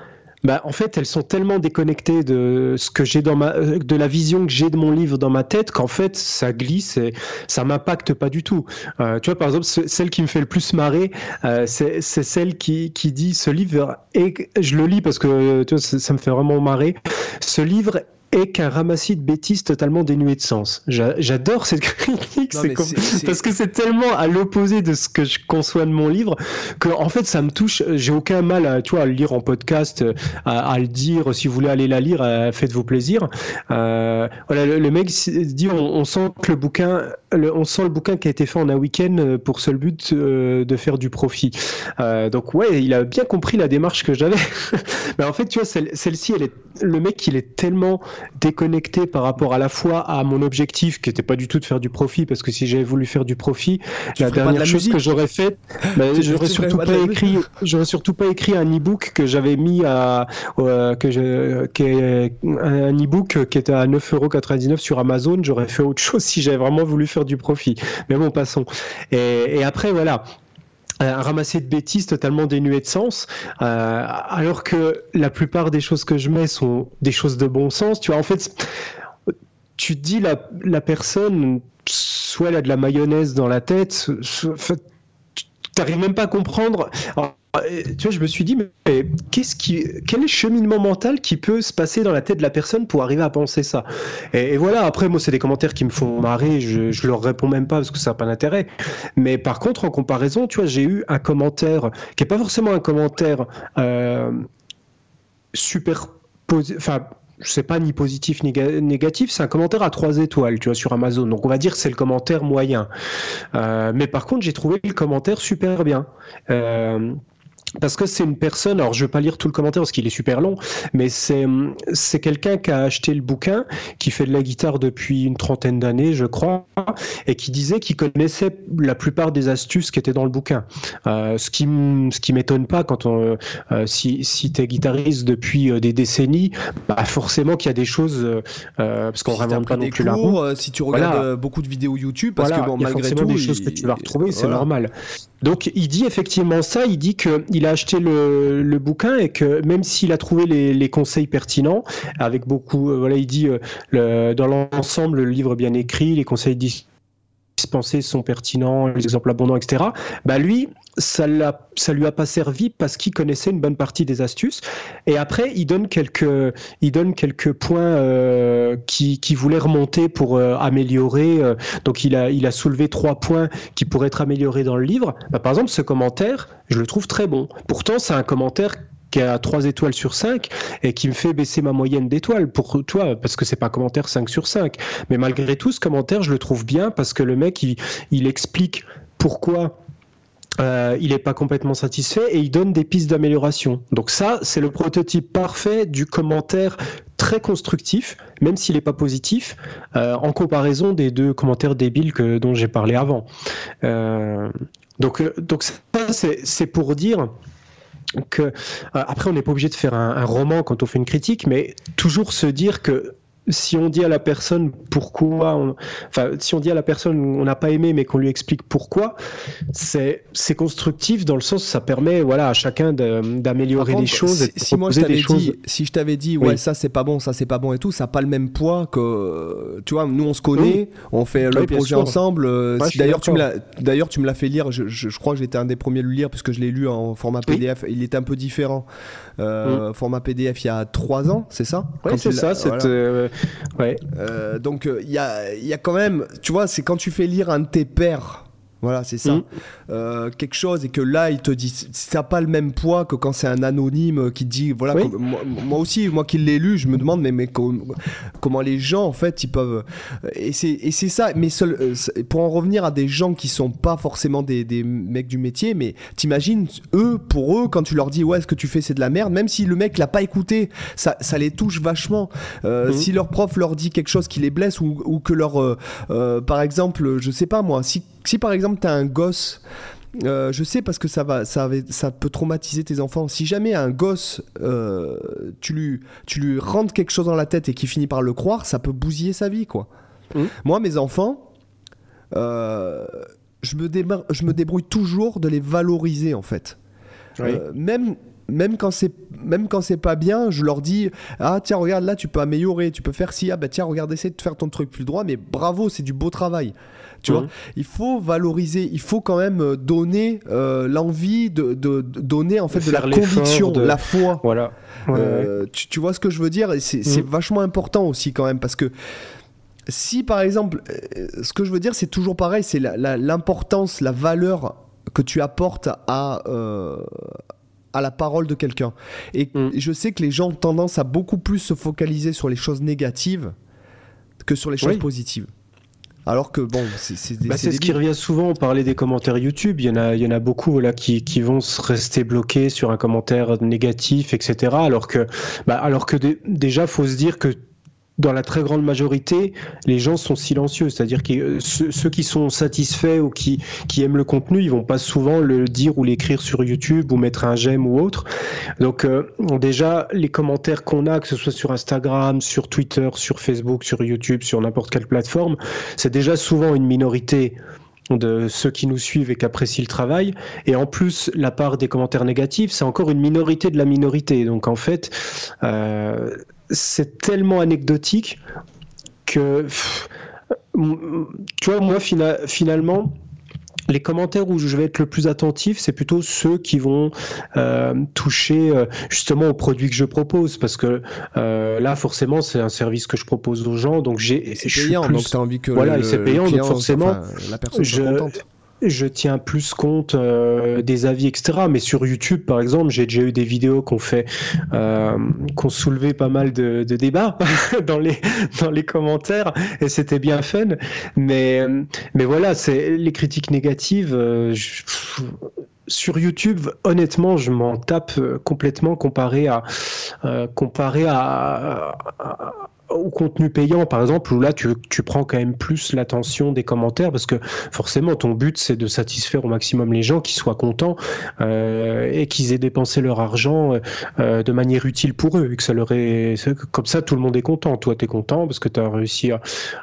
bah, en fait, elles sont tellement déconnectées de ce que j'ai dans ma, euh, de la vision que j'ai de mon livre dans ma tête qu'en fait, ça glisse et ça m'impacte pas du tout. Euh, tu vois, par exemple, celle qui me fait le plus marrer, euh, c'est celle qui, qui dit ce livre et je le lis parce que vois, ça me fait vraiment marrer. Ce livre est qu'un ramassis de bêtises totalement dénué de sens. J'adore cette critique, parce que c'est tellement à l'opposé de ce que je conçois de mon livre que en fait ça me touche. J'ai aucun mal à, tu vois, à le lire en podcast, à, le dire. Si vous voulez aller la lire, euh, faites-vous plaisir. Euh, voilà, le, mec dit on, sent que le bouquin, on sent le bouquin qui a été fait en un week-end euh, pour seul but de faire du profit. donc ouais, il a bien compris la démarche que j'avais. Mais en fait, tu vois, celle-ci, elle est, le mec, il est tellement déconnecté par rapport à la fois à mon objectif, qui n'était pas du tout de faire du profit, parce que si j'avais voulu faire du profit, la dernière chose que j'aurais faite, bah, j'aurais surtout pas, écrit, j'aurais surtout pas écrit un e-book que j'avais mis à, que je, qui est un e-book qui était à 9,99€ sur Amazon. J'aurais fait autre chose si j'avais vraiment voulu faire du profit. Mais bon, passons. Et, et après, voilà un ramasser de bêtises totalement dénuées de sens, euh, alors que la plupart des choses que je mets sont des choses de bon sens. Tu vois, en fait, tu te dis la, la personne, soit elle a de la mayonnaise dans la tête, tu n'arrives même pas à comprendre. Euh, tu vois, je me suis dit, mais qu'est-ce qui, quel est le cheminement mental qui peut se passer dans la tête de la personne pour arriver à penser ça? Et, voilà, après, moi, c'est des commentaires qui me font marrer, je, je leur réponds même pas parce que ça n'a pas d'intérêt. Mais par contre, en comparaison, tu vois, j'ai eu un commentaire qui est pas forcément un commentaire euh, super, enfin, sais pas ni positif ni négatif, c'est un commentaire à trois étoiles, tu vois, sur Amazon. Donc on va dire que c'est le commentaire moyen. Euh, mais par contre, j'ai trouvé le commentaire super bien. Euh, parce que c'est une personne, alors je vais pas lire tout le commentaire parce qu'il est super long, mais c'est c'est quelqu'un qui a acheté le bouquin, qui fait de la guitare depuis une trentaine d'années, je crois, et qui disait qu'il connaissait la plupart des astuces qui étaient dans le bouquin. Euh, ce qui ce qui m'étonne pas quand on euh, si si es guitariste depuis euh, des décennies, bah forcément qu'il y a des choses parce qu'on si réinvente pas non plus la roue. Si tu regardes beaucoup de vidéos YouTube, parce que bon, malgré tout, des choses que tu vas retrouver, c'est normal. Donc il dit effectivement ça, il dit que il a acheté le, bouquin et que même s'il a trouvé les, les, conseils pertinents, avec beaucoup, euh, voilà, il dit euh, le, dans l'ensemble le livre bien écrit, les conseils dispensés sont pertinents, les exemples abondants, etc. Bah lui, ça, ça lui a pas servi parce qu'il connaissait une bonne partie des astuces. Et après, il donne quelques, il donne quelques points euh, qui, qui voulait remonter pour euh, améliorer. Euh. donc il a, il a soulevé trois points qui pourraient être améliorés dans le livre. Bah, par exemple, ce commentaire, je le trouve très bon. Pourtant, c'est un commentaire qui a 3 étoiles sur 5 et qui me fait baisser ma moyenne d'étoiles pour toi, parce que c'est pas un commentaire 5 sur 5. Mais malgré tout, ce commentaire, je le trouve bien parce que le mec, il, explique pourquoi euh, il n'est pas complètement satisfait et il donne des pistes d'amélioration. Donc ça, c'est le prototype parfait du commentaire très constructif, même s'il n'est pas positif, euh, en comparaison des deux commentaires débiles que, dont j'ai parlé avant. Euh, donc, donc ça, c'est pour dire que après, on n'est pas obligé de faire un, roman quand on fait une critique, mais toujours se dire que si on dit à la personne pourquoi, enfin, si on dit à la personne on n'a pas aimé mais qu'on lui explique pourquoi, c'est constructif dans le sens où ça permet voilà à chacun d'améliorer les choses. Si, moi je t'avais dit, si je t'avais dit ouais ça c'est pas bon, ça c'est pas bon et tout, ça n'a pas le même poids que tu vois nous on se connaît, on fait le projet ensemble. Euh, d'ailleurs tu me l'as d'ailleurs tu me l'as fait lire, je, je, crois que j'étais un des premiers à le lire puisque je l'ai lu en format PDF. Il est un peu différent. Euh, mm. Format PDF il y a trois ans, c'est ça Oui, c'est ça. Euh, ouais. Euh, donc il y a, y, a, quand même, tu vois, c'est quand tu fais lire un de tes pères voilà, c'est ça. Mm. Euh, quelque chose et que là, il te dit, ça n'a pas le même poids que quand c'est un anonyme qui dit, voilà, moi, aussi, moi qui l'ai lu, je me demande, mais, mais comment les gens, en fait, ils peuvent. Et c'est ça, mais seul, euh, pour en revenir à des gens qui sont pas forcément des, des mecs du métier, mais t'imagines, eux, pour eux, quand tu leur dis, ouais, ce que tu fais, c'est de la merde, même si le mec l'a pas écouté, ça, ça les touche vachement. Euh, mm. Si leur prof leur dit quelque chose qui les blesse ou, ou que leur. par exemple, je sais pas moi, si si par exemple tu as un gosse, euh, je sais parce que ça va, ça, ça peut traumatiser tes enfants. Si jamais un gosse, euh, tu lui, tu lui rentres quelque chose dans la tête et qu'il finit par le croire, ça peut bousiller sa vie, quoi. Mmh. Moi, mes enfants, euh, je, me je me débrouille toujours de les valoriser, en fait. même même quand c'est même quand c'est pas bien, je leur dis ah tiens regarde là tu peux améliorer, tu peux faire ci ah bah tiens regarde essaie de faire ton truc plus droit mais bravo c'est du beau travail. Tu vois, mhm. il faut valoriser, il faut quand même euh, donner euh, l'envie de, de, donner en fait de, la conviction, de... la foi. Voilà. Euh, tu, vois ce que je veux dire? C'est mhm. vachement important aussi quand même parce que si par exemple, ce que je veux dire c'est toujours pareil, c'est l'importance, la, valeur que tu apportes à à la parole de quelqu'un. Et mm. je sais que les gens ont tendance à beaucoup plus se focaliser sur les choses négatives que sur les choses positives. Alors que bon, c'est bah, ce qui revient souvent. On parlait des commentaires YouTube. Il y en a, il y en a beaucoup voilà, qui, qui vont se rester bloqués sur un commentaire négatif, etc. Alors que, bah, alors que déjà, faut se dire que dans la très grande majorité, les gens sont silencieux. C'est-à-dire que euh, ceux, qui sont satisfaits ou qui, aiment le contenu, ils vont pas souvent le dire ou l'écrire sur YouTube ou mettre un j'aime ou autre. Donc euh, déjà, les commentaires qu'on a, que ce soit sur Instagram, sur Twitter, sur Facebook, sur YouTube, sur n'importe quelle plateforme, c'est déjà souvent une minorité de ceux qui nous suivent et qui apprécient le travail. Et en plus, la part des commentaires négatifs, c'est encore une minorité de la minorité. Donc en fait, euh, c'est tellement anecdotique que, tu vois, moi, finalement, les commentaires où je vais être le plus attentif, c'est plutôt ceux qui vont euh, toucher euh, justement aux produits que je propose, parce que euh, là, forcément, c'est un service que je propose aux gens, donc j'ai. C'est payant, donc tu as envie que voilà, c'est payant, donc forcément, la personne soit contente je tiens plus compte euh, des avis, etc. Mais sur YouTube, par exemple, j'ai déjà eu des vidéos qu'on fait, euh, qu'on soulevait pas mal de, débats dans les dans les commentaires, et c'était bien fun. Mais mais voilà, c'est les critiques négatives. Euh, sur YouTube, honnêtement, je m'en tape complètement comparé à comparé à, au contenu payant, par exemple, où là, tu, tu prends quand même plus l'attention des commentaires parce que forcément, ton but, c'est de satisfaire au maximum les gens, qui soient contents euh, et qu'ils aient dépensé leur argent euh, de manière utile pour eux. que ça leur. Comme ça, tout le monde est content. Toi, tu es content parce que tu as réussi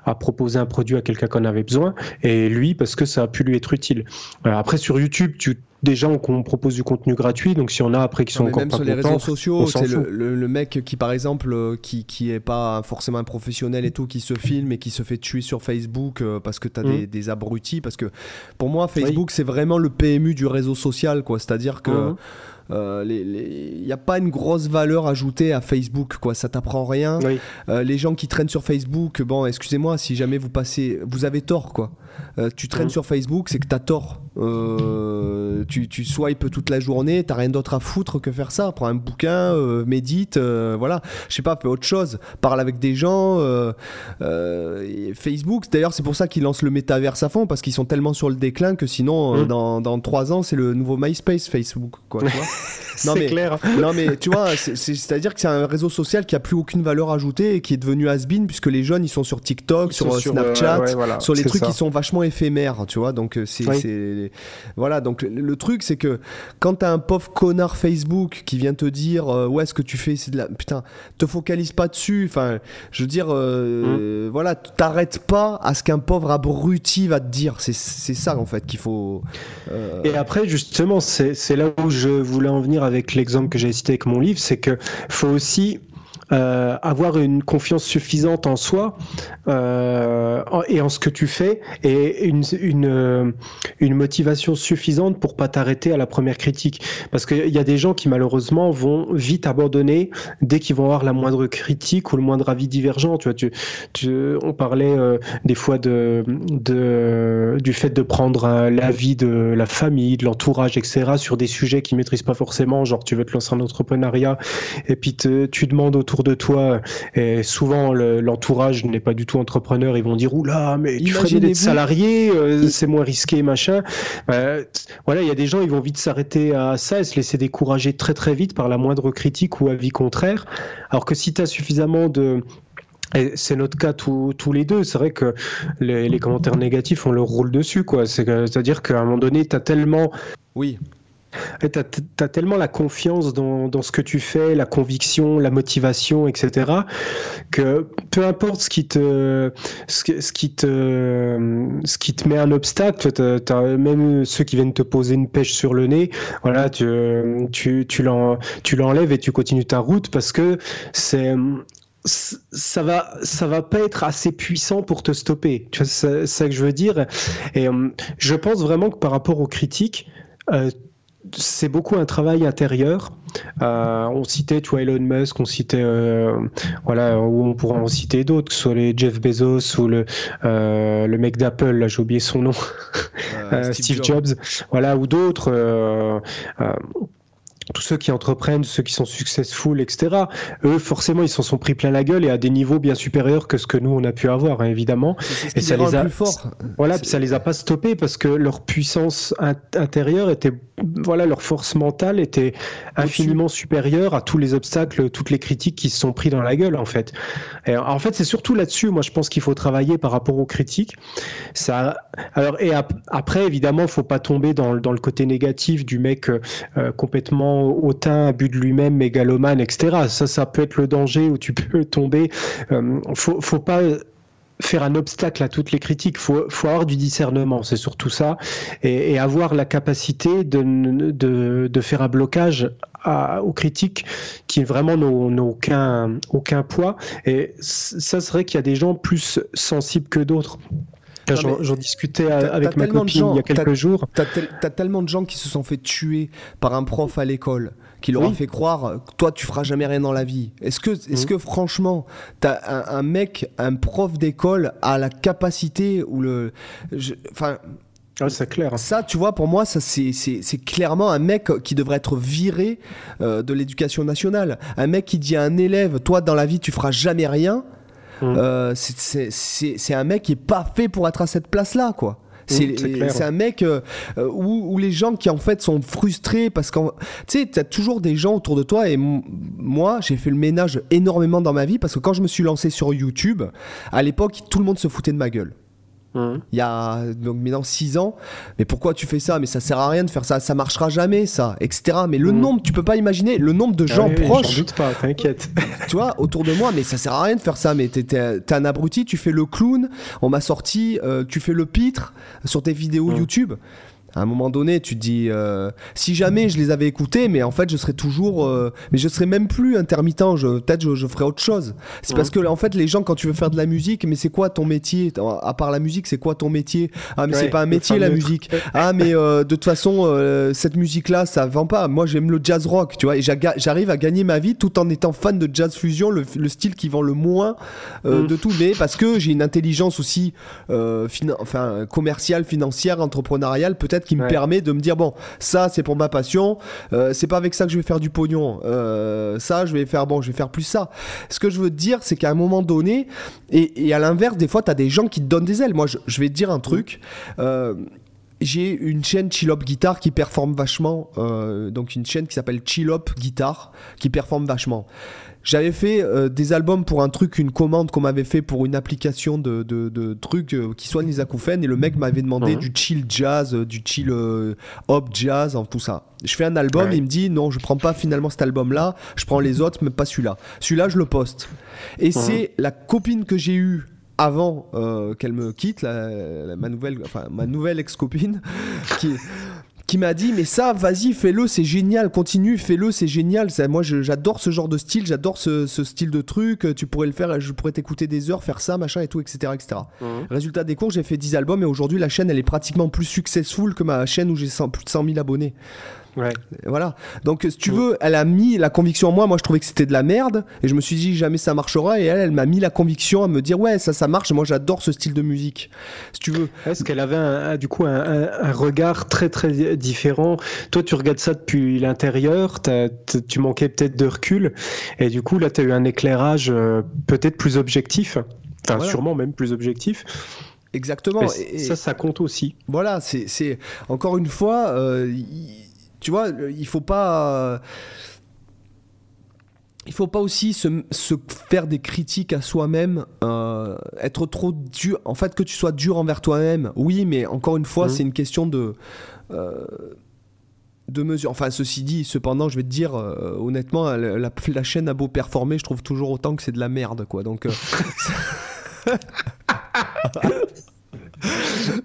à, proposer un produit à quelqu'un qu'on avait besoin et lui, parce que ça a pu lui être utile. Euh, après, sur YouTube, tu des gens qu'on propose du contenu gratuit. Donc si on a après qui sont encore même pas sur les réseaux sociaux, c'est le, mec qui par exemple euh, qui qui est pas forcément un professionnel et tout, qui se filme et qui se fait tuer sur Facebook euh, parce que tu as des, mm. des, abrutis. Parce que pour moi, Facebook c'est vraiment le PMU du réseau social, quoi. C'est-à-dire que mm. Euh, il n'y a pas une grosse valeur ajoutée à Facebook, quoi. Ça t'apprend rien. Euh, les gens qui traînent sur Facebook, bon, excusez-moi, si jamais vous passez, vous avez tort, quoi. Euh, tu traînes sur Facebook, c'est que t'as tort. tu, tu swipes toute la journée, t'as rien d'autre à foutre que faire ça. Prends un bouquin, médite, voilà. Je sais pas, fais autre chose. Parle avec des gens. Facebook, d'ailleurs, c'est pour ça qu'ils lancent le métaverse à fond, parce qu'ils sont tellement sur le déclin que sinon, mmh. dans, dans 3 ans, c'est le nouveau MySpace, Facebook, quoi. Tu vois non, mais, clair. non mais tu vois, c'est-à-dire que c'est un réseau social qui a plus aucune valeur ajoutée et qui est devenu has-been puisque les jeunes ils sont sur TikTok, sur, Snapchat, sur les trucs qui sont vachement éphémères, tu vois. Donc euh, c'est voilà. Donc le, truc c'est que quand t'as un pauvre connard Facebook qui vient te dire euh, ouais ce que tu fais c'est de la putain, te focalise pas dessus. Enfin, je veux dire euh, mmh. voilà, t'arrêtes pas à ce qu'un pauvre abruti va te dire. C'est ça en fait qu'il faut. Et après justement c'est là où je voulais en venir avec l'exemple que j'ai cité avec mon livre, c'est que faut aussi euh, avoir une confiance suffisante en soi euh, et en ce que tu fais et une, une, euh, une motivation suffisante pour pas t'arrêter à la première critique. Parce qu'il y a des gens qui malheureusement vont vite abandonner dès qu'ils vont avoir la moindre critique ou le moindre avis divergent. Tu vois, tu, tu on parlait euh, des fois de, de, du fait de prendre l'avis de la famille, de l'entourage, etc. sur des sujets qu'ils maîtrisent pas forcément, genre tu veux te lancer en entrepreneuriat et puis te, tu demandes autour de toi, et souvent l'entourage n'est pas du tout entrepreneur, ils vont dire oula, mais tu ferais d'être salarié, euh, c'est moins risqué, machin. Euh, voilà, il y a des gens, ils vont vite s'arrêter à ça et se laisser décourager très très vite par la moindre critique ou avis contraire. Alors que si tu as suffisamment de c'est notre cas tous, les deux. C'est vrai que les, les, commentaires négatifs, on leur roule dessus, quoi. C'est-à-dire qu'à un moment donné, tu as tellement. Oui Tu as, tellement la confiance dans, ce que tu fais, la conviction, la motivation, etc., que peu importe ce qui te, ce, qui te, ce qui te met un obstacle, tu as, même ceux qui viennent te poser une pêche sur le nez, voilà, tu, tu, tu l'enlèves et tu continues ta route parce que c'est ça va ça va pas être assez puissant pour te stopper tu vois c'est ça que je veux dire et je pense vraiment que par rapport aux critiques euh, c'est beaucoup un travail intérieur. Euh, on citait tu Elon Musk, on citait euh, voilà, ou on pourra en citer d'autres, que ce soit les Jeff Bezos ou le euh, le mec d'Apple, là j'ai oublié son nom, Steve, Jobs. voilà, ou d'autres tous ceux qui entreprennent, ceux qui sont successful, etc., eux, forcément, ils s'en sont pris plein la gueule et à des niveaux bien supérieurs que ce que nous, on a pu avoir, hein, évidemment. et ça les a, plus fort. Voilà, ça les a pas stoppés parce que leur puissance intérieure était, voilà, leur force mentale était infiniment supérieure à tous les obstacles, toutes les critiques qui se sont pris dans la gueule, en fait. Et en fait, c'est surtout là-dessus, moi, je pense qu'il faut travailler par rapport aux critiques. Ça, alors, et après, évidemment, faut pas tomber dans, dans le côté négatif du mec euh, complètement hautain, abus de lui-même, mégalomane, etc. Ça, ça peut être le danger où tu peux tomber. Euh, faut, faut pas faire un obstacle à toutes les critiques. Faut, faut avoir du discernement, c'est surtout ça, et, avoir la capacité de, de, faire un blocage aux critiques qui vraiment n'ont aucun, aucun poids. Et ça serait qu'il y a des gens plus sensibles que d'autres. J'en discutais avec ma copine il y a quelques jours. T'as as tellement de gens qui se sont fait tuer par un prof à l'école, qui leur a fait croire, toi tu feras jamais rien dans la vie. Est-ce que, est-ce que franchement, t'as un, un mec, un prof d'école a la capacité ou le, enfin. Ah, c'est clair. Ça, tu vois, pour moi, ça c'est clairement un mec qui devrait être viré euh, de l'éducation nationale. Un mec qui dit à un élève, toi dans la vie tu feras jamais rien. Mmh. Euh, c'est un mec qui est pas fait pour être à cette place-là, quoi. Mmh, c'est un mec euh, où, les gens qui en fait sont frustrés parce que tu sais, tu as toujours des gens autour de toi et moi j'ai fait le ménage énormément dans ma vie parce que quand je me suis lancé sur YouTube, à l'époque tout le monde se foutait de ma gueule. Mmh. Il y a donc maintenant 6 ans, mais pourquoi tu fais ça? Mais ça sert à rien de faire ça, ça marchera jamais, ça, etc. Mais le mmh. nombre, tu peux pas imaginer le nombre de ah gens proches. doute pas, t'inquiète. tu vois, autour de moi, mais ça sert à rien de faire ça. Mais t'es un abruti, tu fais le clown. On m'a sorti, euh, tu fais le pitre sur tes vidéos mmh. YouTube à un moment donné, tu te dis, euh, si jamais je les avais écoutés, mais en fait, je serais toujours, euh, mais je serais même plus intermittent. Peut-être je, je ferais autre chose. C'est parce que en fait, les gens, quand tu veux faire de la musique, mais c'est quoi ton métier? À part la musique, c'est quoi ton métier? Ah, mais c'est pas un métier la musique. Ah, mais euh, de toute façon, cette musique-là, ça vend pas. Moi, j'aime le jazz rock, tu vois, et j'arrive à gagner ma vie tout en étant fan de jazz fusion, le, style qui vend le moins mm. de tout, mais parce que j'ai une intelligence aussi, enfin, commerciale, financière, entrepreneuriale, peut-être qui me permet de me dire bon, ça c'est pour ma passion, euh, c'est pas avec ça que je vais faire du pognon. Euh, ça, je vais faire bon, je vais faire plus ça. Ce que je veux te dire, c'est qu'à un moment donné, et, à l'inverse, des fois, tu as des gens qui te donnent des ailes. Moi, je, vais te dire un truc. Euh, j'ai une chaîne Chillop Guitar qui performe vachement, donc une chaîne qui s'appelle Chillop Guitar qui performe vachement. J'avais fait euh, des albums pour un truc, une commande qu'on m'avait fait pour une application de, de, de trucs euh, qui soigne les acouphènes et le mec m'avait demandé du chill jazz, euh, du chill hop jazz, tout ça. Je fais un album, il me dit non, je prends pas finalement cet album-là, je prends les autres, mais pas celui-là. Celui-là, je le poste. Et c'est la copine que j'ai eue avant qu'elle me quitte, ma nouvelle, enfin ma nouvelle ex-copine, qui qui m'a dit mais ça vas-y fais-le c'est génial continue fais-le c'est génial. Ça, moi j'adore ce genre de style j'adore ce, style de truc. Tu pourrais le faire je pourrais t'écouter des heures faire ça machin et tout etc etc mhm. résultat des cours j'ai fait 10 albums et aujourd'hui la chaîne elle est pratiquement plus successful que ma chaîne où j'ai plus de 100 000 abonnés Ouais. Voilà. Donc, si tu veux, elle a mis la conviction en moi. Moi, je trouvais que c'était de la merde. Et je me suis dit, jamais ça marchera. Et elle, elle m'a mis la conviction à me dire, ouais, ça, ça marche. Moi, j'adore ce style de musique. Si tu veux. Est-ce qu'elle avait un, du coup un, regard très, très différent Toi, tu regardes ça depuis l'intérieur. Tu manquais peut-être de recul. Et du coup, là, tu as eu un éclairage euh, peut-être plus objectif. Enfin, sûrement même plus objectif. Exactement. Et, ça, ça compte aussi. Voilà, c'est encore une fois, euh, tu vois, il faut pas. Il faut pas aussi se, faire des critiques à soi-même, euh, être trop dur. En fait, que tu sois dur envers toi-même, oui, mais encore une fois, mmh. c'est une question de. Euh, de mesure. Enfin, ceci dit, cependant, je vais te dire, euh, honnêtement, la, la- la chaîne a beau performer, je trouve toujours autant que c'est de la merde, quoi. Donc,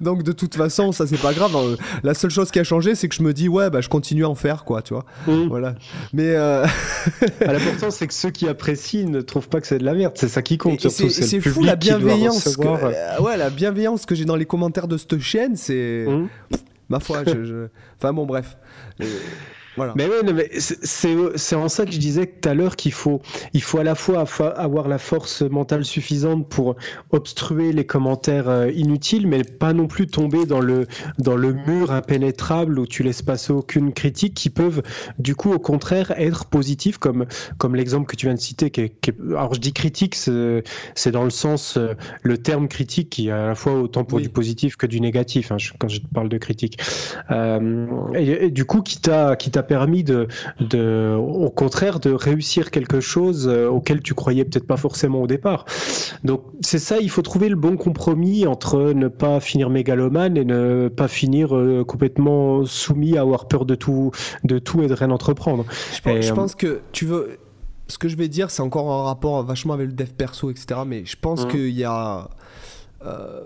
donc de toute façon, ça c'est pas grave. Euh, La seule chose qui a changé, c'est que je me dis, ouais, bah je continue à en faire, quoi, tu vois. Mm. Voilà. Mais euh, Ah, L'important, c'est que ceux qui apprécient ne trouvent pas que c'est de la merde. C'est ça qui compte. c'est fou la bienveillance. que- recevoir. euh, ouais, la bienveillance que j'ai dans les commentaires de cette chaîne, c'est Mm. ma foi. je- je- Enfin bon, bref. Voilà. Mais mais c'est- en ça que je disais tout à l'heure qu'il faut, il faut à la fois avoir la force mentale suffisante pour obstruer les commentaires euh, inutiles, mais pas non plus tomber dans le, dans le mur impénétrable où tu laisses passer aucune critique, qui peuvent du coup au contraire être positifs, comme, comme l'exemple que tu viens de citer. Qui est- qui est- alors je dis critique, c'est c'est dans le sens, euh, le terme critique qui est à la fois autant pour Oui. du positif que du négatif, hein, je- quand je parle de critique. Euh, et, et du coup, qui t'a permis de, de, au contraire, de réussir quelque chose euh, auquel tu croyais peut-être pas forcément au départ. Donc c'est ça, il faut trouver le bon compromis entre ne pas finir mégalomane et ne pas finir euh, complètement soumis à avoir peur de tout, de tout et de rien entreprendre. Je pense, Et, je euh, pense que tu veux. Ce que je vais dire, c'est encore un rapport vachement avec le dev perso, etc. Mais je pense Mhm. qu'il y a. euh,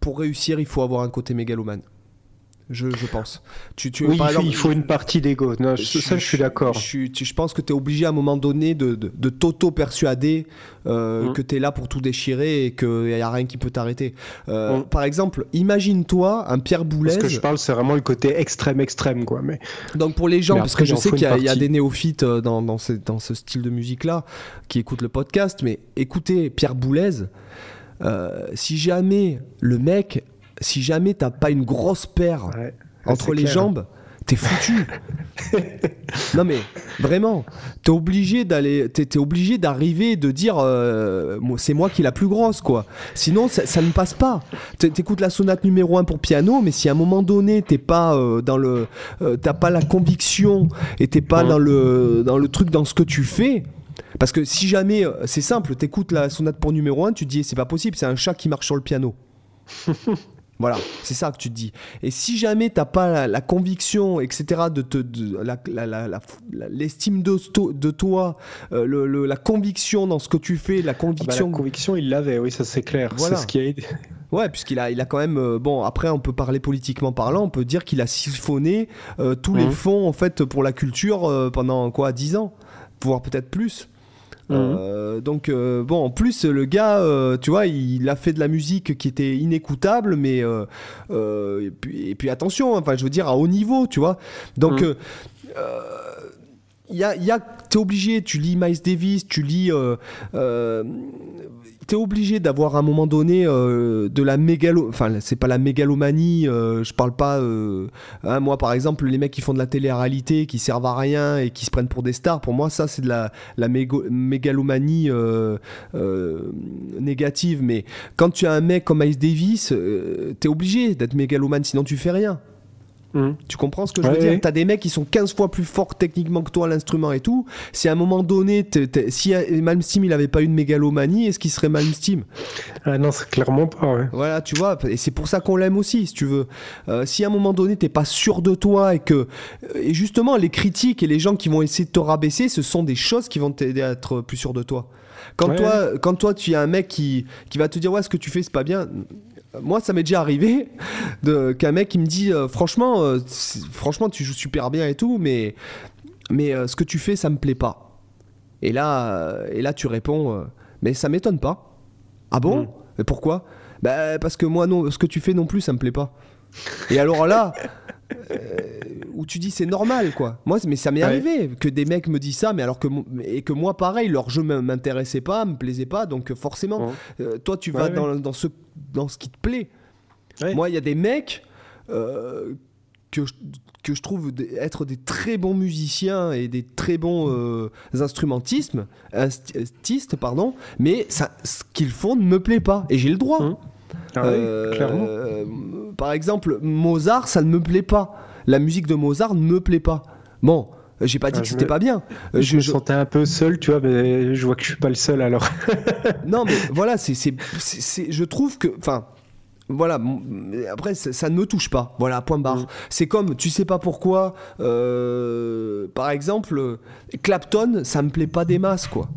pour réussir, il faut avoir un côté mégalomane. Je, je pense. Tu, tu, Oui, par il faut- exemple, il faut une partie d'ego. Non, je- ça, je suis d'accord. Je, pense que tu es obligé à un moment donné de, de, de t'auto-persuader euh, Mhm. que tu es là pour tout déchirer et qu'il n'y a rien qui peut t'arrêter. Euh, Mhm. Par exemple, imagine-toi un Pierre Boulez. Ce que je parle, c'est vraiment le côté extrême, extrême, quoi. Mais Donc pour les gens, Mais parce après, que je sais qu'il y, a- y des néophytes euh, dans, dans, ce, dans ce style de musique-là qui écoutent le podcast, mais écoutez Pierre Boulez, euh, si jamais le mec, si jamais t'as pas une grosse paire ouais. entre les clair. jambes, t'es foutu. non mais vraiment, t'es obligé d'aller, t'es, t'es obligé d'arriver et de dire, euh, c'est moi qui est la plus grosse quoi. Sinon ça, ça ne passe pas. T'é- T'écoutes la sonate numéro 1 pour piano, mais si à un moment donné t'es pas euh, dans le, euh, t'as pas la conviction et t'es pas dans le, dans le truc dans ce que tu fais. Parce que si jamais, c'est simple, t'écoutes la sonate pour numéro 1, tu te dis c'est pas possible, c'est un chat qui marche sur le piano. Voilà, c'est ça que tu te dis. Et si jamais t'as pas la, la conviction, etc., de te, de- l'estime de, toi, euh, le- le- la conviction dans ce que tu fais, la Ah bah, conviction. la conviction, il l'avait, oui, ça c'est clair. Voilà. C'est ce qui a aidé. Ouais, puisqu'il a, il a quand même. euh, bon, après, on peut parler politiquement parlant, on peut dire qu'il a siphonné euh, tous les Mhm. fonds en fait pour la culture pendant quoi, 10 ans, voire peut-être plus. Mhm. Euh, donc euh, bon, en plus le gars, euh, tu vois, il a fait de la musique qui était inécoutable, mais et, puis, et puis attention, enfin je veux dire à haut niveau, tu vois. Donc Mhm. il y a, il y a t'es obligé, tu lis Miles Davis, tu lis, euh, euh, t'es obligé d'avoir à un moment donné euh, de la mégalo, enfin c'est pas la mégalomanie, euh, je parle pas, euh, hein, moi par exemple les mecs qui font de la télé-réalité, qui servent à rien et qui se prennent pour des stars, pour moi ça c'est de la, la mégalomanie négative, mais quand tu as un mec comme Miles Davis, t'es obligé d'être mégalomane, sinon tu fais rien. Mhm. Tu comprends ce que je veux dire ouais. T'as des mecs qui sont 15 fois plus forts techniquement que toi à l'instrument et tout. Si à un moment donné, si euh, Malmsteen il avait pas eu de mégalomanie, est-ce qu'il serait Malmsteen? Ah non, c'est clairement pas, ouais. Voilà, tu vois. Et c'est pour ça qu'on l'aime aussi, si tu veux. Euh, si à un moment donné t'es pas sûr de toi et que et justement les critiques et les gens qui vont essayer de te rabaisser, ce sont des choses qui vont t'aider à être plus sûr de toi. Quand toi, quand toi tu as un mec qui qui va te dire ouais ce que tu fais c'est pas bien. Moi, ça m'est déjà arrivé de qu'un mec qui me dit euh, franchement, euh, franchement, tu joues super bien et tout, mais mais euh, ce que tu fais, ça me plaît pas. Et là, et là, tu réponds, mais ça m'étonne pas. Ah bon? Mm. Mais pourquoi? Bah parce que moi non, ce que tu fais non plus, ça me plaît pas. Et alors là, où tu dis c'est normal quoi. Moi, mais ça m'est Ouais. arrivé que des mecs me disent ça, mais alors que et que moi pareil, leur jeu m'intéressait pas, me plaisait pas, donc forcément, Ouais. euh, toi tu vas Ouais, dans, dans ce dans ce qui te plaît. Ouais. Moi, il y a des mecs euh, que, je, que je trouve être des très bons musiciens et des très bons euh, instrumentistes, instrumentistes, pardon, mais ça, ce qu'ils font ne me plaît pas. Et j'ai le droit. Hum. Ah oui, clairement. euh, par exemple, Mozart, ça ne me plaît pas. La musique de Mozart ne me plaît pas. Bon, j'ai pas dit Ah, que c'était me- pas bien. Euh, je, me sentais un peu seul, tu vois, mais je vois que je suis pas le seul alors. Non, mais voilà, c'est, c'est, c'est- c'est- je trouve que, enfin, voilà, après ça, ne me touche pas. Voilà, point barre. Mm. C'est comme, tu sais pas pourquoi, euh, par exemple, Clapton, ça me plaît pas des masses, quoi.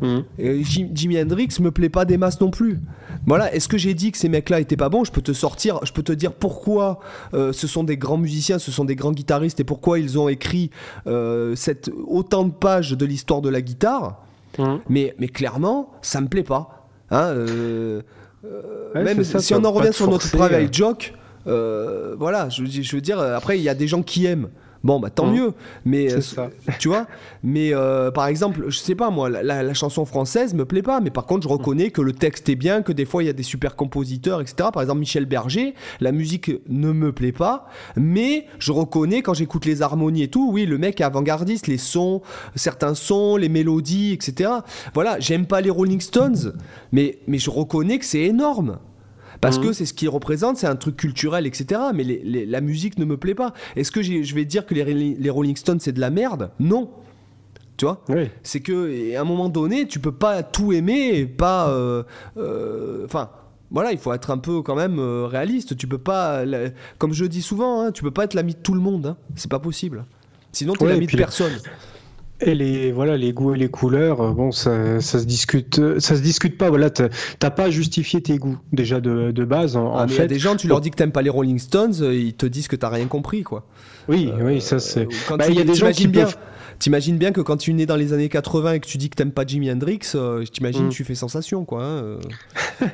Mm. Et Jimi Hendrix me plaît pas des masses non plus. Voilà, est-ce que j'ai dit que ces mecs-là étaient pas bons? Je peux te sortir, je peux te dire pourquoi euh, ce sont des grands musiciens, ce sont des grands guitaristes et pourquoi ils ont écrit euh, cette, autant de pages de l'histoire de la guitare. Mm. Mais, mais clairement, ça me plaît pas. Hein, même si on en revient sur notre private joke, voilà, je, je veux dire, après, il y a des gens qui aiment. Bon, bah tant mmh. mieux. Mais euh, tu vois, mais euh, par exemple, je sais pas moi, la, chanson française me plaît pas, mais par contre, je reconnais que le texte est bien, que des fois il y a des super compositeurs, etc. Par exemple, Michel Berger, la musique ne me plaît pas, mais je reconnais quand j'écoute les harmonies et tout, oui, le mec est avant-gardiste, les sons, certains sons, les mélodies, etc. Voilà, j'aime pas les Rolling Stones, mais, mais je reconnais que c'est énorme parce que mhm. c'est ce qui représente, c'est un truc culturel, etc. Mais la musique ne me plaît pas. Est-ce que je vais dire que les, Rolling Stones c'est de la merde? Non. Tu vois? C'est que à un moment donné, tu peux pas tout aimer et pas. Euh, euh, enfin. voilà, il faut être un peu quand même euh, réaliste. Tu peux pas, comme je dis souvent, hein, tu peux pas être l'ami de tout le monde. Hein. C'est pas possible. Sinon, tu es l'ami de personne. Et les voilà les goûts et les couleurs, euh, bon ça, ça se discute, euh, ça se discute pas. Voilà, t'as pas justifié tes goûts déjà de, de base. En, ah, fait, il y a des gens, tu leur dis que t'aimes pas les Rolling Stones, euh, ils te disent que t'as rien compris quoi. Oui, oui, ça c'est. Bah, il y a des gens qui bien. Peuvent... T'imagines bien que quand tu es né dans les années 80 et que tu dis que t'aimes pas Jimi Hendrix, t'imagines mm. tu fais sensation quoi. Hein,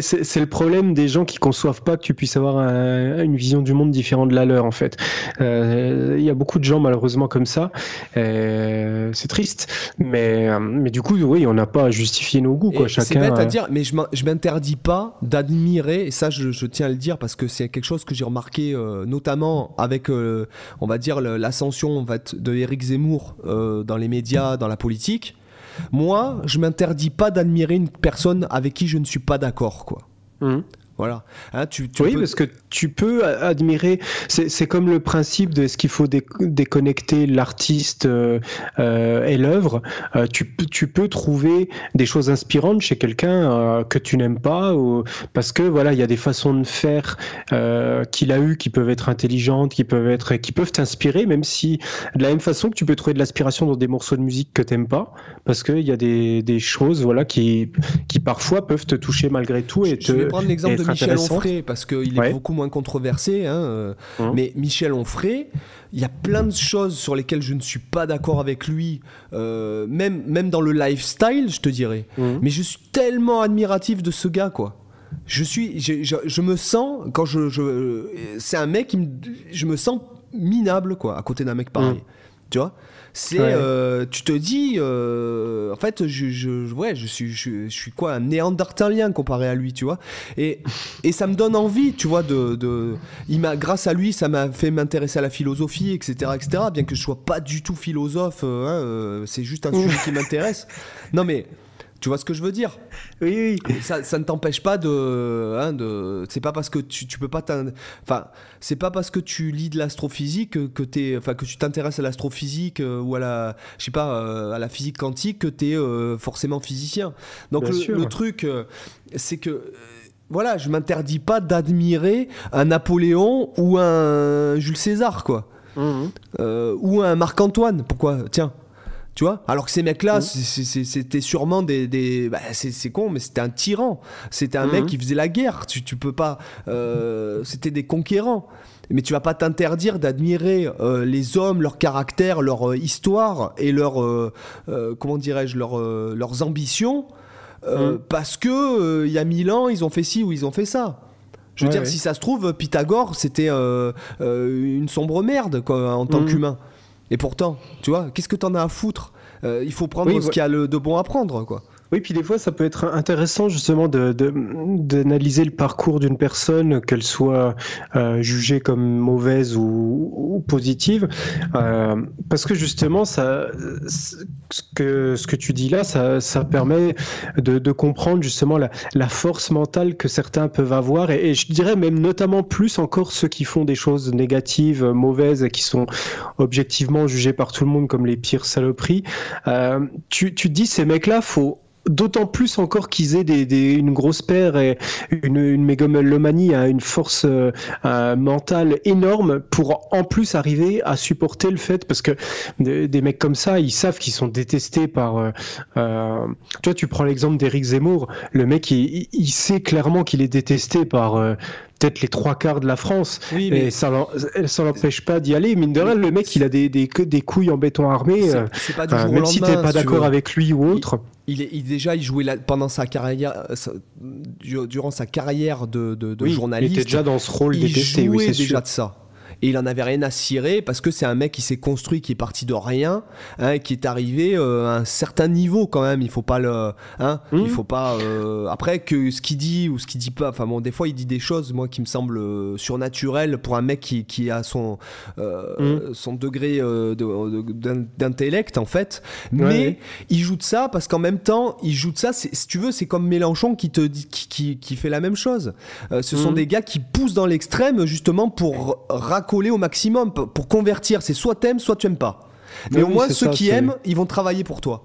c'est le problème des gens qui conçoivent pas que tu puisses avoir une vision du monde différente de la leur en fait. Euh, il y a beaucoup de gens malheureusement comme ça. Euh, c'est triste, mais mais du coup oui, on n'a pas à justifier nos goûts quoi. Chacun. C'est bête à dire, mais je m'interdis pas d'admirer et ça je, tiens à le dire parce que c'est quelque chose que j'ai remarqué euh, notamment avec on va dire l'ascension de Éric Zemmour dans les médias, dans la politique moi, je m'interdis pas d'admirer une personne avec qui je ne suis pas d'accord, quoi. Mmh. Voilà. Hein, tu, oui, parce que tu peux admirer. C'est comme le principe de est-ce qu'il faut déconnecter l'artiste euh, euh, et l'œuvre. Euh, tu, tu, peux trouver des choses inspirantes chez quelqu'un que tu n'aimes pas, ou, parce que voilà, il y a des façons de faire qu'il a eu qui peuvent être intelligentes, qui peuvent être, qui peuvent t'inspirer, même si de la même façon que tu peux trouver de l'aspiration dans des morceaux de musique que tu n'aimes pas, parce qu'il y a des, des, choses voilà qui, qui parfois peuvent te toucher malgré tout et je, te. vais prendre l'exemple de Michel Onfray parce qu'il est beaucoup moins controversé. Hein, euh, mmh. Mais Michel Onfray, il y a plein de choses sur lesquelles je ne suis pas d'accord avec lui, euh, même, même dans le lifestyle, je te dirais. Mmh. Mais je suis tellement admiratif de ce gars, quoi. Je suis, je, je, me sens quand je, je c'est un mec qui me, je me sens minable quoi, à côté d'un mec pareil. Mmh. Tu vois? C'est euh, tu te dis euh, en fait je, je ouais je suis je, suis quoi un néandertalien comparé à lui tu vois. Et et ça me donne envie tu vois de, de il m'a grâce à lui ça m'a fait m'intéresser à la philosophie etc etc bien que je sois pas du tout philosophe euh, hein, c'est juste un sujet qui m'intéresse. Non mais tu vois ce que je veux dire? Oui, oui. Ça, ça ne t'empêche pas de, hein, de. C'est pas parce que tu, tu peux pas. Enfin, c'est pas parce que tu lis de l'astrophysique que, que enfin, que tu t'intéresses à l'astrophysique euh, ou à la, je sais pas, euh, à la physique quantique que tu es euh, forcément physicien. Donc le, le, truc, c'est que voilà, je m'interdis pas d'admirer un Napoléon ou un Jules César, quoi. Mmh. ou un Marc-Antoine. Pourquoi? Tiens. Tu vois Alors que ces mecs-là, mmh. c'était sûrement des. Bah, c'est con, mais c'était un tyran. C'était un mec mmh. qui faisait la guerre. Tu, tu peux pas. Euh, c'était des conquérants. Mais tu vas pas t'interdire d'admirer euh, les hommes, leur caractère, leur euh, histoire et leur. comment dirais-je leur, Leurs ambitions. Mmh. Parce que il y a mille ans, ils ont fait ci ou ils ont fait ça. Je veux dire, si ça se trouve, Pythagore, c'était une sombre merde quoi, en tant qu'humain. Et pourtant, tu vois, qu'est-ce que t'en as à foutre? Euh, Il faut prendre ce qu'il y a de bon à prendre, quoi. Oui, puis des fois, ça peut être intéressant justement d'analyser de, le parcours d'une personne, qu'elle soit euh, jugée comme mauvaise ou, positive, euh, parce que justement, ça, ce que, ce que tu dis là, ça, ça permet de, de, comprendre justement la, force mentale que certains peuvent avoir, et, je dirais même notamment plus encore ceux qui font des choses négatives, mauvaises, qui sont objectivement jugés par tout le monde comme les pires saloperies. Euh, tu, tu dis ces mecs-là, faut d'autant plus encore qu'ils aient des, une grosse paire et une, une à une force euh, mentale énorme pour en plus arriver à supporter le fait parce que des, mecs comme ça, ils savent qu'ils sont détestés par. Euh, euh, toi, tu prends l'exemple d'Éric Zemmour, le mec, il, il sait clairement qu'il est détesté par peut-être les trois quarts de la France. Oui, mais... Et ça l'empêche pas d'y aller. Mine de rien, le mec, il a des, des, des couilles en béton armé. C'est pas du jour même si t'es pas d'accord avec lui ou autre. Il, est, déjà, il jouait pendant sa carrière, durant sa carrière de, de, de journaliste. Il était déjà dans ce rôle il détesté. Jouait déjà de ça et il en avait rien à cirer parce que c'est un mec qui s'est construit, qui est parti de rien, hein, qui est arrivé euh, à un certain niveau quand même. Il faut pas le, hein, il mmh. faut pas. Euh, après que ce qu'il dit ou ce qu'il dit pas. Enfin bon, des fois il dit des choses moi qui me semblent euh, surnaturelles pour un mec qui, qui a son mmh. son degré d'intellect en fait. Mais il joue de ça parce qu'en même temps il joue de ça. Si tu veux, c'est comme Mélenchon qui te dit, qui, qui, fait la même chose. ce sont mmh. des gars qui poussent dans l'extrême justement pour raconter au maximum pour convertir. C'est soit t'aimes, soit tu aimes pas. Mais, au moins, ceux qui aiment, ils vont travailler pour toi.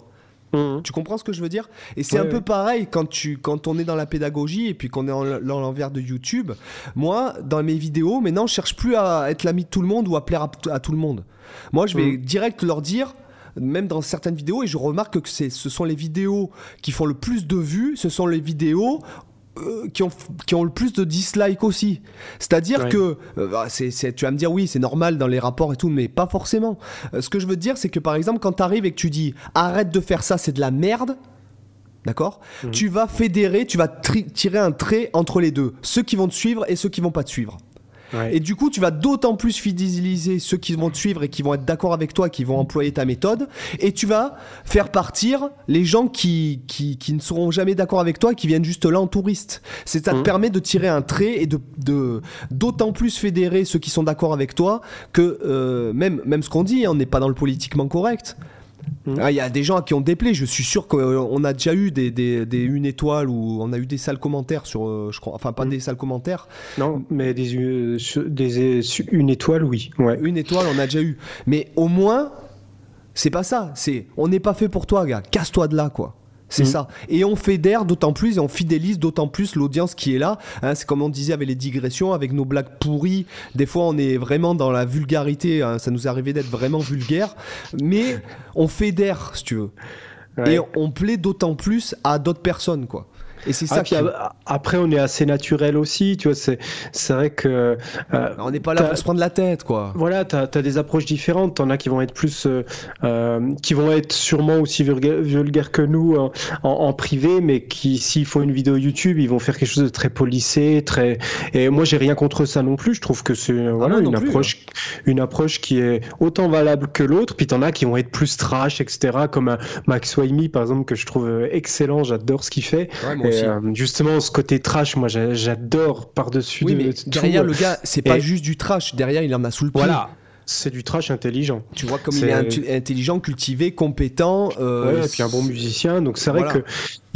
Mmh. Tu comprends ce que je veux dire? Et c'est un peu pareil quand, tu, quand on est dans la pédagogie et puis qu'on est dans l'envers de YouTube. Moi, dans mes vidéos, maintenant, je cherche plus à être l'ami de tout le monde ou à plaire à, tout le monde. Moi, je vais mmh. direct leur dire, même dans certaines vidéos, et je remarque que ce sont les vidéos qui font le plus de vues, ce sont les vidéos qui, ont, qui ont le plus de dislikes aussi. C'est-à-dire que, euh, bah, c'est, tu vas me dire, oui, c'est normal dans les rapports et tout, mais pas forcément. Euh, ce que je veux dire, c'est que par exemple, quand tu arrives et que tu dis arrête de faire ça, c'est de la merde. D'accord mhm. Tu vas fédérer, tu vas tirer un trait entre les deux. Ceux qui vont te suivre et ceux qui vont pas te suivre. Et du coup, tu vas d'autant plus fidéliser ceux qui vont te suivre et qui vont être d'accord avec toi, qui vont employer ta méthode. Et tu vas faire partir les gens qui, qui, qui ne seront jamais d'accord avec toi qui viennent juste là en touriste. C'est ça te mmh. permet de tirer un trait et de d'autant plus fédérer ceux qui sont d'accord avec toi que euh, même, même ce qu'on dit, hein, on n'est pas dans le politiquement correct. Mmh. Ah, il y a des gens qui ont déplé. Je suis sûr qu'on a déjà eu des, des, des, une étoile ou on a eu des sales commentaires sur, euh, je crois, enfin pas mmh. des sales commentaires. Non, mais des, euh, des une étoile, oui. Ouais. Une étoile, on a déjà eu. Mais au moins, c'est pas ça. C'est, on n'est pas fait pour toi, gars. Casse-toi de là, quoi. C'est mm. ça. Et on fédère d'autant plus et on fidélise d'autant plus l'audience qui est là. Hein, c'est comme on disait avec les digressions, avec nos blagues pourries. Des fois, on est vraiment dans la vulgarité. Hein, ça nous arrivait d'être vraiment vulgaire. Mais on fédère, si tu veux. Et on plaît d'autant plus à d'autres personnes, quoi. Et c'est ça. Ah, après, on est assez naturel aussi, tu vois. C'est c'est vrai que euh, on n'est pas là pour se prendre la tête, quoi. Voilà, t'as as des approches différentes. T'en as qui vont être plus, euh, euh, qui vont être sûrement aussi vulgaires, que nous en, en, privé, mais qui, s'il faut une vidéo YouTube, ils vont faire quelque chose de très polissé, très. Et moi, j'ai rien contre ça non plus. Je trouve que c'est ah voilà une approche, hein. une approche qui est autant valable que l'autre. Puis t'en as qui vont être plus trash, etc. Comme Max Waimi, par exemple, que je trouve excellent. J'adore ce qu'il fait. Euh, justement, ce côté trash, moi j'adore par-dessus. Oui, mais derrière le gars, c'est pas juste du trash. Derrière, il en a sous le pied. Voilà c'est du trash intelligent. Tu vois comme il est intelligent, cultivé, compétent. Euh, et puis un bon musicien. Donc c'est vrai que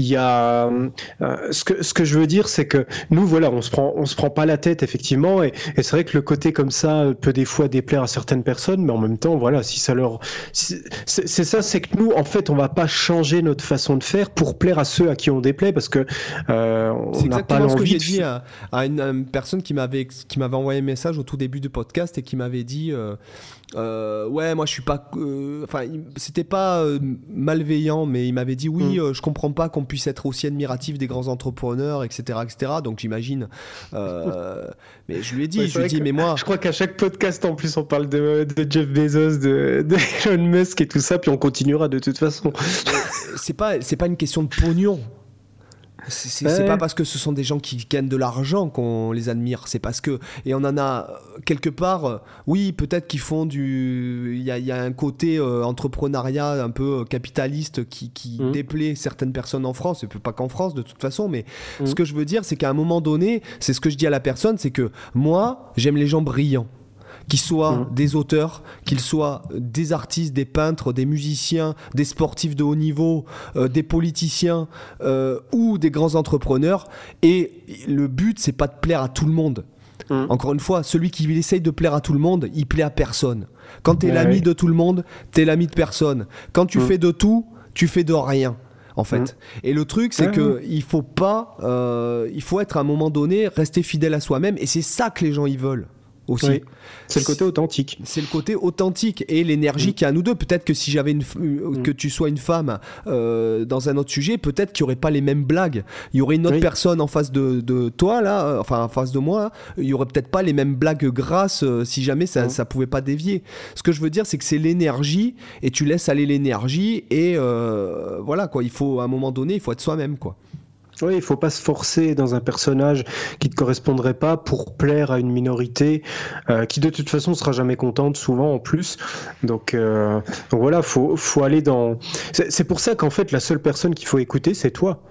il y a euh, ce que ce que je veux dire, c'est que nous voilà, on se prend on se prend pas la tête effectivement, et, et c'est vrai que le côté comme ça peut des fois déplaire à certaines personnes, mais en même temps voilà, si ça leur c'est ça, c'est que nous en fait on va pas changer notre façon de faire pour plaire à ceux à qui on déplaît parce que euh, on n'a pas l'envie. ce que j'ai dit à, à, une, personne qui m'avait qui m'avait envoyé un message au tout début du podcast et qui m'avait dit euh, euh, ouais, moi je suis pas. Euh, enfin, c'était pas euh, malveillant, mais il m'avait dit oui, mm. je comprends pas qu'on puisse être aussi admiratif des grands entrepreneurs, etc., etc. Donc j'imagine. mais je lui ai dit, je lui ai dit, mais moi. Je crois qu'à chaque podcast en plus on parle de, Jeff Bezos, de, de, Elon Musk et tout ça, puis on continuera de toute façon. c'est pas, c'est pas une question de pognon. C'est pas parce que ce sont des gens qui gagnent de l'argent qu'on les admire. C'est parce que. Et on en a quelque part. Euh, oui, peut-être qu'ils font du. Il y a, un côté euh, entrepreneuriat un peu euh, capitaliste qui, qui mmh. déplaît certaines personnes en France. Et pas qu'en France de toute façon. Mais mmh. ce que je veux dire, c'est qu'à un moment donné, c'est ce que je dis à la personne c'est que moi, j'aime les gens brillants qu'ils soient mmh. des auteurs, qu'ils soient des artistes, des peintres, des musiciens, des sportifs de haut niveau, euh, des politiciens euh, ou des grands entrepreneurs. Et le but, c'est pas de plaire à tout le monde. Mmh. Encore une fois, celui qui essaye de plaire à tout le monde, il plaît à personne. Quand tu es l'ami de tout le monde, tu es l'ami de personne. Quand tu mmh. fais de tout, tu fais de rien. en fait. Et le truc, c'est Ouais, que il faut pas, euh, il faut être à un moment donné rester fidèle à soi-même, et c'est ça que les gens y veulent aussi. Oui. C'est le côté authentique. C'est le côté authentique et l'énergie Mm. qu'il y a à nous deux. Peut-être que si j'avais une, f- euh, que tu sois une femme euh, dans un autre sujet, peut-être qu'il n'y aurait pas les mêmes blagues. Il y aurait une autre Oui. personne en face de, de toi là, euh, enfin en face de moi. Il y aurait peut-être pas les mêmes blagues grasses euh, si jamais ça, Mm. ça pouvait pas dévier. Ce que je veux dire, c'est que c'est l'énergie et tu laisses aller l'énergie et euh, voilà quoi. Il faut à un moment donné, il faut être soi-même quoi. Oui, il faut pas se forcer dans un personnage qui te correspondrait pas pour plaire à une minorité euh, qui de toute façon sera jamais contente, souvent en plus. Donc, euh, donc voilà, faut faut aller dans. C'est pour ça qu'en fait la seule personne qu'il faut écouter, c'est toi.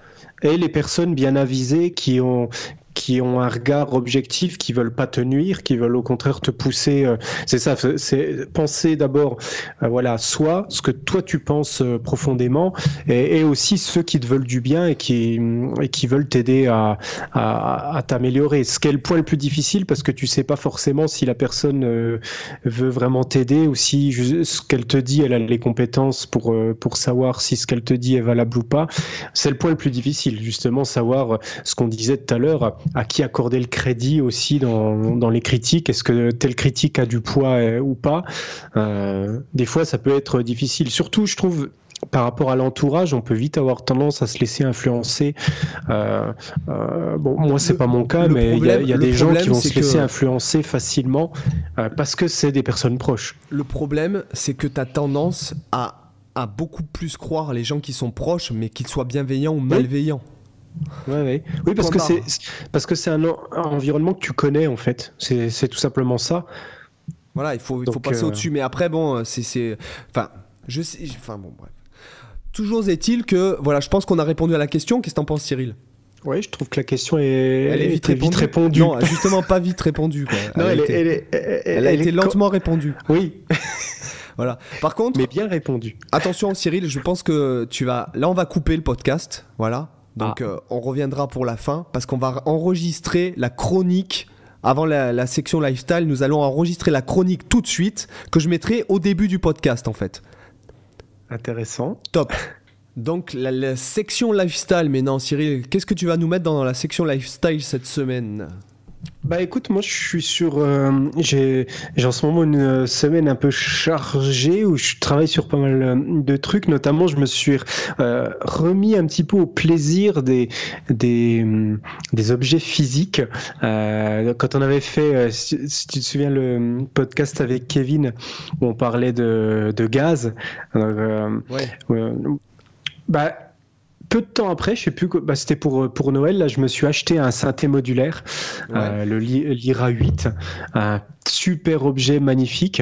Et les personnes bien avisées qui ont qui ont un regard objectif, qui veulent pas te nuire, qui veulent au contraire te pousser. euh, c'est ça, c'est penser d'abord, euh, voilà, soit ce que toi tu penses euh, profondément, et, et aussi ceux qui te veulent du bien et qui, et qui veulent t'aider à, à, à t'améliorer. Ce qui est le point le plus difficile parce que tu sais pas forcément si la personne euh, veut vraiment t'aider ou si ce qu'elle te dit, elle a les compétences pour, pour savoir si ce qu'elle te dit est valable ou pas. C'est le point le plus difficile, justement, savoir ce qu'on disait tout à l'heure, à qui accorder le crédit aussi dans, dans les critiques. Est-ce que telle critique a du poids euh, ou pas? Euh, Des fois, ça peut être difficile. Surtout, je trouve, par rapport à l'entourage, on peut vite avoir tendance à se laisser influencer. Euh, euh, bon, moi, c'est pas mon cas, mais il y a- y des gens qui vont se laisser que- influencer facilement euh, parce que c'est des personnes proches. Le problème, c'est que tu as tendance à, à beaucoup plus croire les gens qui sont proches, mais qu'ils soient bienveillants ou malveillants. Ouais, ouais. Oui, parce Point que c'est barre. Voilà, il faut, il faut Donc, passer euh, au-dessus. Mais après, bon, euh, c'est. c'est- Enfin, je sais. Enfin, bon, bref. Toujours est-il que, voilà, je pense qu'on a répondu à la question. Qu'est-ce que t'en penses, Cyril? Ouais, je trouve que la question est, Elle est vite répondue. répondue. Non, justement, pas vite répondue. quoi. Non, elle, elle, a est- été, elle elle- a lentement répondue. Oui, Voilà. Par contre, mais bien répondue. attention, Cyril, je pense que tu vas. Là, on va couper le podcast. Voilà. Donc, Ah. euh, on reviendra pour la fin parce qu'on va enregistrer la chronique. Avant la, la section lifestyle, nous allons enregistrer la chronique tout de suite que je mettrai au début du podcast en fait. Intéressant. Top. Donc la, la section lifestyle, mais non Cyril, qu'est-ce que tu vas nous mettre dans la section lifestyle cette semaine? Bah écoute, moi je suis sur. euh, j'ai j'ai en ce moment une euh, semaine un peu chargée où je travaille sur pas mal euh, de trucs. Notamment, je me suis euh, remis un petit peu au plaisir des des, hum, des objets physiques. Euh, quand on avait fait, euh, si, tu te souviens, le podcast avec Kevin où on parlait de, de gaz. euh, Ouais. euh, bah, peu de temps après, je sais plus, bah, c'était pour, pour Noël, là, je me suis acheté un synthé modulaire, euh, le Lyra 8, un super objet magnifique.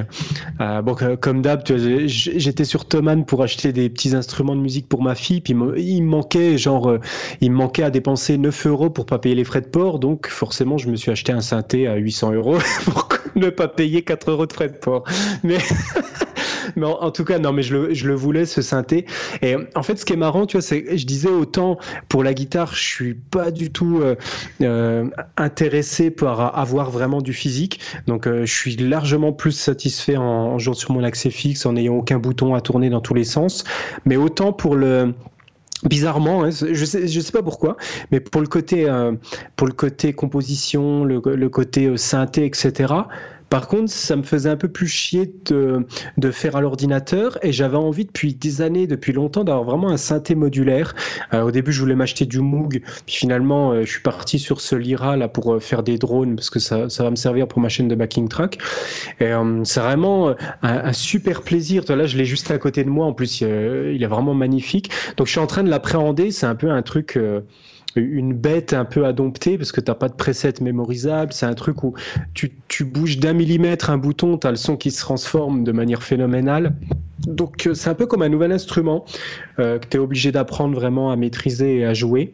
Euh, bon, comme d'hab, j'étais sur Thomann pour acheter des petits instruments de musique pour ma fille, puis il me- il me manquait, genre, euh, il me manquait à dépenser 9 euros pour pas payer les frais de port, donc forcément, je me suis acheté un synthé à 800 euros pour ne pas payer 4 euros de frais de port. Mais, mais en, tout cas, non, mais je le, je le voulais, ce synthé. Et en fait, ce qui est marrant, tu vois, c'est je disais autant pour la guitare, je suis pas du tout euh, euh, intéressé par avoir vraiment du physique. Donc, euh, je suis largement plus satisfait en, en jouant sur mon accès fixe, en n'ayant aucun bouton à tourner dans tous les sens. Mais autant pour le Bizarrement, hein, je sais, je sais pas pourquoi, mais pour le côté, euh, pour le côté composition, le, le côté euh, synthé, etc. Par contre, ça me faisait un peu plus chier de, de faire à l'ordinateur et j'avais envie depuis des années, depuis longtemps, d'avoir vraiment un synthé modulaire. Euh, au début, je voulais m'acheter du Moog, puis finalement, euh, je suis parti sur ce Lyra là pour euh, faire des drones parce que ça, ça va me servir pour ma chaîne de backing track. Et c'est vraiment un, un super plaisir. Là, je l'ai juste à côté de moi. En plus, il est vraiment magnifique. Donc, je suis en train de l'appréhender. C'est un peu un truc. Une bête un peu à dompter parce que t'as pas de preset mémorisable. C'est un truc où tu, tu bouges d'un millimètre un bouton, tu as le son qui se transforme de manière phénoménale. Donc euh, c'est un peu comme un nouvel instrument euh, que tu es obligé d'apprendre vraiment à maîtriser et à jouer.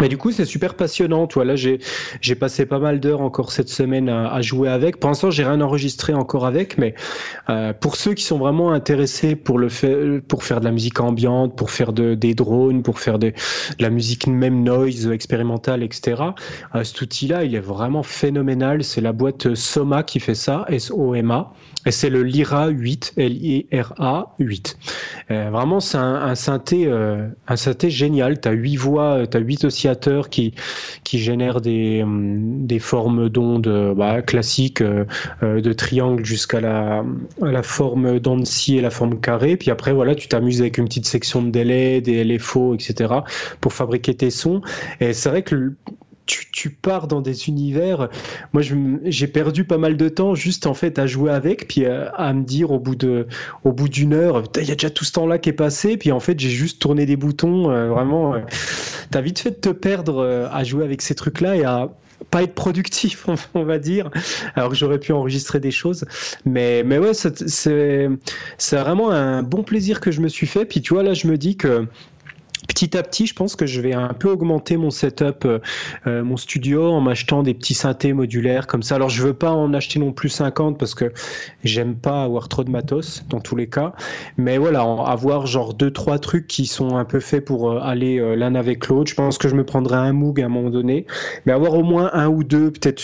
Mais du coup, c'est super passionnant. Toi, là, j'ai j'ai passé pas mal d'heures encore cette semaine à, à, jouer avec. Pour l'instant, j'ai rien enregistré encore avec, mais euh, pour ceux qui sont vraiment intéressés pour le fait, pour faire de la musique ambiante, pour faire de, des drones, pour faire de, de la musique même noise expérimentale, etc. Euh, cet outil-là, il est vraiment phénoménal. C'est la boîte Soma qui fait ça, S-O-M-A. Et c'est le Lyra 8, L-I-R-A 8. Euh, vraiment, c'est un, un, synthé, euh, un synthé génial. Tu as huit voix, tu as huit qui, qui génèrent des, des formes d'ondes bah, classiques, euh, de triangle jusqu'à la, à la forme et la forme carrée. Puis après, voilà, tu t'amuses avec une petite section de délai, des LFO, etc. pour fabriquer tes sons. Et c'est vrai que tu, pars dans des univers. Moi, j'ai perdu pas mal de temps juste en fait à jouer avec, puis à, me dire au bout de, au bout d'une heure, il y a déjà tout ce temps-là qui est passé, puis en fait j'ai juste tourné des boutons. Euh, vraiment, euh, t'as vite fait de te perdre euh, à jouer avec ces trucs-là et à pas être productif, on va dire, alors que j'aurais pu enregistrer des choses. Mais, mais ouais, c'est vraiment un bon plaisir que je me suis fait. Puis tu vois, là, je me dis que petit à petit, je pense que je vais un peu augmenter mon setup, euh, euh, mon studio, en m'achetant des petits synthés modulaires comme ça. Alors, je veux pas en acheter non plus 50 parce que j'aime pas avoir trop de matos dans tous les cas. Mais voilà, avoir genre deux, trois trucs qui sont un peu faits pour euh, aller l'un avec l'autre. Je pense que je me prendrai un Moog à un moment donné. Mais avoir au moins un ou deux, peut-être,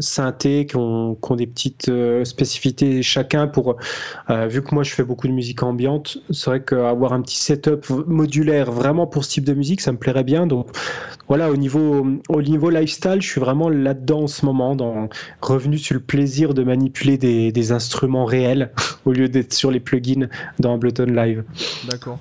synthés qui ont, qui ont, des petites spécificités chacun pour, vu que moi je fais beaucoup de musique ambiante, c'est vrai qu'avoir un petit setup modulaire vraiment pour ce type de musique, ça me plairait bien. Donc voilà, au niveau, au niveau lifestyle, je suis vraiment là-dedans en ce moment, revenu sur le plaisir de manipuler des, des instruments réels au lieu d'être sur les plugins dans Ableton Live. D'accord.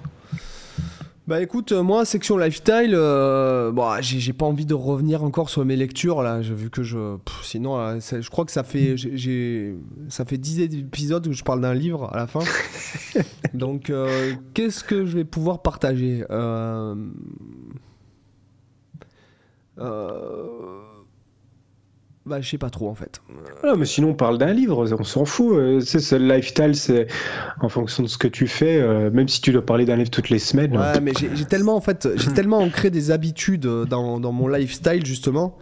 Bah écoute, euh, moi, section lifestyle, euh, bon, j'ai pas envie de revenir encore sur mes lectures là. Vu que je. sinon, euh, je crois que ça fait, j'ai, ça fait 10 épisodes que je parle d'un livre à la fin. Donc, qu'est-ce que je vais pouvoir partager euh, bah, je sais pas trop en fait. Ah, mais sinon, on parle d'un livre, on s'en fout. C'est le lifestyle, c'est en fonction de ce que tu fais, euh, même si tu dois parler d'un livre toutes les semaines. Ouais, mais j'ai tellement en fait, j'ai tellement ancré des habitudes dans, dans mon lifestyle justement,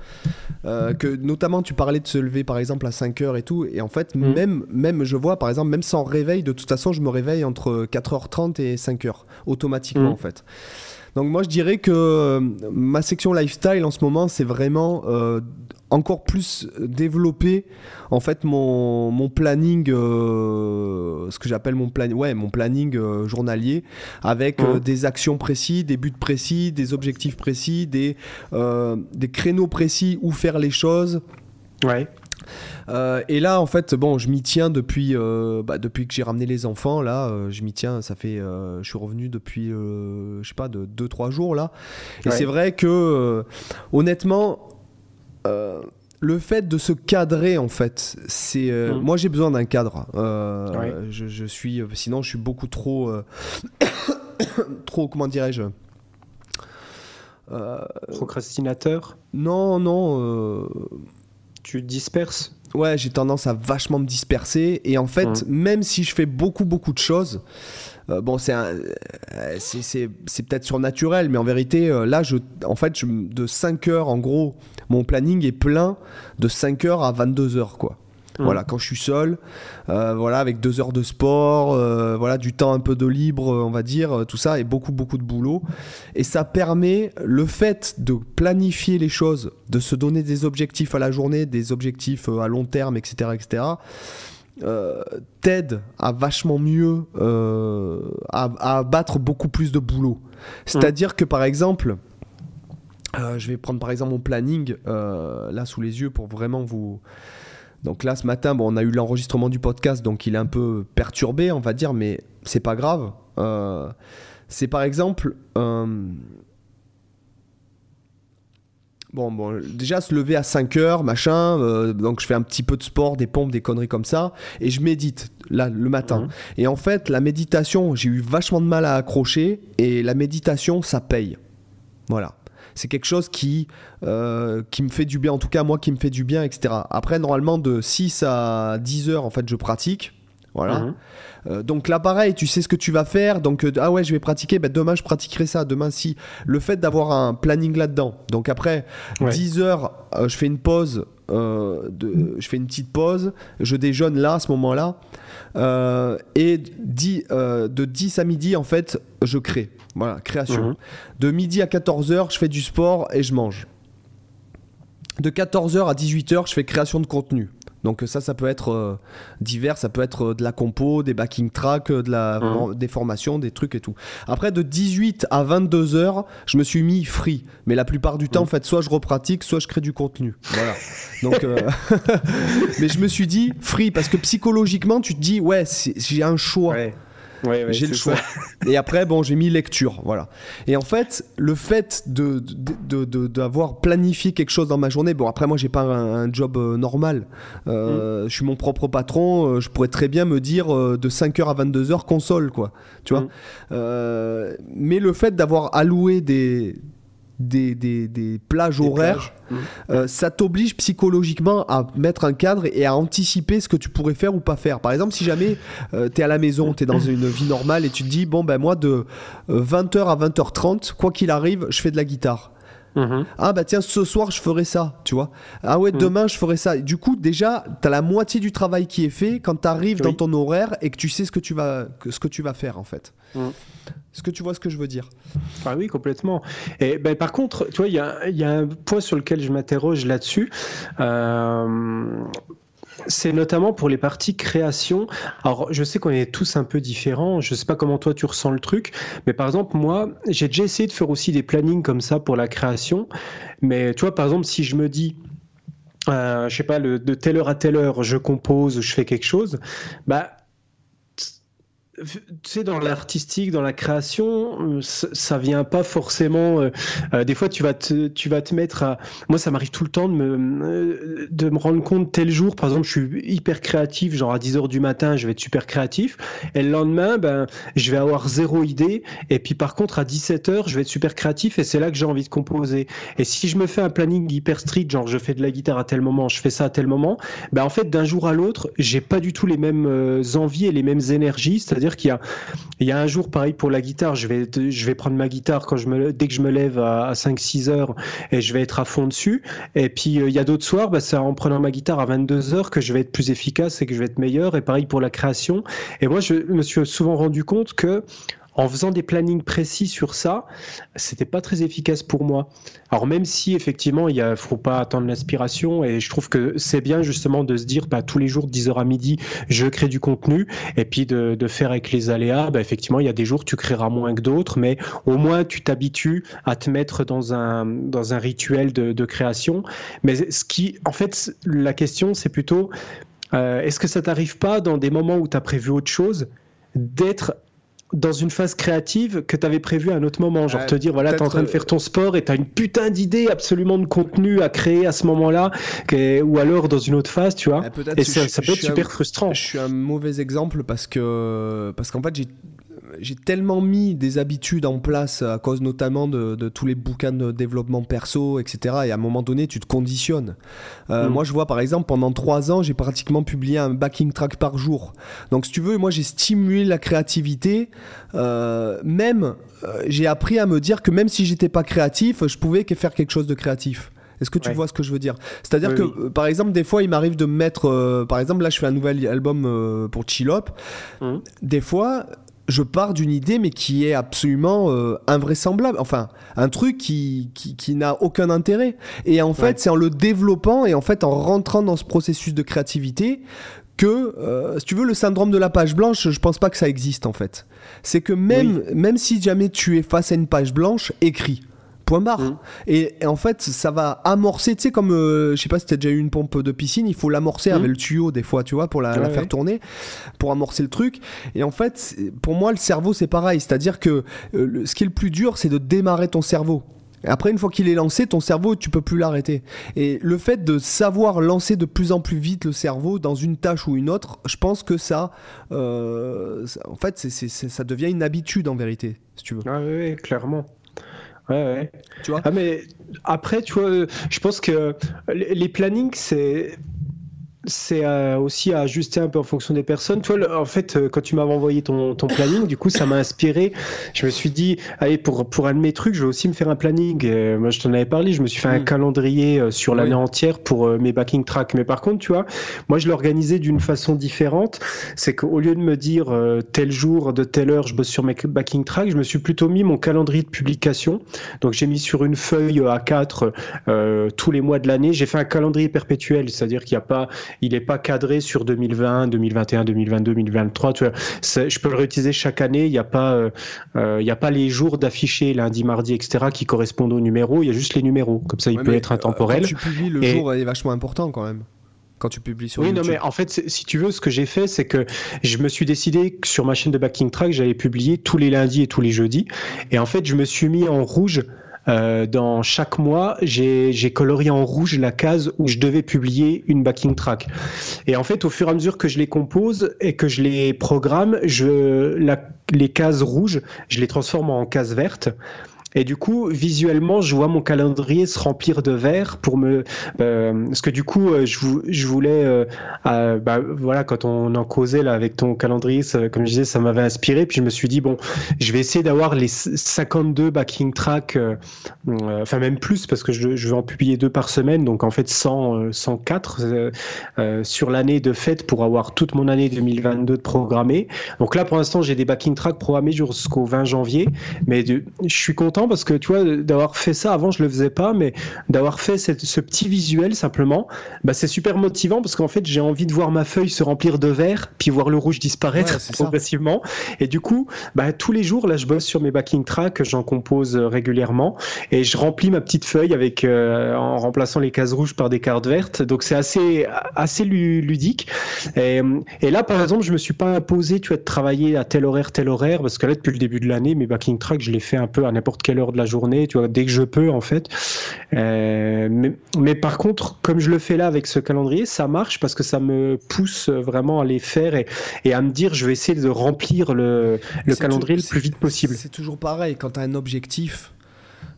euh, que notamment tu parlais de se lever par exemple à 5 heures et tout, et en fait, mm. même, même je vois par exemple, même sans réveil, de toute façon, je me réveille entre 4h30 et 5h, automatiquement mm. en fait. Donc moi je dirais que euh, ma section lifestyle en ce moment c'est vraiment encore plus développer en fait mon, mon planning, euh, ce que j'appelle mon, plan, ouais, mon planning euh, journalier, avec euh, des actions précises, des buts précis, des objectifs précis, des, des créneaux précis où faire les choses. Ouais. Et là, en fait, bon, je m'y tiens depuis, bah, depuis que j'ai ramené les enfants. Là, je m'y tiens. Ça fait, je suis revenu depuis, je sais pas, de 2-3 jours là. Et c'est vrai que, honnêtement, euh, le fait de se cadrer en fait c'est euh, mm. moi j'ai besoin d'un cadre euh, je, suis sinon je suis beaucoup trop trop comment dirais-je procrastinateur? Non non tu disperses ouais j'ai tendance à vachement me disperser et en fait mm. même si je fais beaucoup beaucoup de choses euh, bon, c'est c'est peut-être surnaturel, mais en vérité, euh, là, je, en fait, je, de 5 heures, en gros, mon planning est plein de 5 heures à 22 heures, quoi. Mmh. Voilà, quand je suis seul, euh, voilà, avec deux heures de sport, voilà, du temps un peu de libre, on va dire, tout ça, et beaucoup, beaucoup de boulot. Et ça permet le fait de planifier les choses, de se donner des objectifs à la journée, des objectifs à long terme, etc., etc. Euh, t'aide à vachement mieux euh, à, abattre beaucoup plus de boulot. C'est-à-dire que par exemple, euh, je vais prendre par exemple mon planning là sous les yeux pour vraiment vous. Donc là ce matin, bon, on a eu l'enregistrement du podcast, donc il est un peu perturbé, on va dire, mais c'est pas grave. c'est par exemple Bon, bon, déjà se lever à 5 heures, machin, euh, donc je fais un petit peu de sport, des pompes, des conneries comme ça, et je médite, là, le matin. Mhm. Et en fait, la méditation, j'ai eu vachement de mal à accrocher, et la méditation, ça paye. Voilà. C'est quelque chose qui, euh, qui me fait du bien, en tout cas, moi qui me fait du bien, etc. Après, normalement, de 6 à 10 heures, en fait, je pratique. Voilà. Mhm. Euh, donc là, pareil, tu sais ce que tu vas faire. Donc, euh, ah ouais, je vais pratiquer. Ben, demain, je pratiquerai ça. Demain, si. Le fait d'avoir un planning là-dedans. Donc après, Ouais. 10 heures, euh, je fais une pause. de, je fais une petite pause. Je déjeune là, à ce moment-là. Euh, et euh, de 10 à midi, en fait, je crée. Voilà, création. Mhm. De midi à 14h, je fais du sport et je mange. De 14h à 18h, je fais création de contenu. Donc ça, ça peut être euh, divers, ça peut être euh, de la compo, des backing tracks, euh, de la, Mhm. des formations, des trucs et tout. Après, de 18 à 22h, je me suis mis free. Mais la plupart du temps, en fait, soit je repratique, soit je crée du contenu. Voilà. Donc, euh, mais je me suis dit free parce que psychologiquement, tu te dis, ouais, j'ai un choix. Ouais. Ouais, ouais, J'ai le choix. ça. Et après, bon, j'ai mis lecture, voilà. Et en fait, le fait de de- de- d'avoir planifié quelque chose dans ma journée, bon, après, moi, j'ai pas un, un job euh, normal. Euh, Je suis mon propre patron. euh, je pourrais très bien me dire euh, de 5h à 22h console, quoi. Tu vois. Mm. Euh, mais le fait d'avoir alloué des des, des, des plages Des horaires, plages. Euh, ça t'oblige psychologiquement à mettre un cadre et à anticiper ce que tu pourrais faire ou pas faire. Par exemple, si jamais euh, tu es à la maison, tu es dans une vie normale et tu te dis, bon, ben moi, de 20h à 20h30, quoi qu'il arrive, je fais de la guitare. Mhm. Ah bah tiens, ce soir je ferai ça, tu vois. Ah ouais, Mm. demain je ferai ça. Du coup, déjà, tu as la moitié du travail qui est fait quand tu arrives dans Oui. ton horaire et que tu sais ce que tu vas, ce que tu vas faire en fait. Est-ce que tu vois ce que je veux dire? Ah oui, complètement. Et ben, par contre, tu vois, il y a, un point sur lequel je m'interroge là-dessus. Euh, c'est notamment pour les parties création. Alors, je sais qu'on est tous un peu différents. Je sais pas comment toi tu ressens le truc, mais par exemple, moi, j'ai déjà essayé de faire aussi des plannings comme ça pour la création. Mais tu vois, par exemple, si je me dis, euh, je sais pas, de telle heure à telle heure, je compose, je fais quelque chose, bah tu sais, dans l'artistique, dans la création, euh, ça, vient pas forcément. euh, euh, des fois, tu vas te, tu vas te mettre à. Moi, ça m'arrive tout le temps de me, euh, de me rendre compte tel jour, par exemple, je suis hyper créatif, genre à 10 heures du matin, je vais être super créatif, et le lendemain, ben, je vais avoir zéro idée, et puis par contre, à 17 heures, je vais être super créatif, et c'est là que j'ai envie de composer. Et si je me fais un planning hyper strict, genre je fais de la guitare à tel moment, je fais ça à tel moment, ben en fait, d'un jour à l'autre, j'ai pas du tout les mêmes envies et les mêmes énergies, c'est-à-dire qu'il y a, il y a un jour, pareil pour la guitare, je vais, je vais prendre ma guitare quand je me, dès que je me lève à, à 5-6 heures et je vais être à fond dessus. Et puis, euh, il y a d'autres soirs, bah, c'est en prenant ma guitare à 22 heures que je vais être plus efficace et que je vais être meilleur. Et pareil pour la création. Et moi, je me suis souvent rendu compte que, en faisant des plannings précis sur ça, c'était pas très efficace pour moi. Alors même si effectivement il ne faut pas attendre l'inspiration et je trouve que c'est bien justement de se dire bah, tous les jours 10h à midi je crée du contenu et puis de, de faire avec les aléas, bah, effectivement il y a des jours tu créeras moins que d'autres mais au moins tu t'habitues à te mettre dans un, dans un rituel de, de création. Mais ce qui en fait la question c'est plutôt euh, est-ce que ça t'arrive pas dans des moments où tu as prévu autre chose d'être dans une phase créative que tu avais prévu à un autre moment. Genre te dire, voilà, tu es en train de faire ton sport et tu as une putain d'idée absolument de contenu à créer à ce moment-là, ou alors dans une autre phase, tu vois. Et ça, je- ça peut je être super un- frustrant. Je suis un mauvais exemple parce que parce qu'en fait j'ai j'ai tellement mis des habitudes en place à cause notamment de, de tous les bouquins de développement perso, etc. Et à un moment donné, tu te conditionnes. Euh, Mm. Moi, je vois par exemple pendant trois ans, j'ai pratiquement publié un backing track par jour. Donc, si tu veux, moi, j'ai stimulé la créativité. Euh, même, euh, j'ai appris à me dire que même si j'étais pas créatif, je pouvais faire quelque chose de créatif. Est-ce que tu Ouais. vois ce que je veux dire? C'est-à-dire Oui, que, oui. par exemple, des fois, il m'arrive de me mettre. euh, par exemple, là, je fais un nouvel album euh, pour Chillop. Mhm. Des fois, je pars d'une idée, mais qui est absolument euh, invraisemblable. Enfin, un truc qui, qui, qui n'a aucun intérêt. Et en fait, Ouais. c'est en le développant et en fait, en rentrant dans ce processus de créativité que, euh, si tu veux, le syndrome de la page blanche, je pense pas que ça existe en fait. C'est que même, même si jamais tu es face à une page blanche, écris. Point barre. Mhm. Et, et en fait, ça va amorcer, tu sais, comme, euh, je sais pas si t'as déjà eu une pompe de piscine, il faut l'amorcer Mhm. avec le tuyau des fois, tu vois, pour la, faire ouais. tourner, pour amorcer le truc. Et en fait, pour moi, le cerveau, c'est pareil. C'est-à-dire que euh, le- ce qui est le plus dur, c'est de démarrer ton cerveau. Après, une fois qu'il est lancé, ton cerveau, tu peux plus l'arrêter. Et le fait de savoir lancer de plus en plus vite le cerveau dans une tâche ou une autre, je pense que ça, euh, ça- en fait, c'est- ça devient une habitude en vérité, si tu veux. Ah oui, clairement. Ouais, ouais. Tu vois Ah, mais après, tu vois, euh, je pense que les les plannings, c'est. C'est euh, aussi à ajuster un peu en fonction des personnes. Toi, en fait, euh, quand tu m'avais envoyé ton, ton planning, du coup, ça m'a inspiré. Je me suis dit, allez, pour, pour un de mes trucs, je vais aussi me faire un planning. moi, je t'en avais parlé, je me suis fait un mm. calendrier euh, sur l'année entière pour mes backing tracks. Mais par contre, tu vois, moi, je l'organisais d'une façon différente. C'est qu'au lieu de me dire tel jour, de telle heure, je bosse sur mes backing tracks, je me suis plutôt mis mon calendrier de publication. Donc, j'ai mis sur une feuille A4 tous les mois de l'année. J'ai fait un calendrier perpétuel, c'est-à-dire qu'il n'y a pas il n'est pas cadré sur 2020, 2021, 2022, 2023. Tu vois, je peux le réutiliser chaque année. Il n'y a pas, euh, euh, il y a pas les jours d'afficher lundi, mardi, etc. qui correspondent au numéro. Il y a juste les numéros. Comme ça, il peut être intemporel. Quand tu publies, le jour est vachement important quand même quand tu publies sur oui, non, mais en fait, si tu veux, ce que j'ai fait, c'est que je me suis décidé que sur ma chaîne de Backing Track, j'allais publier tous les lundis et tous les jeudis. Et en fait, je me suis mis en rouge euh, dans chaque mois, j'ai colorié en rouge la case où je devais publier une backing track. Et en fait, au fur et à mesure que je les compose et que je les programme, je, la, les cases rouges, je les transforme en cases vertes. Et du coup, visuellement, je vois mon calendrier se remplir de vert pour me, euh, parce que du coup, euh, je, voulais, euh, bah, voilà, quand on en causait là avec ton calendrier, comme je disais, ça m'avait inspiré. Puis je me suis dit bon, je vais essayer d'avoir les 52 backing tracks, enfin même plus parce que je, je, vais en publier deux par semaine, donc en fait 100, 104 sur l'année de fête pour avoir toute mon année 2022 de programmée. Donc là, pour l'instant, j'ai des backing tracks programmés jusqu'au 20 janvier, mais je suis content parce que tu vois, d'avoir fait ça avant, je le faisais pas, mais d'avoir fait ce petit visuel simplement, bah, c'est super motivant parce qu'en fait, j'ai envie de voir ma feuille se remplir de vert, puis voir le rouge disparaître progressivement. Et du coup, bah, tous les jours, là, je bosse sur mes backing tracks, j'en compose euh, régulièrement et je remplis ma petite feuille avec euh, en remplaçant les cases rouges par des cartes vertes. Donc c'est assez assez ludique. Et, et, là, par exemple, je me suis pas imposé, tu vois, de travailler à tel horaire, tel horaire, parce que là, depuis le début de l'année, mes backing tracks, je les fais un peu à n'importe quel l'heure de la journée, tu vois, dès que je peux en fait. Euh, mais, par contre, comme je le fais là avec ce calendrier, ça marche parce que ça me pousse vraiment à les faire et, à me dire, je vais essayer de remplir le, calendrier le plus vite possible. C'est toujours pareil, quand tu as un objectif,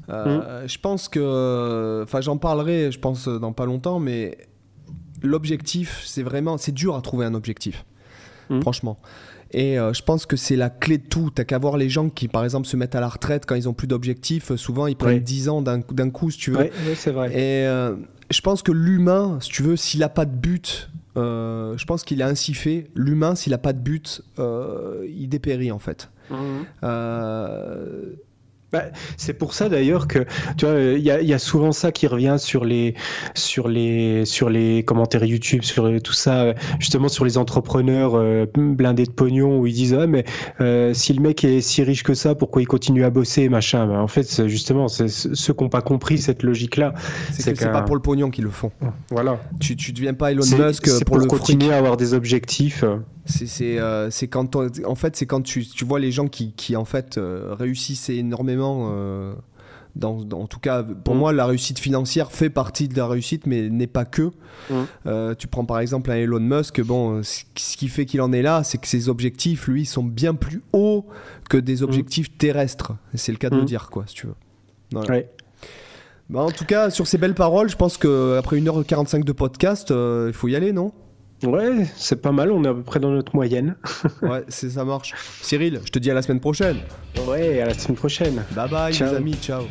euh, mmh. je pense que, enfin j'en parlerai, je pense dans pas longtemps, mais l'objectif, c'est vraiment, c'est dur à trouver un objectif, mmh. franchement. Et euh, je pense que c'est la clé de tout. T'as qu'à voir les gens qui, par exemple, se mettent à la retraite quand ils ont plus d'objectifs. Euh, souvent, ils prennent 10 ans d'un coup, si tu veux. Oui, c'est vrai. Et euh, je pense que l'humain, si tu veux, s'il n'a pas de but, je pense qu'il est ainsi fait. L'humain, s'il n'a pas de but, il dépérit en fait. Mmh. Bah, c'est pour ça d'ailleurs que tu vois, il y, a, souvent ça qui revient sur les sur les sur les commentaires YouTube, sur tout ça, justement sur les entrepreneurs euh, blindés de pognon où ils disent ah mais euh, si le mec est si riche que ça, pourquoi il continue à bosser machin. Bah, en fait, justement, c'est ceux qui n'ont pas compris cette logique là. C'est que c'est pas pour le pognon qu'ils le font. Voilà. Tu tu deviens pas Elon Musk pour, le continuer à avoir des objectifs. C'est euh, quand en fait c'est quand tu, tu, vois les gens qui, qui en fait euh, réussissent énormément. Euh, dans, en tout cas, pour mm. moi, la réussite financière fait partie de la réussite, mais n'est pas que. Mm. tu prends par exemple un Elon Musk. Bon, ce qui fait qu'il en est là, c'est que ses objectifs, lui, sont bien plus hauts que des mm. objectifs terrestres. C'est le cas de le dire, quoi, si tu veux. Bah, en tout cas, sur ces belles paroles, je pense qu'après 1h45 de podcast, il faut y aller, non? Ouais, c'est pas mal, on est à peu près dans notre moyenne. ouais, c'est ça marche. Cyril, je te dis à la semaine prochaine. Ouais, à la semaine prochaine. Bye bye les amis, ciao.